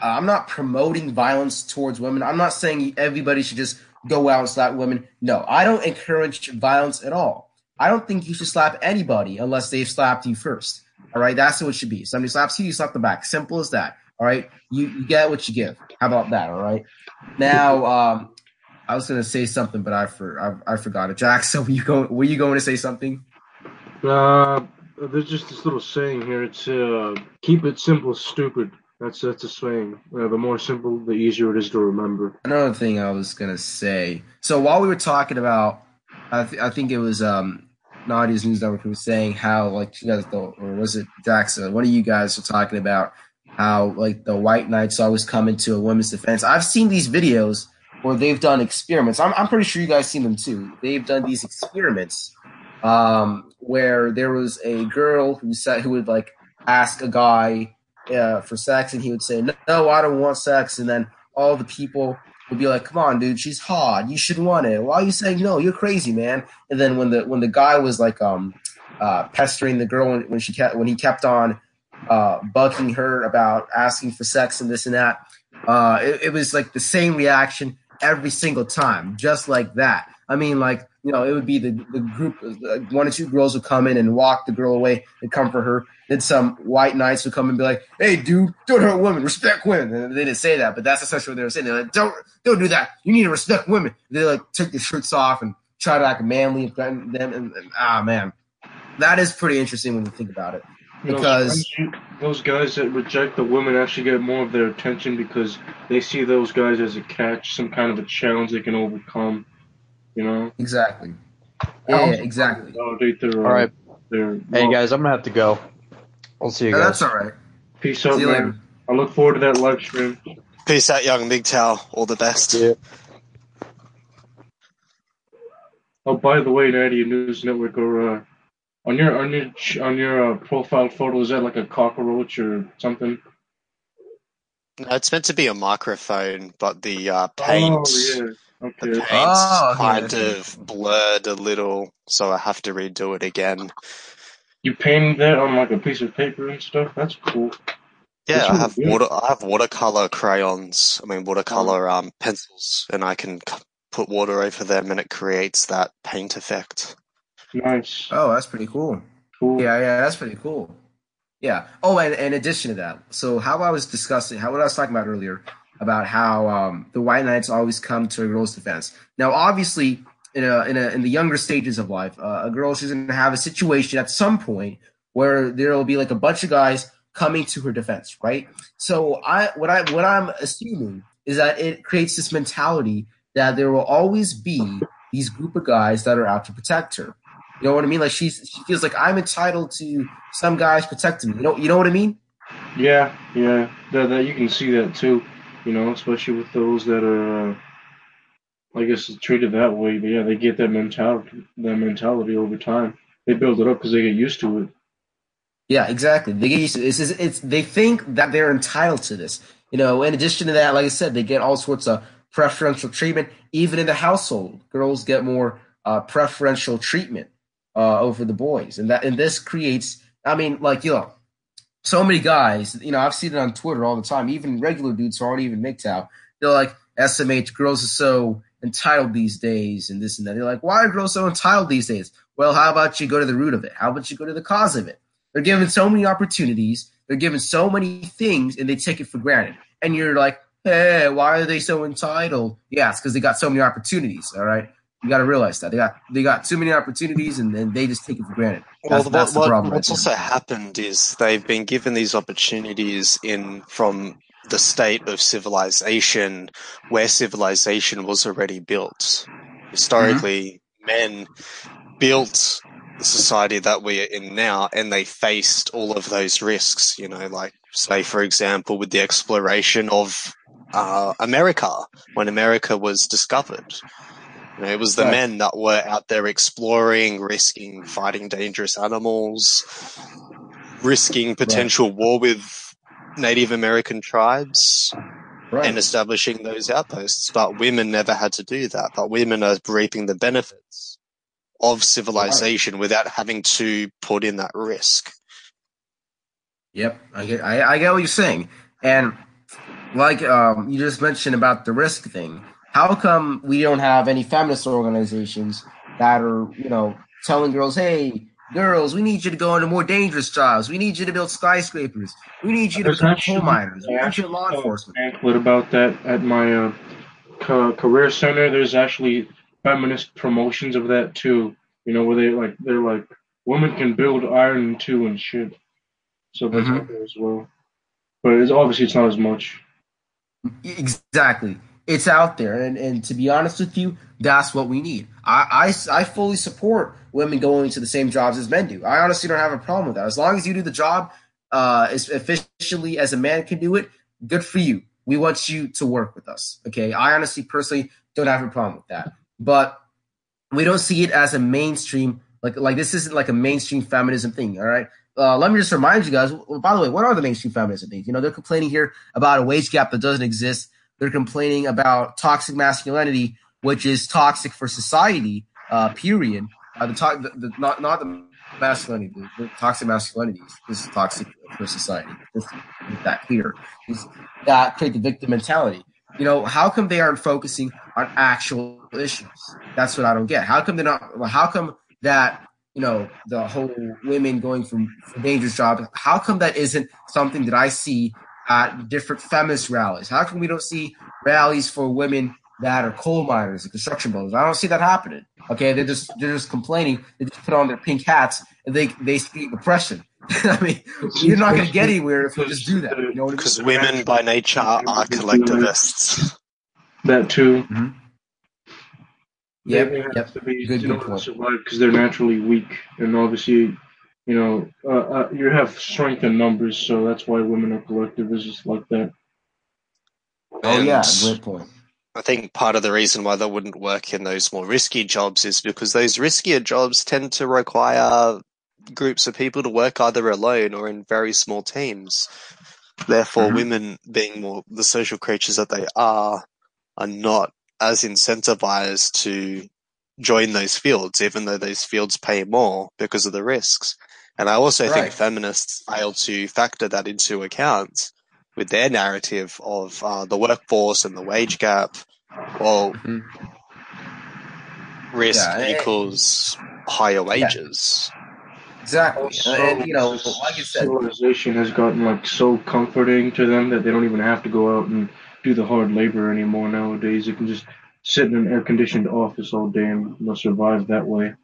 Uh, I'm not promoting violence towards women. I'm not saying everybody should just go out and slap women. No, I don't encourage violence at all. I don't think you should slap anybody unless they've slapped you first. All right, that's what it should be. Somebody slaps you, you slap them back. Simple as that. All right, you, you get what you give. How about that? All right. Now, um, I was gonna say something, but I for I, I forgot it. Jackson, <laughs> were you going? Were you going to say something? Uh, there's just this little saying here. It's uh, keep it simple, stupid. That's that's a saying. Uh, the more simple, the easier it is to remember. Another thing I was gonna say. So while we were talking about, I, th- I think it was um Nadia's news network was saying how like you guys thought, or was it Jackson? One of you guys were talking about how like the white knights always come into a women's defense. I've seen these videos where they've done experiments. I'm I'm pretty sure you guys seen them too. They've done these experiments um, where there was a girl who said who would like ask a guy uh, for sex, and he would say, "No, I don't want sex," and then all the people would be like, "Come on, dude, she's hot. You should want it. Why are you saying no? You're crazy, man." And then when the when the guy was like um uh, pestering the girl when, when she kept when he kept on uh, bugging her about asking for sex and this and that, uh, it, it was like the same reaction every single time, just like that. I mean, like you know, it would be the the group, uh, one or two girls would come in and walk the girl away and comfort her. Then some white knights would come and be like, "Hey, dude, don't hurt women, respect women." And they didn't say that, but that's essentially what they were saying. They're like, "Don't don't do that. You need to respect women." They like took their shirts off and tried to act manly and threaten them. And, and ah, man, that is pretty interesting when you think about it. Because those, those guys that reject the women actually get more of their attention because they see those guys as a catch, some kind of a challenge they can overcome. You know, exactly, yeah, yeah, exactly. validate their. uh, All right. Their Hey guys, I'm gonna have to go. I'll see you No, guys. that's all right. Peace out, you man. later. I look forward to that live stream. peace out young MGTOW all the best Yeah. Oh, by the way, Nadia News Network, or uh, on your on your on your uh, profile photo, is that like a cockroach or something? No, it's meant to be a microphone but the uh, paint Oh yeah. the Okay. paint's Oh, kind okay. of blurred a little so I have to redo it again You painted that on like a piece of paper and stuff. That's cool. Yeah, That's I have good. water. I have watercolor crayons. I mean, watercolor um pencils, and I can c- put water over them, and it creates that paint effect. Nice. Oh, that's pretty cool. Cool. Yeah, yeah, that's pretty cool. Yeah. Oh, and in addition to that, so how I was discussing, how what I was talking about earlier about how um, the white knights always come to a girl's defense. Now, obviously, in a in a in the younger stages of life, uh, a girl she's going to have a situation at some point where there will be like a bunch of guys coming to her defense, right? So I what I what I'm assuming is that it creates this mentality that there will always be these group of guys that are out to protect her. You know what I mean? Like she's she feels like I'm entitled to some guys protecting me. You know you know what I mean? Yeah, yeah. That, that you can see that too. You know, especially with those that are, uh, I guess, treated that way. But yeah, they get that mentality. That mentality over time. They build it up because they get used to it. Yeah, exactly. They get used to it's, it's, it's they think that they're entitled to this. You know, in addition to that, like I said, they get all sorts of preferential treatment. Even in the household, girls get more uh, preferential treatment uh, over the boys, and that and this creates. I mean, like you know, so many guys. You know, I've seen it on Twitter all the time. Even regular dudes who aren't even MGTOW, they're like, "SMH girls are so entitled these days," and this and that. They're like, "Why are girls so entitled these days?" Well, how about you go to the root of it? How about you go to the cause of it? They're given so many opportunities. They're given so many things, and they take it for granted. And you're like, hey, why are they so entitled? Yeah, it's because they got so many opportunities. All right, you got to realize that they got they got too many opportunities, and then they just take it for granted. That's, Well, that's what, the problem. what, what's right also happened is they've been given these opportunities in from the state of civilization where civilization was already built. Historically, men built the society that we are in now, and they faced all of those risks. You know, like say for example, with the exploration of uh, America when America was discovered. You know, it was the Right. men that were out there exploring, risking fighting dangerous animals, risking potential war with Native American tribes Right. and establishing those outposts. But women never had to do that. But women are reaping the benefits of civilization without having to put in that risk. Yep, I get I, I get what you're saying, and like um, you just mentioned about the risk thing. How come we don't have any feminist organizations that are you know telling girls, hey, girls, we need you to go into more dangerous jobs. We need you to build skyscrapers. We need you to become coal miners. We need you law actually saw a enforcement. pamphlet about that at my uh, ca- career center. There's actually feminist promotions of that too. You know, where they like they're like women can build iron too and shit. So that's Mhm. out there as well. But it's obviously it's not as much. Exactly. It's out there. And, and to be honest with you, that's what we need. I, I, I fully support women going to the same jobs as men do. I honestly don't have a problem with that. As long as you do the job uh, as efficiently as a man can do it, good for you. We want you to work with us. Okay. I honestly, personally, don't have a problem with that. But we don't see it as a mainstream, like, like this isn't like a mainstream feminism thing. All right. Uh, let me just remind you guys. Well, by the way, what are the mainstream feminism things? You know, they're complaining here about a wage gap that doesn't exist. They're complaining about toxic masculinity, which is toxic for society. Uh, period. Uh, the, to- the, the not not the masculinity, the, the toxic masculinity is, toxic for society. Just that clear. That create the victim mentality? You know, how come they aren't focusing on actual issues? That's what I don't get. How come they're not? How come that you know the whole women going from, from dangerous jobs? How come that isn't something that I see at different feminist rallies? How come we don't see rallies for women that are coal miners and construction builders? I don't see that happening. Okay, they're just they're just complaining. They just put on their pink hats and they they speak oppression. <laughs> I mean, you're not going to get anywhere if you just do that. You know I mean? Because women by nature are collectivists. That too. Mm-hmm. Yep, they have yep. to be Good, in good order point. to survive because they're naturally weak, and obviously, you know, uh, uh, you have strength in numbers, so that's why women are collectivists just like that. Oh yeah, And- great point. I think part of the reason why they wouldn't work in those more risky jobs is because those riskier jobs tend to require groups of people to work either alone or in very small teams. Therefore, Mhm. women, being more the social creatures that they are, are not as incentivized to join those fields, even though those fields pay more because of the risks. And I also Right. think feminists fail to factor that into account with their narrative of uh, the workforce and the wage gap. Well, Mhm. risk Yeah, and- equals higher wages. Exactly. Also, and you know, like you said, civilization has gotten like so comforting to them that they don't even have to go out and do the hard labor anymore nowadays. You can just sit in an air conditioned office all day and they'll survive that way.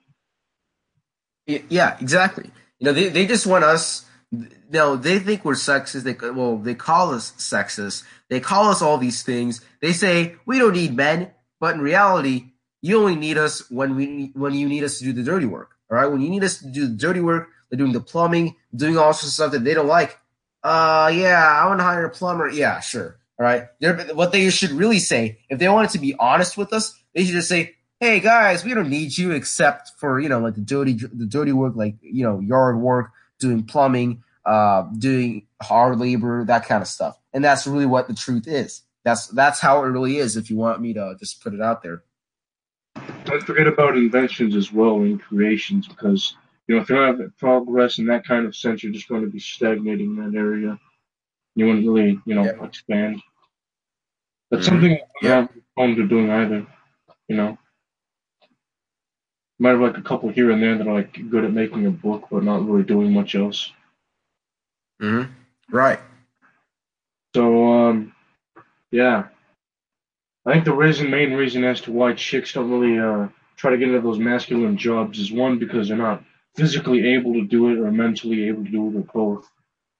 Yeah, exactly. You know, they, they just want us. No, they think we're sexist. They well, they call us sexist. They call us all these things. They say we don't need men, but in reality, you only need us when we when you need us to do the dirty work. All right, when you need us to do the dirty work, they're doing the plumbing, doing all sorts of stuff that they don't like. Uh, yeah, I want to hire a plumber. Yeah, sure. All right. They're, what they should really say, if they wanted to be honest with us, they should just say, hey guys, we don't need you except for you know like the dirty the dirty work, like you know yard work, doing plumbing, uh, doing hard labor, that kind of stuff. And that's really what the truth is. That's that's how it really is. If you want me to just put it out there. Don't forget about inventions as well and creations because you know if you don't have progress in that kind of sense, you're just going to be stagnating in that area. You wouldn't really, you know, Yeah. expand. That's Mhm. something I'm Yeah. not prone to doing either. You know, might have like a couple here and there that are like good at making a book, but not really doing much else. Mm-hmm. Right. So, um, yeah, I think the reason, main reason as to why chicks don't really uh, try to get into those masculine jobs is one because they're not physically able to do it or mentally able to do it or both.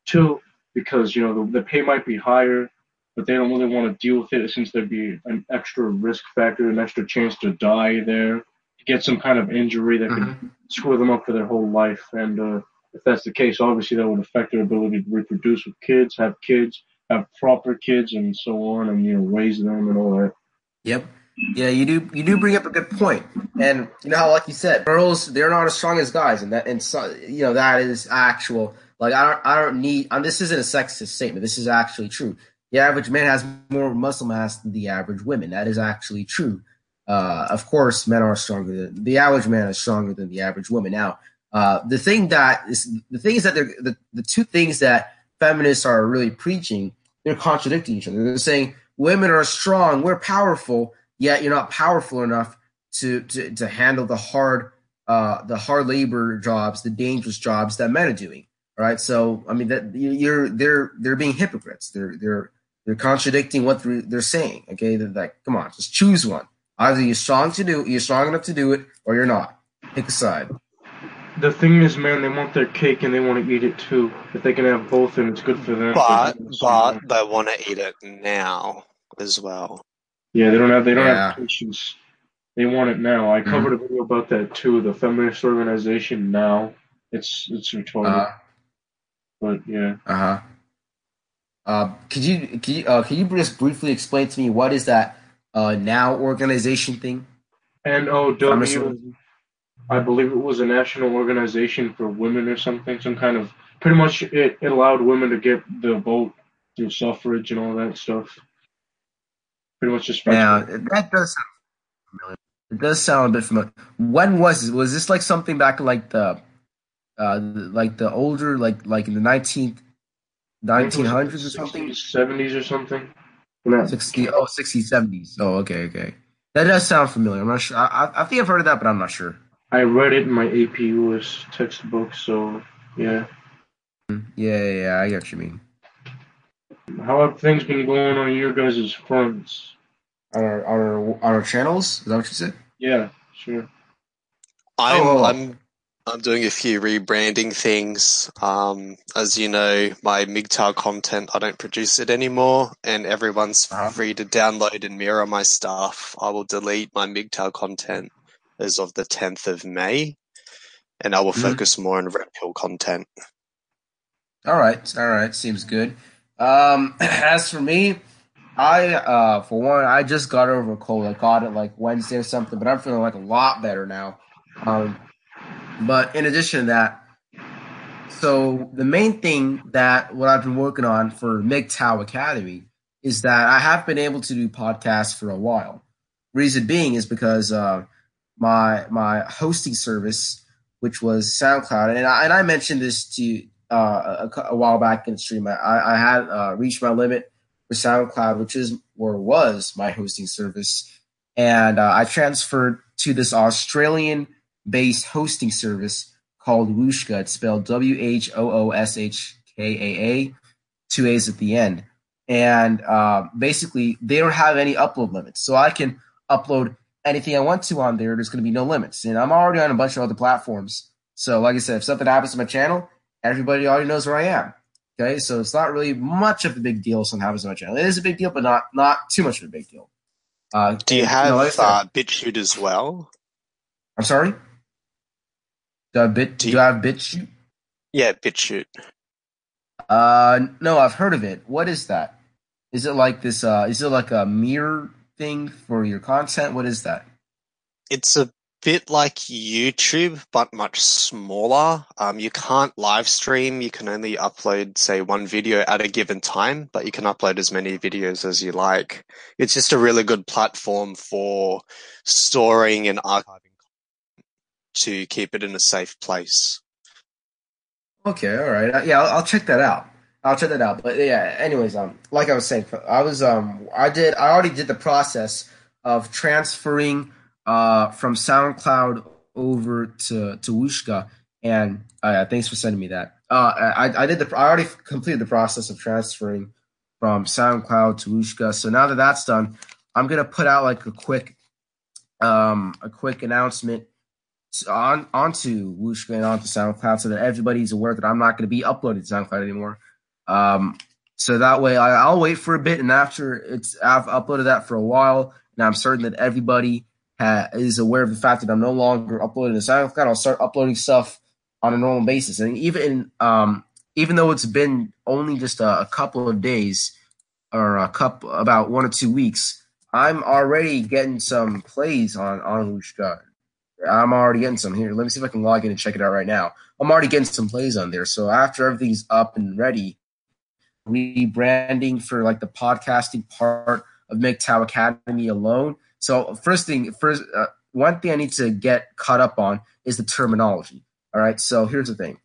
Two, because you know the, the pay might be higher, but they don't really want to deal with it since there'd be an extra risk factor, an extra chance to die there get some kind of injury that Mhm. could screw them up for their whole life. And uh, if that's the case, obviously that would affect their ability to reproduce with kids, have kids, have proper kids, and so on, and you know raise them and all that. Yep. Yeah, you do. You do bring up a good point, and you know how, like you said, girls they're not as strong as guys, and that and so, you know that is actual. Like I don't, I don't need. Um, this isn't a sexist statement. This is actually true. The average man has more muscle mass than the average woman. That is actually true. Uh, of course, men are stronger than the average man is stronger than the average woman. Now, uh, the thing that is the thing is that the, the two things that feminists are really preaching, they're contradicting each other. They're saying women are strong, we're powerful, yet you're not powerful enough to to, to handle the hard uh, the hard labor jobs, the dangerous jobs that men are doing. All right, so I mean that you're they're they're being hypocrites. They're they're they're contradicting what they're, they're saying. Okay, they're like, come on, just choose one. Either you're strong to do, you're strong enough to do it, or you're not. Pick a side. The thing is, man, they want their cake and they want to eat it too. If they can have both, and it's good for them. But but they want to eat it NOW as well. yeah, they don't have they don't Yeah. have patience. They want it now. I covered a video about that too. The feminist organization now. It's it's retarded. Uh but yeah, Uh-huh. Uh, could you could you uh, could you just briefly explain to me what is that uh, NOW organization thing? NOW. I believe it was a national organization for women or something. Some kind of pretty much it, it allowed women to get the vote through suffrage and all that stuff. Pretty much just Yeah, that does sound familiar. It does sound a bit familiar. When was this? Was this like something back in like the, uh, like the older, like like in the nineteenth, nineteen hundreds or something? 70s or something. When that- 60, oh, 60s, 70s. Oh, okay, okay. That does sound familiar. I'm not sure. I, I, I think I've heard of that, but I'm not sure. I read it in my AP US textbook, so yeah. Mm, yeah, yeah, yeah, I get what you mean. How have things been going on your guys' fronts? On our, on our, on our channels? Is that what you said? Yeah, sure. I'm Oh. I'm I'm doing a few rebranding things. Um, as you know, my MGTOW content I don't produce it anymore, and everyone's Uh-huh. free to download and mirror my stuff. I will delete my MGTOW content as of the 10th of May, and I will Mhm. focus more on Red Pill content. All right, all right, seems good. Um, <clears throat> as for me, I uh, for one, I just got over a cold. I caught it like Wednesday or something, but I'm feeling like a lot better now. Um, but in addition to that, so the main thing that what I've been working on for MGTOW Academy is that I have been able to do podcasts for a while. Reason being is because uh, my my hosting service, which was SoundCloud, and I, and I mentioned this to uh, a, a while back in the stream. I, I had uh, reached my limit for SoundCloud, which is or was my hosting service, and uh, I transferred to this Australian-based hosting service called Whooshkaa. It's spelled W H O O S H K A A, two A's at the end, and uh, basically they don't have any upload limits, so I can upload anything I want to on there. There's going to be no limits, and I'm already on a bunch of other platforms. So, like I said, if something happens to my channel, everybody already knows where I am. Okay, so it's not really much of a big deal. if Something happens to my channel. It is a big deal, but not not too much of a big deal. Uh, Do you have know, like uh, BitChute as well? I'm sorry. Do I have bit? Do Do, you- I have BitChute? Yeah, BitChute. Uh, no, I've heard of it. What is that? Is it like this? Uh, is it like a mirror thing for your content? What is that? It's a bit like YouTube, but much smaller. Um, you can't live stream. You can only upload, say, one video at a given time, but you can upload as many videos as you like. It's just a really good platform for storing and archiving to keep it in a safe place. Okay, all right. Uh, Yeah, I'll, I'll check that out. I'll check that out. But yeah, anyways, um, like I was saying, I was um, I did, I already did the process of transferring uh from SoundCloud over to to Whooshkaa, and uh, thanks for sending me that. Uh, I I did the I already completed the process of transferring from SoundCloud to Whooshkaa. So now that that's done, I'm gonna put out like a quick um a quick announcement on onto Whooshkaa and onto SoundCloud so that everybody's aware that I'm not going to be uploading SoundCloud anymore. Um, so that way I, I'll wait for a bit, and after it's I've uploaded that for a while, and I'm certain that everybody ha- is aware of the fact that I'm no longer uploading to SoundCloud, I'll start uploading stuff on a normal basis. And even um, even though it's been only just a, a couple of days or a couple about one or two weeks, I'm already getting some plays on on Whooshkaa. I'm already getting some here. Let me see if I can log in and check it out right now. I'm already getting some plays on there. So after everything's up and ready, rebranding for like the podcasting part of MGTOW Academy alone. So first thing, first uh, one thing I need to get caught up on is the terminology. All right. So here's the thing: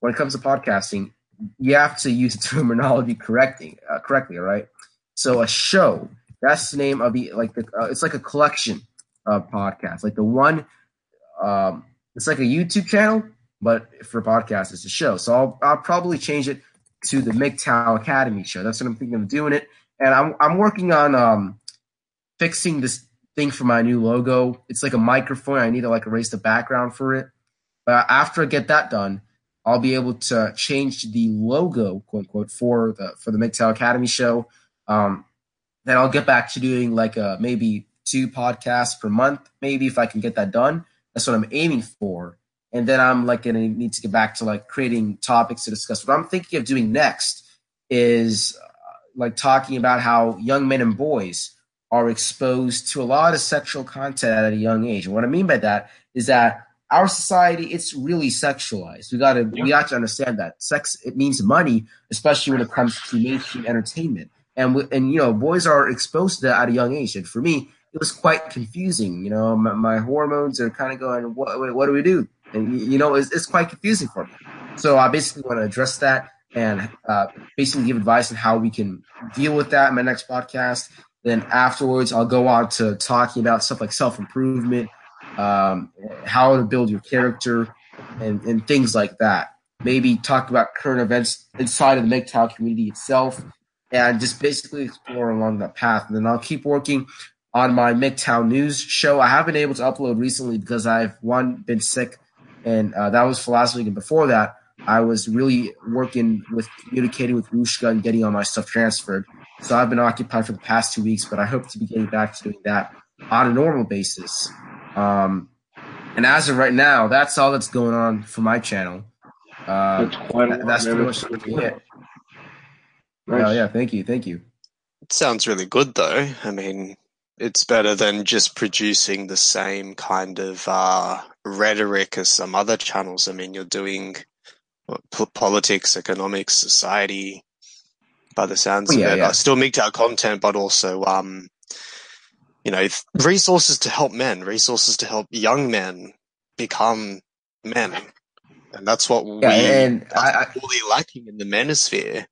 when it comes to podcasting, you have to use the <laughs> terminology correctly. Uh, correctly. All right. So a show that's the name of the like the uh, it's like a collection of podcasts. Like the one, um, it's like a YouTube channel, but for podcasts, it's a show. So I'll I'll probably change it to the MGTOW Academy show. That's what I'm thinking of doing it. And I'm I'm working on um fixing this thing for my new logo. It's like a microphone. I need to like erase the background for it. But after I get that done, I'll be able to change the logo, quote unquote, for the for the MGTOW Academy show. Um, then I'll get back to doing like a maybe two podcasts per month, maybe if I can get that done. That's what I'm aiming for. And then I'm like gonna need to get back to like creating topics to discuss. What I'm thinking of doing next is uh, like talking about how young men and boys are exposed to a lot of sexual content at a young age. And what I mean by that is that our society it's really sexualized. We gotta we got to understand that sex it means money, especially when it comes to mainstream entertainment. And and you know boys are exposed to that at a young age. And for me, it was quite confusing. You know, my, my hormones are kind of going, what what do we do? And you know, it's, it's quite confusing for me. So I basically want to address that and uh, basically give advice on how we can deal with that in my next podcast. Then afterwards, I'll go on to talking about stuff like self improvement, um, how to build your character, and, and things like that. Maybe talk about current events inside of the MGTOW community itself, and just basically explore along that path. And then I'll keep working on my MGTOW news show. I haven't been able to upload recently because I've one been sick, and uh, that was for last week. And before that, I was really working with communicating with Whooshkaa and getting all my stuff transferred. So I've been occupied for the past two weeks, but I hope to be getting back to doing that on a normal basis. Um, and as of right now, that's all that's going on for my channel. Uh, That's quite a that- that's pretty much it. Nice. Oh, yeah, thank you, thank you. It sounds really good, though. I mean, it's better than just producing the same kind of uh, rhetoric as some other channels. I mean, you're doing politics, economics, society, by the sounds Oh, yeah, of it. yeah. Uh, still MGTOW content, but also, um, you know, resources to help men, resources to help young men become men. And that's what we and are I, I lacking in the manosphere.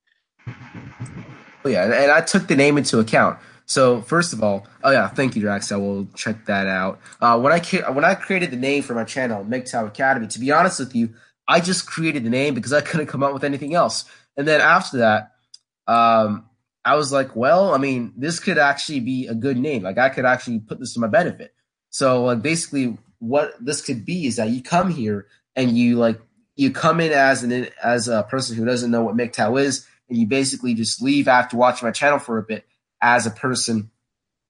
Oh yeah, and I took the name into account. So first of all, oh yeah, thank you, Drax. I will check that out. Uh, when I when I created the name for my channel, MGTOW Academy, to be honest with you, I just created the name because I couldn't come up with anything else. And then after that, um, I was like, well, I mean, this could actually be a good name. Like I could actually put this to my benefit. So like basically, what this could be is that you come here and you like you come in as an as a person who doesn't know what MGTOW is, and you basically just leave after watching my channel for a bit as a person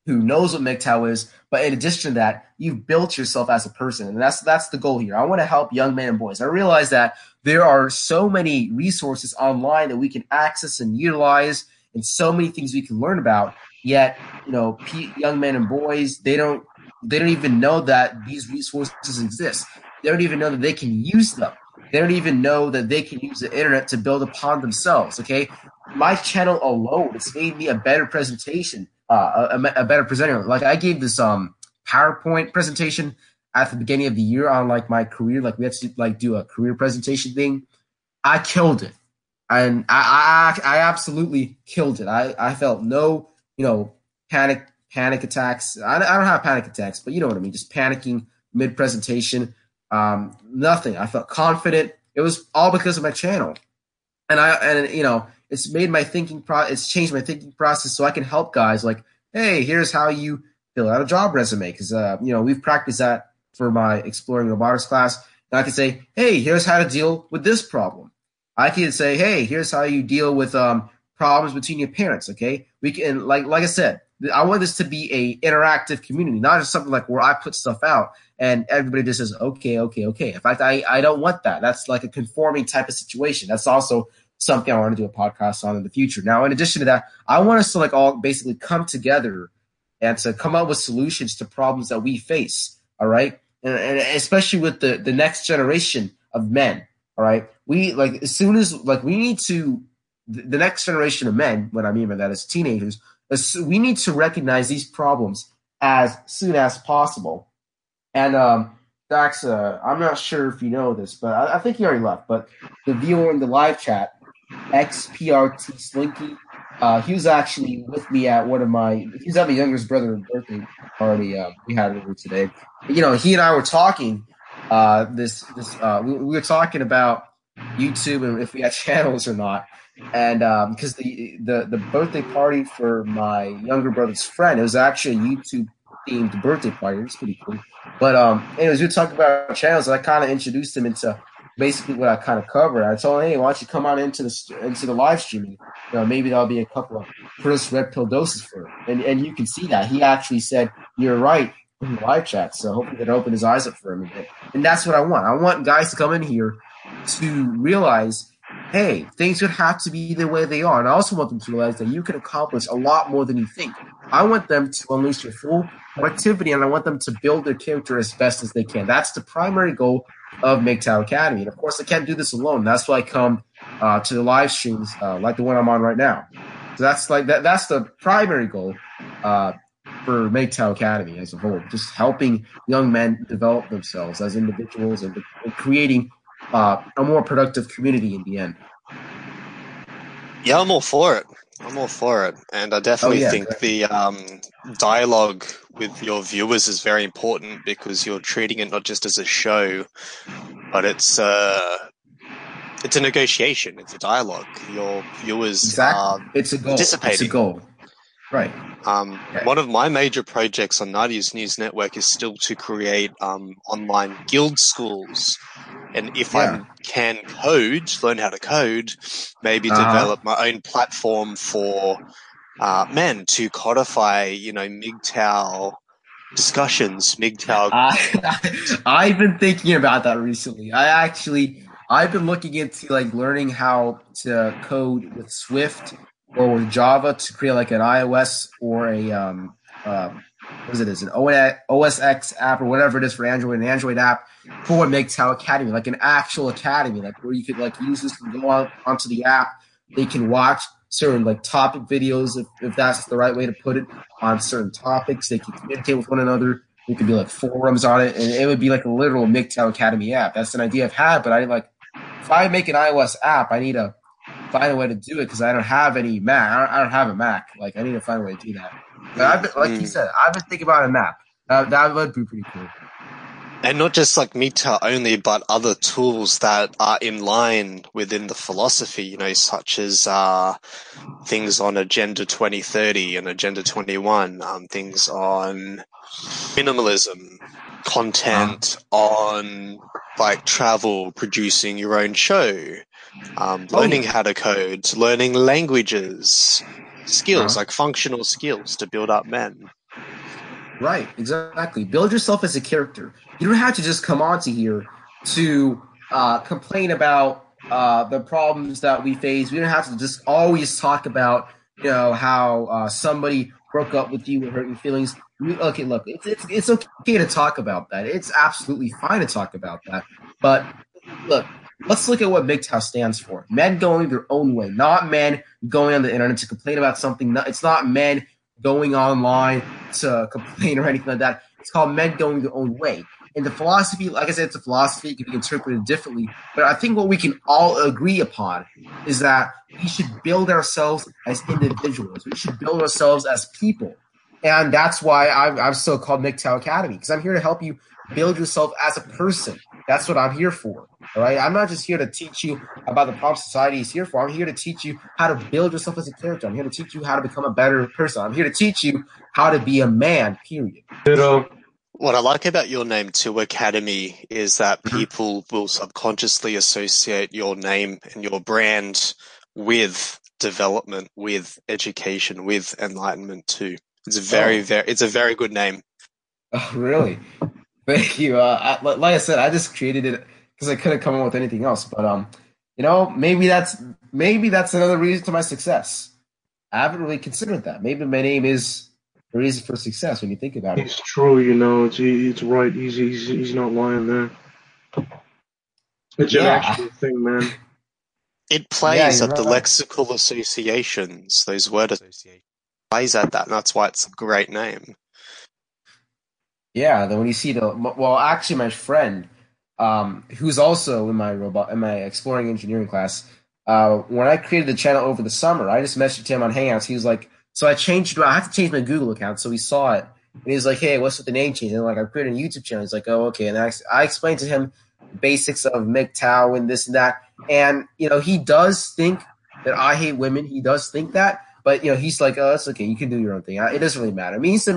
who knows what MGTOW is. But in addition to that, you've built yourself as a person, and that's that's the goal here. I want to help young men and boys. I realize that there are so many resources online that we can access and utilize, and so many things we can learn about. Yet, you know, young men and boys they don't they don't even know that these resources exist. They don't even know that they can use them. They don't even know that they can use the internet to build upon themselves. Okay, my channel alone has made me a better presentation, uh, a, a better presenter. Like I gave this um PowerPoint presentation at the beginning of the year on like my career. Like we had to like do a career presentation thing. I killed it, and I I, I absolutely killed it. I I felt no you know panic panic attacks. I, I don't have panic attacks, but you know what I mean. Just panicking mid presentation. Um, nothing. I felt confident. It was all because of my channel, and I and you know it's made my thinking pro. It's changed my thinking process, so I can help guys. Like, hey, here's how you fill out a job resume, because uh, you know we've practiced that for my exploring robotics class. And I can say, hey, here's how to deal with this problem. I can say, hey, here's how you deal with um, problems between your parents. Okay, we can like like I said, I want this to be a interactive community, not just something like where I put stuff out and everybody just says, okay, okay, okay. In fact, I, I don't want that. That's like a conforming type of situation. That's also something I want to do a podcast on in the future. Now, in addition to that, I want us to like all basically come together and to come up with solutions to problems that we face. All right. And, and especially with the, the next generation of men. All right. We like as soon as like we need to the next generation of men, what I mean by that is teenagers, we need to recognize these problems as soon as possible. And um, Dax, uh, I'm not sure if you know this, but I, I, think he already left. But the viewer in the live chat, XPRT Slinky, uh, he was actually with me at one of my. He was at my youngest brother's birthday party. Uh, we had over today. You know, he and I were talking. Uh, this this uh, we, we were talking about YouTube and if we had <laughs> channels or not and um because um, the, the the birthday party for my younger brother's friend, it was actually a YouTube themed birthday party. It was pretty cool. But um, anyways, we were talking about channels. And I kind of introduced him into basically what I kind of covered. I told him, hey, why don't you come on into the into the live streaming? You know, maybe there'll be a couple of first red pill doses for him. And and you can see that he actually said, "You're right." in the live chat, so hopefully that open his eyes up for him a bit. And that's what I want. I want guys to come in here to realize hey, things would have to be the way they are. And I also want them to realize that you can accomplish a lot more than you think. I want them to unleash their full productivity and I want them to build their character as best as they can. That's the primary goal of MGTOW Academy. And of course, I can't do this alone. That's why I come uh, to the live streams uh, like the one I'm on right now. So that's like that. That's the primary goal uh, for MGTOW Academy as a whole, just helping young men develop themselves as individuals and, and creating uh, a more productive community in the end. Yeah, I'm all for it. I'm all for it, and I definitely oh, yeah, think the um, dialogue with your viewers is very important because you're treating it not just as a show, but it's uh, it's a negotiation. It's a dialogue. Your viewers exactly. are it's a goal. participating. It's a goal. Right. Um, One of my major projects on Nadia's News Network is still to create um, online guild schools. And if yeah. I can code, learn how to code, maybe uh-huh. develop my own platform for uh, men to codify, you know, MGTOW discussions, MGTOW. I, <laughs> I've been thinking about that recently. I actually, I've been looking into like learning how to code with Swift or with Java to create like an iOS or a um, um, what is it? Is an OS X app or whatever it is for Android, an Android app for what MGTOW Academy, like an actual academy, like where you could like use this and go on onto the app. They can watch certain like topic videos if, if that's the right way to put it on certain topics. They can communicate with one another. There could be like forums on it, and it would be like a literal MGTOW Academy app. That's an idea I've had, but I like if I make an iOS app, I need a find a way to do it because I don't have any Mac. I don't, I don't, have a Mac. Like I need to find a way to do that. But I've been, like mm. you said, I've been thinking about a map. That, that would be pretty cool. And not just like MGTOW only, but other tools that are in line within the philosophy, you know, such as uh, things on Agenda 2030 and Agenda 21, um, things on minimalism, content uh on like travel, producing your own show, um, oh, learning oh. how to code, learning languages, skills uh-huh. like functional skills to build up men. Right, exactly. Build yourself as a character. You don't have to just come onto here to uh, complain about uh, the problems that we face. We don't have to just always talk about, you know, how uh, somebody broke up with you and hurt your feelings. okay, look, it's, it's it's okay to talk about that. It's absolutely fine to talk about that. But look, let's look at what MGTOW stands for. Men going their own way, not men going on the internet to complain about something. It's not men going online to <laughs> complain or anything like that. It's called men going their own way. And the philosophy, like I said, it's a philosophy. It can be interpreted differently. But I think what we can all agree upon is that we should build ourselves as individuals. We should build ourselves as people. And that's why I'm, I'm still called MGTOW Academy, because I'm here to help you build yourself as a person. That's what I'm here for. All right. I'm not just here to teach you about the problem society is here for. I'm here to teach you how to build yourself as a character. I'm here to teach you how to become a better person. I'm here to teach you how to be a man, period. What I like about your name too, Academy, is that mm-hmm. people will subconsciously associate your name and your brand with development, with education, with enlightenment too. It's a very, Oh. very. It's a very good name. <laughs> Oh, really? Thank you. Uh, I, like I said, I just created it because I couldn't come up with anything else. But um, you know, maybe that's maybe that's another reason to my success. I haven't really considered that. Maybe my name is the reason for success when you think about it. It's true, you know. It's it's right. He's he's he's not lying there. It's an actual thing, man. It plays you're at the right. lexical associations. Those word associations plays at that, and that's why it's a great name. Yeah, then when you see the well, actually, my friend, um, who's also in my robot in my exploring engineering class, uh, when I created the channel over the summer, I just messaged him on Hangouts. He was like, "So I changed. I have to change my Google account." So he saw it, and he was like, "Hey, what's with the name change?" And like, I created a YouTube channel. He's like, "Oh, okay." And I, I explained to him basics of MGTOW and this and that, and you know, he does think that I hate women. He does think that, but you know, he's like, "Oh, that's okay. You can do your own thing. It doesn't really matter." I mean, he's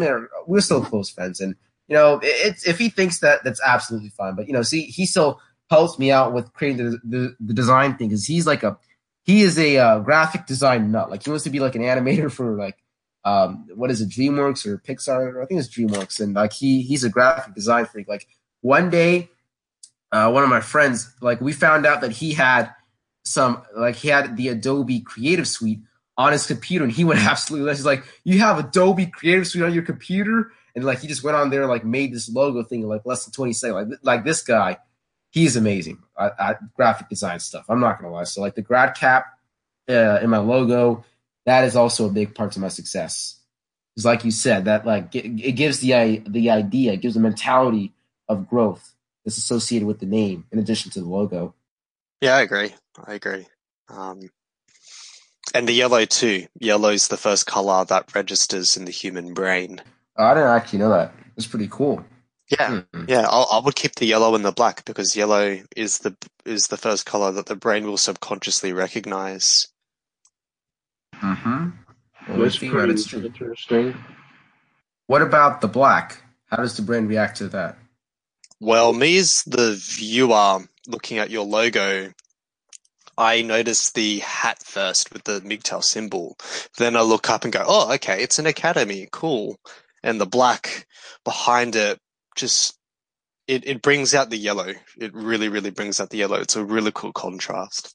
we're still close friends, and you know, it's if he thinks that, that's absolutely fine. But you know, see, he still helps me out with creating the the, the design thing because he's like a he is a uh, graphic design nut. Like he wants to be like an animator for like um what is it, DreamWorks or Pixar? I think it's DreamWorks, and like he he's a graphic design freak. Like one day, uh, one of my friends like we found out that he had some like he had the Adobe Creative Suite on his computer, and he went <laughs> absolutely. He's like, "You have Adobe Creative Suite on your computer?" And like he just went on there like made this logo thing in like less than 20 seconds. Like, like this guy, he's amazing graphic design stuff. I'm not gonna lie. So like the grad cap uh, in my logo, that is also a big part of my success. Because like you said, that like it, it gives the the idea, it gives the mentality of growth that's associated with the name, in addition to the logo. Yeah, I agree. I agree. Um, and the yellow too. Yellow's the first color that registers in the human brain. Oh, I didn't actually know that. It's pretty cool. Yeah, Hmm. yeah. I'll, I would keep the yellow and the black because yellow is the is the first color that the brain will subconsciously recognize. Mm-hmm. Well, That's think about it, pretty it's interesting. What about the black? How does the brain react to that? Well, me as the viewer looking at your logo, I notice the hat first with the MGTOW symbol. Then I look up and go, oh, okay, it's an academy. Cool. And the black behind it just, it, it brings out the yellow. It really, really brings out the yellow. It's a really cool contrast.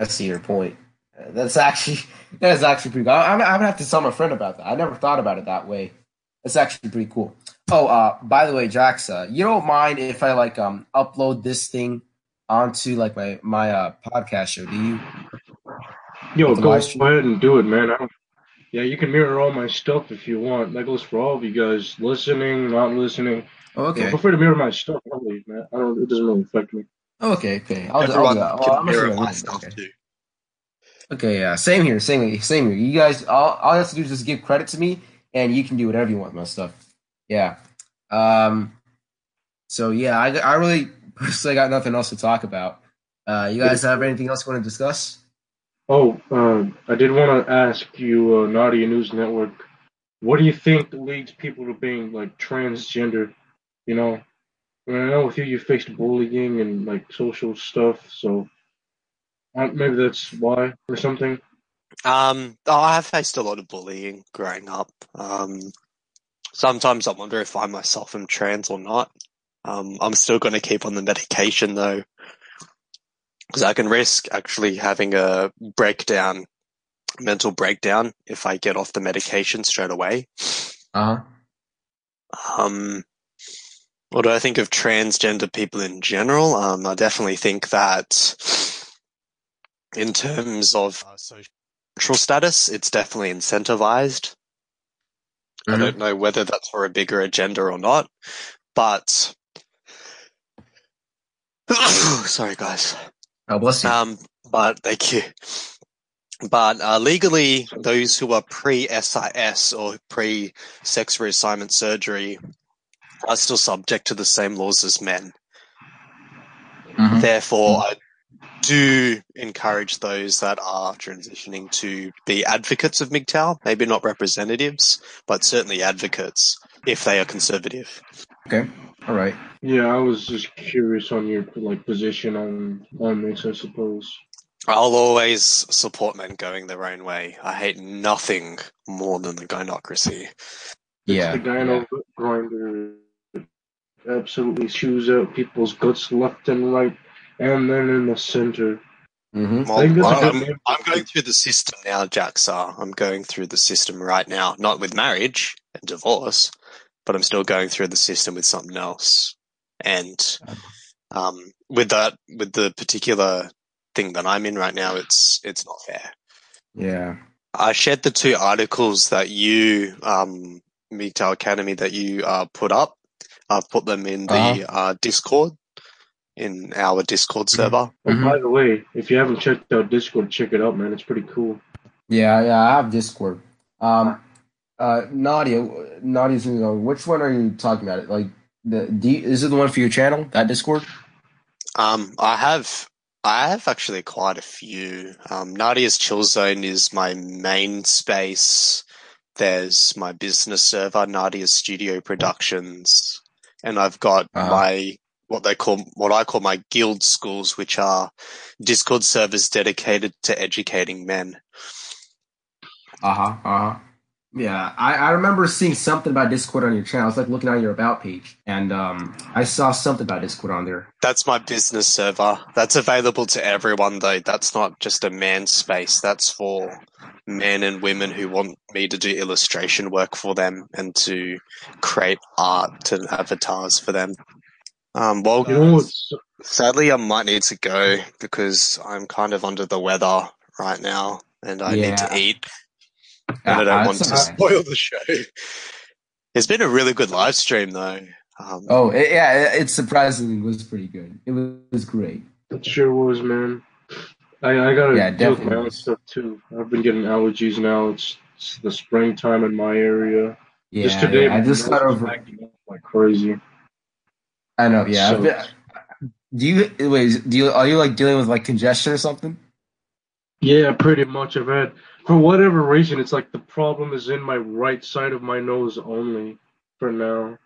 I see your point. Uh, That's actually <laughs> that is actually pretty cool. I- I'm, I'm gonna have to tell my friend about that. I never thought about it that way. That's actually pretty cool. Oh, uh, by the way, Jax, uh, you don't mind if I like um upload this thing onto like my my uh podcast show, do you? Yo, go ahead and do it, man. I don't, yeah, you can mirror all my stuff if you want. That goes for all of you guys, listening, not listening. Oh, I okay. prefer to mirror my stuff. I don't man. I don't. It doesn't really affect me. Oh, okay, okay. I'll, I'll do Everyone that. Can I'm gonna mirror my stuff Okay. too. Okay, yeah, same here, same here, same here. You guys, all, all you have to do is just give credit to me, and you can do whatever you want with my stuff. Yeah. Um. So yeah, I, I really <laughs> personally got nothing else to talk about. Uh, you guys have anything else you want to discuss? Oh, uh, I did want to ask you, uh, Nadia's News Network, what do you think leads people to being like transgender? You know, I, mean, I know with you, you faced bullying and like social stuff, so uh, maybe that's why or something. Um, oh, I have faced a lot of bullying growing up. Um, sometimes I wonder if I myself am trans or not. Um, I'm still going to keep on the medication though, because I can risk actually having a breakdown, mental breakdown, if I get off the medication straight away. Uh huh. Um, what do I think of transgender people in general? Um, I definitely think that in terms of uh, social status, it's definitely incentivized. I Mhm. don't know whether that's for a bigger agenda or not, but <coughs> sorry, guys. Oh, bless you. Um, but thank you. But uh, legally, those who are pre-SIS or pre-sex reassignment surgery are still subject to the same laws as men. Mhm. Therefore, I do encourage those that are transitioning to be advocates of MGTOW, maybe not representatives, but certainly advocates if they are conservative. Okay. All right. Yeah, I was just curious on your like position on on this, I suppose. I'll always support men going their own way. I hate nothing more than the gynocracy. Yeah. It's the gyno grinder. Absolutely chews out people's guts left and right, and then in the center. hmm Well, I think that's a well, good I'm. I'm going through the system now, Jaxa. I'm going through the system right now, not with marriage and divorce, but I'm still going through the system with something else. And um, with that, with the particular thing that I'm in right now, it's it's not fair. Yeah. I shared the two articles that you, um, MGTOW Academy, that you uh, put up. I've put them in the Uh-huh. uh, Discord, in our Discord server. Oh, Mhm. by the way, if you haven't checked out Discord, check it out, man. It's pretty cool. Yeah, yeah, I have Discord. Um, uh, Nadia, Nadia's gonna. Which one are you talking about? Like the D? Is it the one for your channel? That Discord? Um, I have, I have actually quite a few. Um, Nadia's Chill Zone is my main space. There's my business server, Nadia's Studio Productions, and I've got Uh-huh. my what they call what I call my guild schools, which are Discord servers dedicated to educating men. Uh huh. Uh huh. Yeah, I, I remember seeing something about Discord on your channel. I was like looking on your about page, and um, I saw something about Discord on there. That's my business server. That's available to everyone though. That's not just a man space. That's for men and women who want me to do illustration work for them and to create art and avatars for them. Um, well, You know sadly, I might need to go because I'm kind of under the weather right now and I need to eat. And I don't Ah, want to alright. spoil the show. It's been a really good live stream though. Um, Oh, it, yeah, it, it surprisingly was pretty good. It was, it was great. It sure was, man. I, I gotta Yeah, deal with my own stuff too. I've been getting allergies now. It's, it's the springtime in my area. Yeah, Just today, yeah, I just got is over. like crazy. I know. Yeah. So- been- do you wait? Do you are you like dealing with like congestion or something? Yeah, pretty much. I've had, for whatever reason, it's like the problem is in my right side of my nose only for now.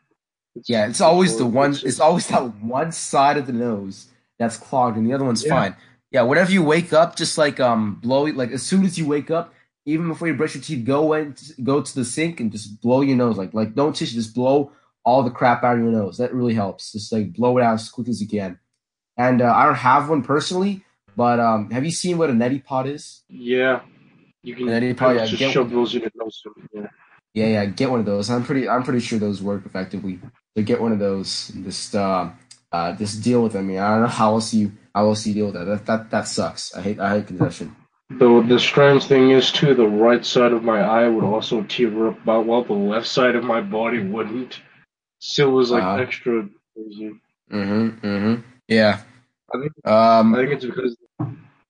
It's, Yeah, it's always the one. It's always that one side of the nose that's clogged, and the other one's Yeah. fine. Yeah, whenever you wake up, just like um, blow it. Like as soon as you wake up, even before you brush your teeth, go and go to the sink and just blow your nose. Like like don't tissue, just blow all the crap out of your nose. That really helps. Just like blow it out as quick as you can. And uh, I don't have one personally, but um, have you seen what a neti pot is? Yeah, you can And then you probably, just uh, get shove those in your nose. Yeah. Yeah, yeah, get one of those. I'm pretty I'm pretty sure those work effectively. So get one of those. And just uh, uh, just deal with them. I mean, I don't know how else you how else you deal with that. That that, that sucks. I hate I hate congestion. The the strange thing is too, the right side of my eye would also tear up, but while the left side of my body wouldn't. Still was like Uh-huh. extra crazy. Mm-hmm. Mm-hmm. Yeah. I think Um. I think it's because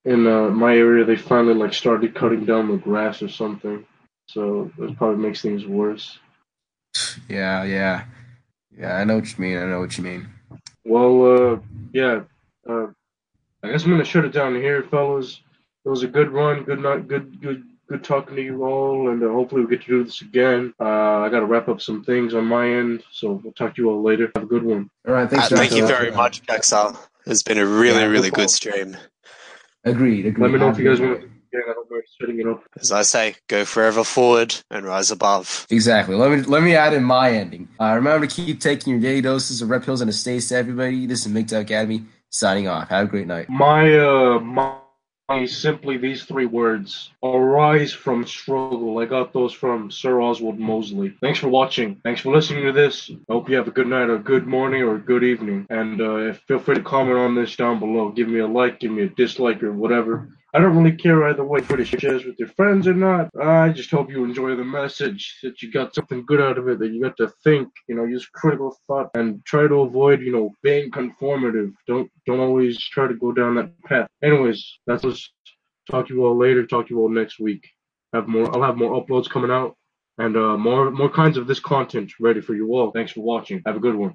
in uh, my area they finally like started cutting down the grass or something, so that probably makes things worse. Yeah. Yeah. Yeah. I know what you mean. I know what you mean. Well, uh, yeah, uh, I guess I'm gonna shut it down here, fellas. It was a good run, good night, good, good, good talking to you all, and uh, hopefully we get to do this again. Uh, I gotta wrap up some things on my end, so we'll talk to you all later. Have a good one. All right. uh, Thanks. thank you very much, Jaxa. It's been a really, Yeah, really problem. good stream. Agreed. Agreed. Let me know if you guys want. night. Yeah, I don't setting it up. As I say, go forever forward and rise above. Exactly. Let me let me add in my ending. Uh, remember to keep taking your daily doses of red pills and to stay safe, everybody. This is MGTOW Academy signing off. Have a great night. My uh my simply these three words. Arise from struggle. I got those from Sir Oswald Mosley. Thanks for watching. Thanks for listening to this. I hope you have a good night, or a good morning, or a good evening. And uh, feel free to comment on this down below. Give me a like, give me a dislike, or whatever. I don't really care either way. Free to share with your friends or not. I just hope you enjoy the message. That you got something good out of it. That you got to think. You know, use critical thought and try to avoid. You know, being conformative. Don't don't always try to go down that path. Anyways, that's us Talk to you all later. Talk to you all next week. Have more. I'll have more uploads coming out and uh, more more kinds of this content ready for you all. Thanks for watching. Have a good one.